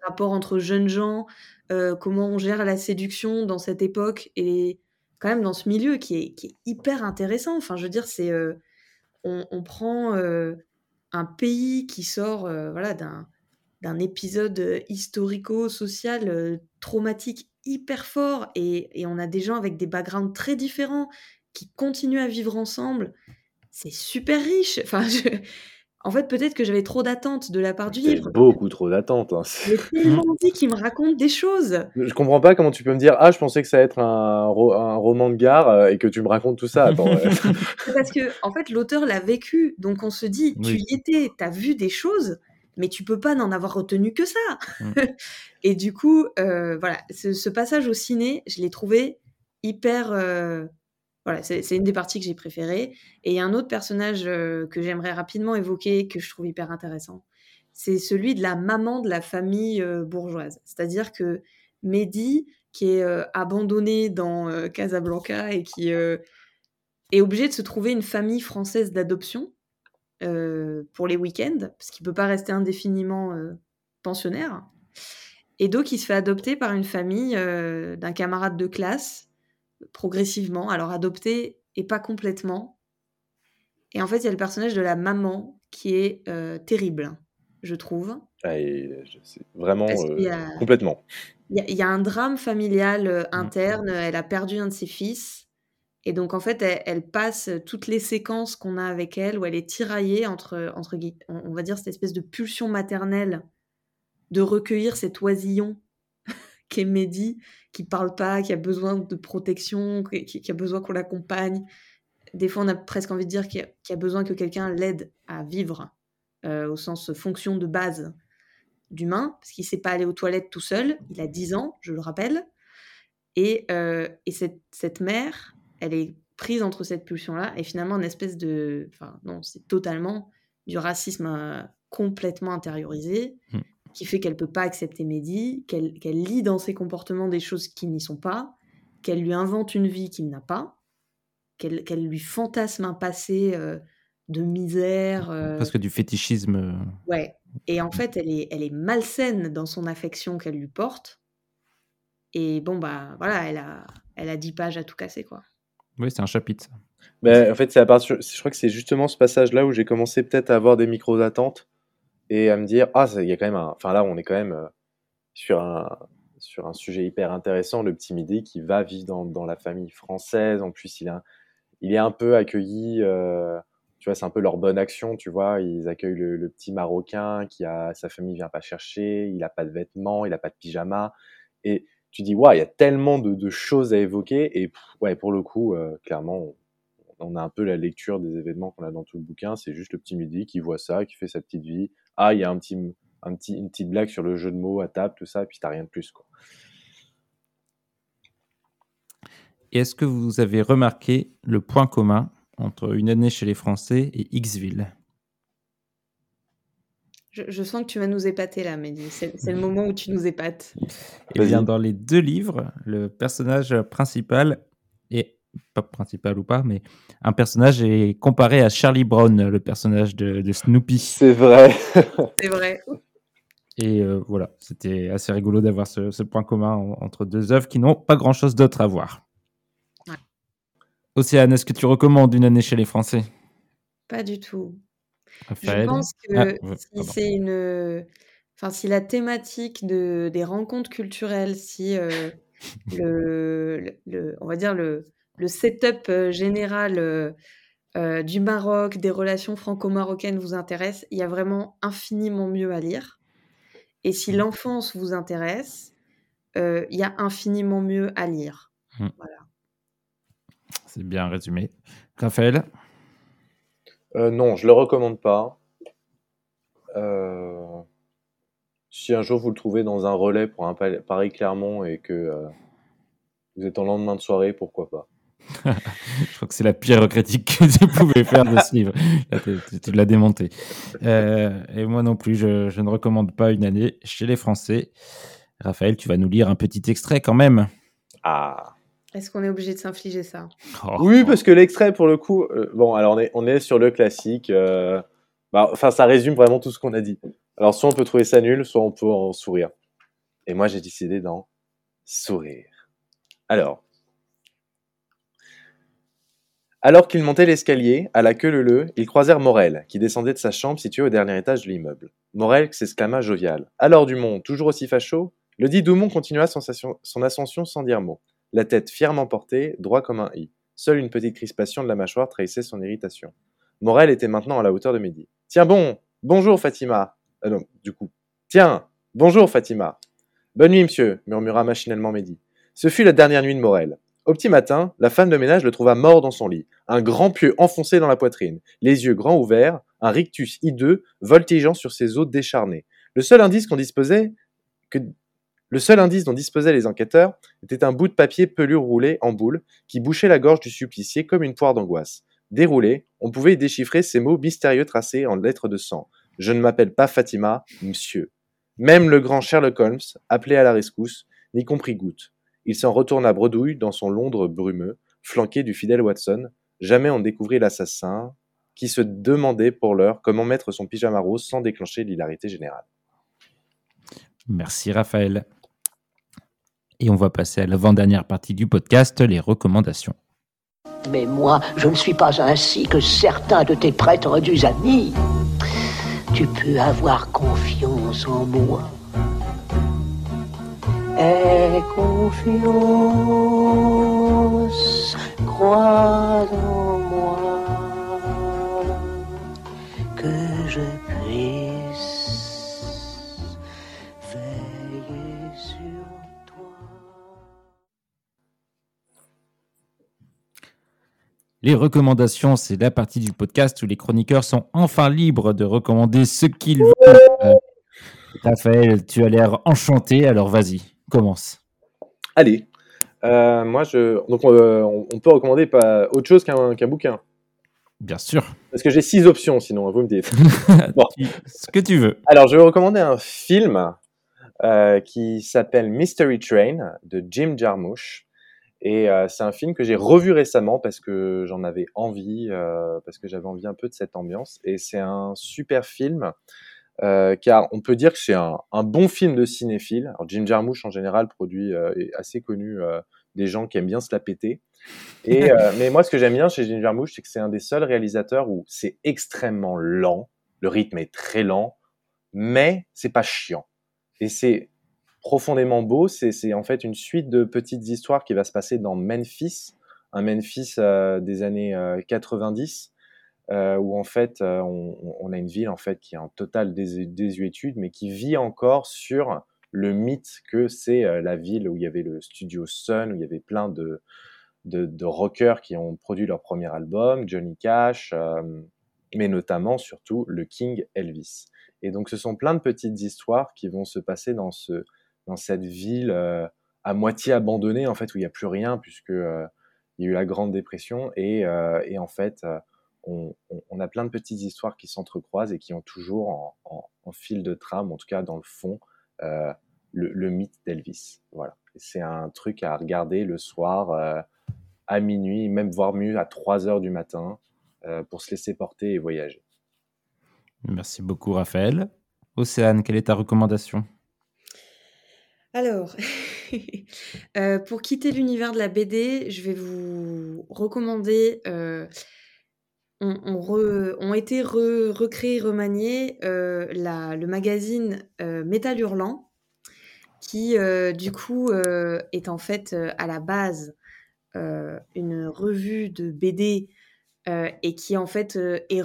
[SPEAKER 3] rapports entre jeunes gens, euh, comment on gère la séduction dans cette époque et quand même dans ce milieu qui est, qui est hyper intéressant. Enfin, je veux dire, c'est on, on prend un pays qui sort voilà, d'un d'un épisode historico-social euh, traumatique hyper fort et, et on a des gens avec des backgrounds très différents qui continuent à vivre ensemble. C'est super riche. Enfin, je- En fait, peut-être que j'avais trop d'attentes de la part du livre.
[SPEAKER 4] beaucoup trop d'attentes. hein.
[SPEAKER 3] J'ai tellement envie qu'il me raconte des choses.
[SPEAKER 4] Je comprends pas comment tu peux me dire ah je pensais que ça allait être un, ro- un roman de gare euh, et que tu me racontes tout ça. Attends,
[SPEAKER 3] C'est parce que, en fait, l'auteur l'a vécu. Donc, on se dit, tu y étais, tu as vu des choses, mais tu peux pas n'en avoir retenu que ça.
[SPEAKER 2] Mm.
[SPEAKER 3] Et du coup, euh, voilà, ce, ce passage au ciné, je l'ai trouvé hyper. euh, voilà, c'est une des parties que j'ai préférées. Et il y a un autre personnage euh, que j'aimerais rapidement évoquer, que je trouve hyper intéressant. C'est celui de la maman de la famille bourgeoise. C'est-à-dire que Mehdi, qui est abandonné dans Casablanca et qui est obligé de se trouver une famille française d'adoption pour les week-ends, parce qu'il peut pas rester indéfiniment euh, pensionnaire. Et donc, il se fait adopter par une famille euh, d'un camarade de classe, progressivement. Alors, adopté et pas complètement. Et en fait, il y a le personnage de la maman qui est euh, terrible, je trouve.
[SPEAKER 4] ah, et vraiment euh,
[SPEAKER 3] a-
[SPEAKER 4] complètement.
[SPEAKER 3] Il y, a- il y a un drame familial euh,
[SPEAKER 2] Mm.
[SPEAKER 3] interne. Elle a perdu un de ses fils. Et donc, en fait, elle, passe toutes les séquences qu'on a avec elle, où elle est tiraillée entre, entre on, on va dire, cette espèce de pulsion maternelle de recueillir cet oisillon qui est Mehdi, qui parle pas, qui a besoin de protection, qui, a besoin qu'on l'accompagne. Des fois, on a presque envie de dire qu'il a, besoin que quelqu'un l'aide à vivre, euh, au sens fonction de base d'humain, parce qu'il sait pas aller aux toilettes tout seul. Il a 10 ans, je le rappelle. Et, euh, et cette, cette mère, elle est prise entre cette pulsion-là et finalement une espèce de... Enfin, non, c'est totalement du racisme euh, complètement intériorisé
[SPEAKER 2] Mm.
[SPEAKER 3] qui fait qu'elle peut pas accepter Mehdi, qu'elle lit dans ses comportements des choses qui n'y sont pas, qu'elle lui invente une vie qu'il n'a pas, qu'elle lui fantasme un passé euh, de misère. euh,
[SPEAKER 2] Parce que du fétichisme.
[SPEAKER 3] Ouais. Et en fait, elle est, elle est malsaine dans son affection qu'elle lui porte. Et bon, bah voilà, elle a, elle a 10 pages à tout casser, quoi.
[SPEAKER 2] Oui, c'est un chapitre. ça.
[SPEAKER 4] Mais en fait, c'est à partir, je crois que c'est justement ce passage-là où j'ai commencé peut-être à avoir des micros d'attente et à me dire ah il y a quand même un, enfin là on est quand même euh, sur un sur un sujet hyper intéressant, le petit Midi qui va vivre dans, dans la famille française. En plus, il, a, il est un peu accueilli, euh, tu vois, c'est un peu leur bonne action, tu vois. Ils accueillent le, le petit Marocain qui a sa famille vient pas chercher, il a pas de vêtements, il a pas de pyjama. Et tu dis, waouh, il y a tellement de, choses à évoquer. Et ouais, pour le coup, euh, clairement, on, a un peu la lecture des événements qu'on a dans tout le bouquin. C'est juste le petit Midi qui voit ça, qui fait sa petite vie. Ah, il y a un petit, une petite blague sur le jeu de mots à table, tout ça, et puis t'as rien de plus, quoi.
[SPEAKER 2] Et est-ce que vous avez remarqué le point commun entre une année chez les Français et Xville?
[SPEAKER 3] Je, je sens que tu vas nous épater là, Mehdi. C'est le moment où tu nous épates.
[SPEAKER 2] Eh bien, dans les deux livres, le personnage principal est pas principal ou pas, mais un personnage est comparé à Charlie Brown, le personnage de, de Snoopy.
[SPEAKER 4] C'est vrai.
[SPEAKER 3] C'est vrai.
[SPEAKER 2] Et euh, voilà, c'était assez rigolo d'avoir ce, ce point commun en- entre deux œuvres qui n'ont pas grand-chose d'autre à voir.
[SPEAKER 3] Ouais.
[SPEAKER 2] Océane, est-ce que tu recommandes une année chez les Français?
[SPEAKER 3] Pas du tout. Je pense que
[SPEAKER 2] Ah,
[SPEAKER 3] si c'est une. Enfin, si la thématique de, des rencontres culturelles, si euh, le, le- le- on va dire le, le setup euh, général euh, du Maroc, des relations franco-marocaines vous intéresse, il y a vraiment infiniment mieux à lire. Et si
[SPEAKER 2] Mm.
[SPEAKER 3] l'enfance vous intéresse, euh, il y a infiniment mieux à lire.
[SPEAKER 2] Mm.
[SPEAKER 3] Voilà.
[SPEAKER 2] C'est bien résumé. Raphaël?
[SPEAKER 4] Euh, non, je le recommande pas. Euh, si un jour vous le trouvez dans un relais pour un pa- Paris-Clermont et que euh, vous êtes en lendemain de soirée, pourquoi pas?
[SPEAKER 2] Je crois que c'est la pire critique que tu pouvais faire de ce livre. Là, tu- l'as démonté. Et moi non plus, je, je ne recommande pas une année chez les Français. Raphaël, tu vas nous lire un petit extrait quand même.
[SPEAKER 4] Ah.
[SPEAKER 3] Est-ce qu'on est obligé de s'infliger ça
[SPEAKER 2] Oh.
[SPEAKER 4] Oui, parce que l'extrait, pour le coup, euh, bon, alors on est, on est sur le classique. euh, bah, Enfin, ça résume vraiment tout ce qu'on a dit. Alors, soit on peut trouver ça nul, soit on peut en sourire. Et moi, j'ai décidé d'en sourire. Alors. Alors qu'ils montaient l'escalier, à la queue leu-leu, ils croisèrent Morel, qui descendait de sa chambre située au dernier étage de l'immeuble. Morel s'exclama jovial. Alors, Dumont, toujours aussi facho? Le dit Dumont continua son ascension sans dire mot la tête fièrement portée, droit comme un i. Seule une petite crispation de la mâchoire trahissait son irritation. Morel était maintenant à la hauteur de Mehdi. Tiens bon, bonjour Fatima. Euh, non, du coup. Tiens, bonjour Fatima. Bonne nuit, monsieur, murmura machinalement Mehdi. Ce fut la dernière nuit de Morel. Au petit matin, la femme de ménage le trouva mort dans son lit, un grand pieu enfoncé dans la poitrine, les yeux grands ouverts, un rictus hideux voltigeant sur ses os décharnés. Le seul indice qu'on disposait que le seul indice dont disposaient les enquêteurs était un bout de papier pelure roulé en boule qui bouchait la gorge du supplicié comme une poire d'angoisse. Déroulé, on pouvait y déchiffrer ces mots mystérieux tracés en lettres de sang. Je ne m'appelle pas Fatima, monsieur. Même le grand Sherlock Holmes, appelé à la rescousse, n'y comprit goutte. Il s'en retourna bredouille dans son Londres brumeux, flanqué du fidèle Watson. Jamais on découvrit l'assassin, qui se demandait pour l'heure comment mettre son pyjama rose sans déclencher l'hilarité générale.
[SPEAKER 2] Merci Raphaël. Et on va passer à l'avant-dernière partie du podcast, les recommandations.
[SPEAKER 8] Mais moi, je ne suis pas ainsi que certains de tes prêtres du amis. Tu peux avoir confiance en moi. Aie confiance, crois en moi, que je puisse
[SPEAKER 2] Les recommandations, c'est la partie du podcast où les chroniqueurs sont enfin libres de recommander ce qu'ils veulent. Euh, Raphaël, tu as l'air enchanté, alors vas-y, commence.
[SPEAKER 4] Allez, euh, moi je donc euh, on, peut recommander pas autre chose qu'un bouquin
[SPEAKER 2] Bien sûr.
[SPEAKER 4] parce que j'ai six options sinon vous me dites. Bon.
[SPEAKER 2] Ce que tu veux.
[SPEAKER 4] Alors je vais vous recommander un film euh, qui s'appelle Mystery Train de Jim Jarmusch et euh, c'est un film que j'ai revu récemment parce que j'en avais envie euh, parce que j'avais envie un peu de cette ambiance et c'est un super film. euh, car on peut dire que c'est un, un bon film de cinéphile. Alors Jim Jarmusch en général produit euh, est assez connu euh, des gens qui aiment bien se la péter. Et, euh, mais moi, ce que j'aime bien chez Jim Jarmusch, c'est que c'est un des seuls réalisateurs où c'est extrêmement lent. Le rythme est très lent, mais c'est pas chiant. Et c'est profondément beau. C'est en fait une suite de petites histoires qui va se passer dans Memphis, un Memphis euh, des années euh, 90, euh, où en fait euh, on, a une ville en fait qui est en totale dés- désuétude, mais qui vit encore sur le mythe que c'est euh, la ville où il y avait le studio Sun, où il y avait plein de de, de rockers qui ont produit leur premier album, Johnny Cash, euh, mais notamment surtout le King Elvis. Et donc ce sont plein de petites histoires qui vont se passer dans ce dans cette ville euh, à moitié abandonnée en fait où il n'y a plus rien puisque euh, il y a eu la Grande Dépression et, euh, en fait euh, on, a plein de petites histoires qui s'entrecroisent et qui ont toujours en, fil de trame, en tout cas dans le fond, le, mythe d'Elvis. Voilà. C'est un truc à regarder le soir à minuit, même voire mieux à 3 heures du matin pour se laisser porter et voyager.
[SPEAKER 2] Merci beaucoup, Raphaël. Océane, quelle est ta recommandation?
[SPEAKER 3] Alors, euh, pour quitter l'univers de la BD, je vais vous recommander. euh, ont re- ont été re- recréés, remaniés euh, le magazine Métal Hurlant, qui du coup est en fait à la base une revue de BD et qui en fait est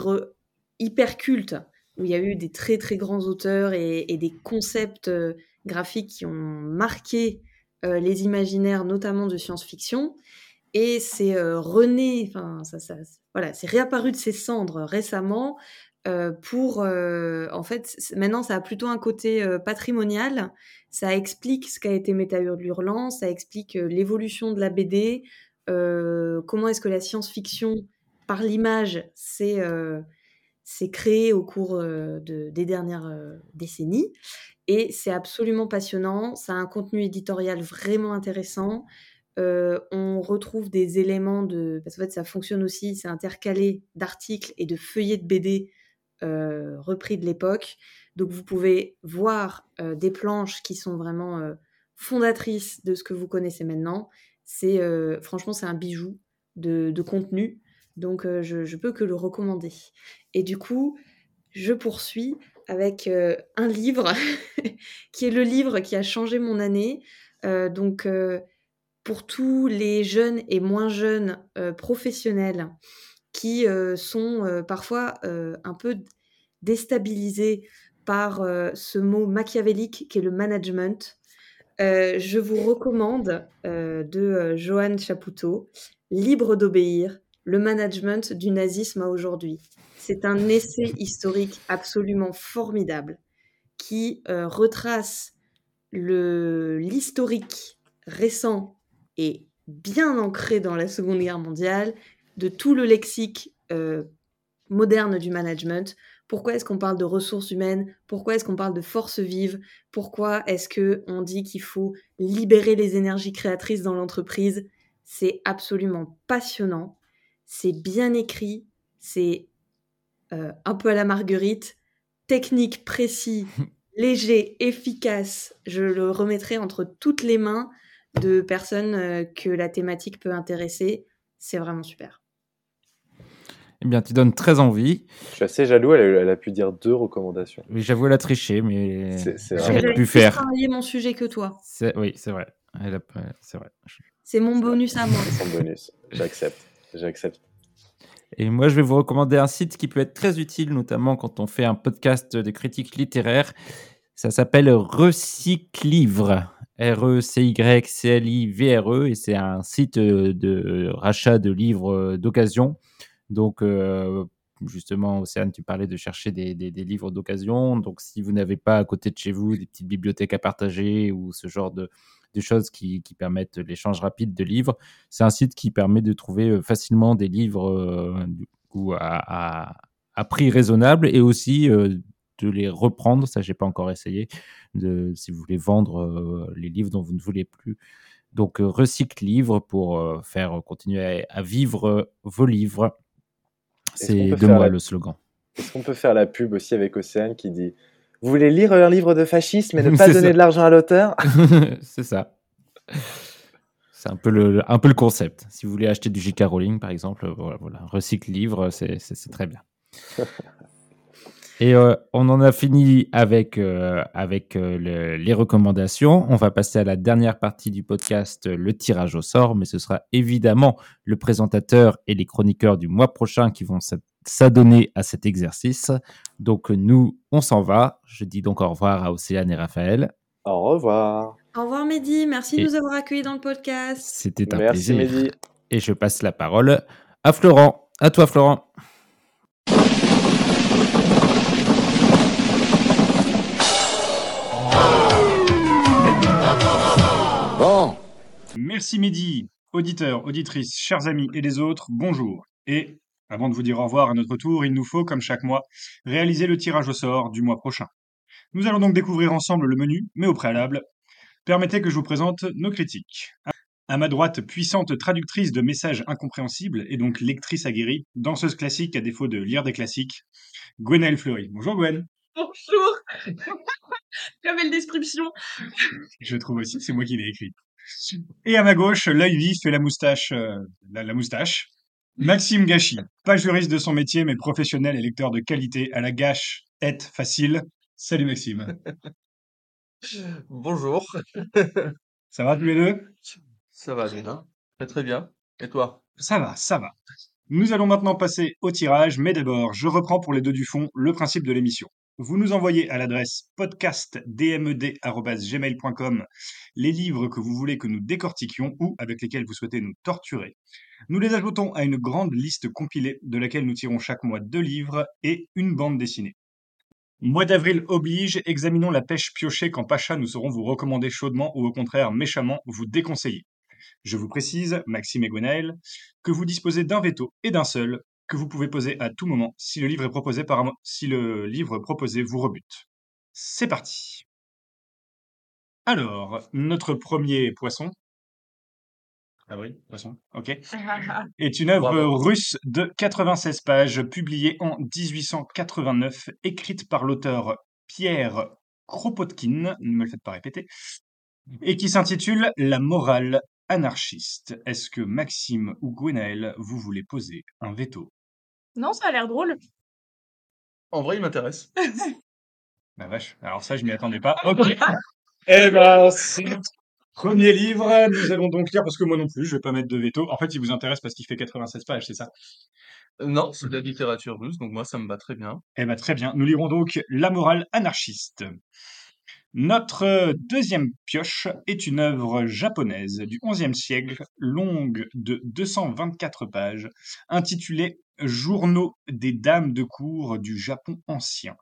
[SPEAKER 3] hyper culte, où il y a eu des très très grands auteurs et, des concepts graphiques qui ont marqué euh, les imaginaires, notamment de science-fiction. Et c'est euh, rené, enfin, ça, ça, voilà, c'est réapparu de ses cendres récemment euh, pour, en fait, maintenant ça a plutôt un côté patrimonial. Ça explique ce qu'a été Méta Hurlant, ça explique l'évolution de la BD, comment est-ce que la science-fiction, par l'image, euh, s'est créée au cours de- des dernières décennies. Et c'est absolument passionnant. Ça a un contenu éditorial vraiment intéressant. On retrouve des éléments de. Parce qu'en fait, ça fonctionne aussi, c'est intercalé d'articles et de feuillets de BD repris de l'époque. Donc, vous pouvez voir des planches qui sont vraiment fondatrices de ce que vous connaissez maintenant. C'est franchement, c'est un bijou de contenu. Donc, euh, je, je peux que le recommander. Et du coup, je poursuis avec euh, un livre qui est le livre qui a changé mon année. Euh, donc, pour tous les jeunes et moins jeunes professionnels qui sont parfois un peu déstabilisés par ce mot machiavélique qui est le management, je vous recommande de Johan Chapoutot, Libre d'obéir, le management du nazisme à aujourd'hui. C'est un essai historique absolument formidable qui euh, retrace l'historique récent et bien ancré dans la Seconde Guerre mondiale de tout le lexique euh, moderne du management. Pourquoi est-ce qu'on parle de ressources humaines? Pourquoi est-ce qu'on parle de forces vives? Pourquoi est-ce que on dit qu'il faut libérer les énergies créatrices dans l'entreprise? C'est absolument passionnant. C'est bien écrit. C'est euh, un peu à la marguerite, technique, précis, léger, efficace. Je le remettrai entre toutes les mains de personnes euh, que la thématique peut intéresser. C'est vraiment super.
[SPEAKER 2] Eh bien, tu donnes très envie.
[SPEAKER 4] Je suis assez jaloux, elle a, elle a pu dire deux recommandations.
[SPEAKER 2] Oui, j'avoue, elle a triché, mais
[SPEAKER 4] C'est- c'est
[SPEAKER 2] j'aurais
[SPEAKER 4] vraiment-
[SPEAKER 2] pu
[SPEAKER 3] plus
[SPEAKER 2] faire.
[SPEAKER 3] travailler mon sujet que toi.
[SPEAKER 2] C'est- Oui, c'est vrai. A- C'est vrai.
[SPEAKER 3] C'est mon bonus à moi.
[SPEAKER 4] Sans bonus. J'accepte. J'accepte.
[SPEAKER 2] Et moi, je vais vous recommander un site qui peut être très utile, notamment quand on fait un podcast de critique littéraire. Ça s'appelle Recyclivre. R-E-C-Y-C-L-I-V-R-E. Et c'est un site euh, de rachat de livres euh, d'occasion. Donc, euh, justement, Océane, tu parlais de chercher des livres d'occasion. Donc, si vous n'avez pas à côté de chez vous des petites bibliothèques à partager ou ce genre de, de choses qui, qui permettent l'échange rapide de livres, c'est un site qui permet de trouver euh, facilement des livres euh, du coup, à, à- à prix raisonnable et aussi euh, de les reprendre. Ça, j'ai pas encore essayé. De, si vous voulez vendre euh, les livres dont vous ne voulez plus. Donc, euh, recycle livre pour euh, faire continuer à, à vivre vos livres. C'est de moi
[SPEAKER 4] la-
[SPEAKER 2] le slogan.
[SPEAKER 4] Est-ce qu'on peut faire la pub aussi avec Océane qui dit Vous voulez lire un livre de fascisme et ne pas donner
[SPEAKER 2] ça.
[SPEAKER 4] de l'argent à l'auteur
[SPEAKER 2] c'est ça. C'est un peu le, un peu le concept. Si vous voulez acheter du J.K. Rowling, par exemple, euh, voilà, voilà, recycle livre, c'est très bien. Et euh, on en a fini avec, euh, avec euh, le- les recommandations. On va passer à la dernière partie du podcast, le tirage au sort, mais ce sera évidemment le présentateur et les chroniqueurs du mois prochain qui vont s'adonner à cet exercice. Donc nous, on s'en va. Je dis donc au revoir à Océane et Raphaël.
[SPEAKER 4] Au revoir.
[SPEAKER 3] Au revoir Mehdi, merci
[SPEAKER 2] Et-
[SPEAKER 3] de nous avoir accueillis dans le podcast.
[SPEAKER 2] C'était un
[SPEAKER 4] Merci
[SPEAKER 2] plaisir.
[SPEAKER 4] Mehdi.
[SPEAKER 2] Et je passe la parole à Florent. À toi, Florent.
[SPEAKER 5] Bon,
[SPEAKER 9] Merci Mehdi, auditeurs, auditrices, chers amis et les autres, bonjour. Et avant de vous dire au revoir à notre tour, il nous faut, comme chaque mois, réaliser le tirage au sort du mois prochain. Nous allons donc découvrir ensemble le menu, mais au préalable, permettez que je vous présente nos critiques. À ma droite, puissante traductrice de messages incompréhensibles et donc lectrice aguerrie, danseuse classique à défaut de lire des classiques, Gwenaëlle Fleury. Bonjour Gwen.
[SPEAKER 3] Bonjour Quelle belle description
[SPEAKER 9] Je trouve aussi, c'est moi qui l'ai écrit. Et à ma gauche, l'œil vif et la moustache, euh, la, la moustache. Maxime Gachy, pas juriste de son métier, mais professionnel et lecteur de qualité à la gâche, est facile. Salut Maxime.
[SPEAKER 10] Bonjour,
[SPEAKER 9] Ça va tous les deux?
[SPEAKER 10] Ça va bien, très très bien. Et toi?
[SPEAKER 9] Ça va, ça va. Nous allons maintenant passer au tirage, mais d'abord, je reprends pour les deux du fond le principe de l'émission. Vous nous envoyez à l'adresse podcastdmed.gmail.com les livres que vous voulez que nous décortiquions ou avec lesquels vous souhaitez nous torturer. Nous les ajoutons à une grande liste compilée de laquelle nous tirons chaque mois deux livres et une bande dessinée. Mois d'avril oblige, examinons la pêche piochée quand Pacha nous saurons vous recommander chaudement ou au contraire méchamment vous déconseiller. Je vous précise, Maxime et Gwenaël, que vous disposez d'un veto et d'un seul que vous pouvez poser à tout moment si le livre proposé vous rebute. C'est parti. Alors, notre premier poisson. Ah oui, poisson, ok. Est une œuvre
[SPEAKER 10] Bravo.
[SPEAKER 9] russe de 96 pages, publiée en 1889, écrite par l'auteur Pierre Kropotkin, ne me le faites pas répéter, et qui s'intitule La morale anarchiste. Est-ce que Maxime ou Gwenaël, vous voulez poser un veto?
[SPEAKER 11] Non, ça a l'air drôle.
[SPEAKER 10] En vrai, il m'intéresse.
[SPEAKER 9] La vache, alors ça, je m'y attendais pas. Ok. Eh ben, c'est premier livre. Nous allons donc lire, parce que moi non plus, je vais pas mettre de veto. En fait, il vous intéresse parce qu'il fait 96 pages, c'est ça?
[SPEAKER 10] Non, c'est de la littérature russe, donc moi, ça me va très bien.
[SPEAKER 9] Eh ben, très bien. Nous lirons donc La morale anarchiste. Notre deuxième pioche est une œuvre japonaise du XIe siècle, longue de 224 pages, intitulée Journaux des dames de cour du Japon ancien,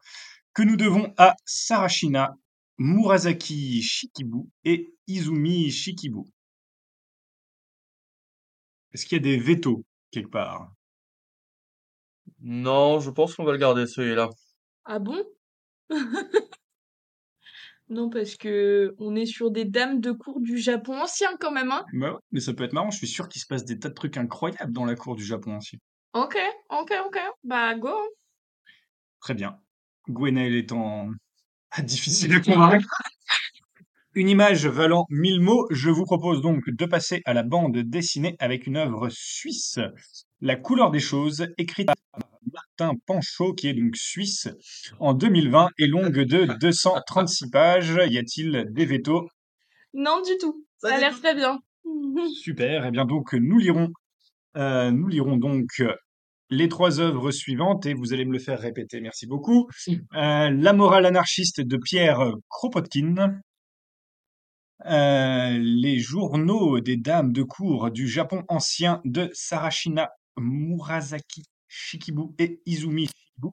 [SPEAKER 9] que nous devons à Sarashina, Murasaki Shikibu et Izumi Shikibu. Est-ce qu'il y a des vétos quelque part?
[SPEAKER 10] Non, je pense qu'on va le garder, celui-là.
[SPEAKER 11] Ah bon? Non, parce que on est sur des dames de cour du Japon ancien quand même, hein
[SPEAKER 9] Bah ouais, mais ça peut être marrant, je suis sûr qu'il se passe des tas de trucs incroyables dans la cour du Japon ancien.
[SPEAKER 11] Ok, ok, ok. Bah, go. hein.
[SPEAKER 9] Très bien. Gwenaël étant difficile à convaincre. Une image valant mille mots, je vous propose donc de passer à la bande dessinée avec une œuvre suisse, La couleur des choses, écrite par Martin Panchaud, qui est donc suisse, en 2020 et longue de 236 pages. Y a-t-il des vétos?
[SPEAKER 11] Non, du tout. Ça a l'air très bien.
[SPEAKER 9] Super. Eh bien donc nous lirons, euh, nous lirons donc les trois œuvres suivantes et vous allez me le faire répéter. Merci beaucoup. Euh, La morale anarchiste de Pierre Kropotkin. Euh, les journaux des dames de cour du Japon ancien de Sarashina Murasaki Shikibu et Izumi Shikibu.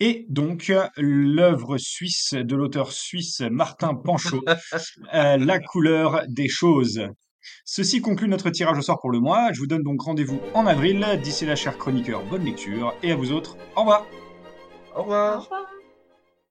[SPEAKER 9] Et donc l'œuvre suisse de l'auteur suisse Martin Panchaud, euh, La couleur des choses. Ceci conclut notre tirage au sort pour le mois. Je vous donne donc rendez-vous en avril. D'ici là, chers chroniqueurs, bonne lecture. Et à vous autres, au revoir
[SPEAKER 10] Au revoir.
[SPEAKER 11] Au revoir.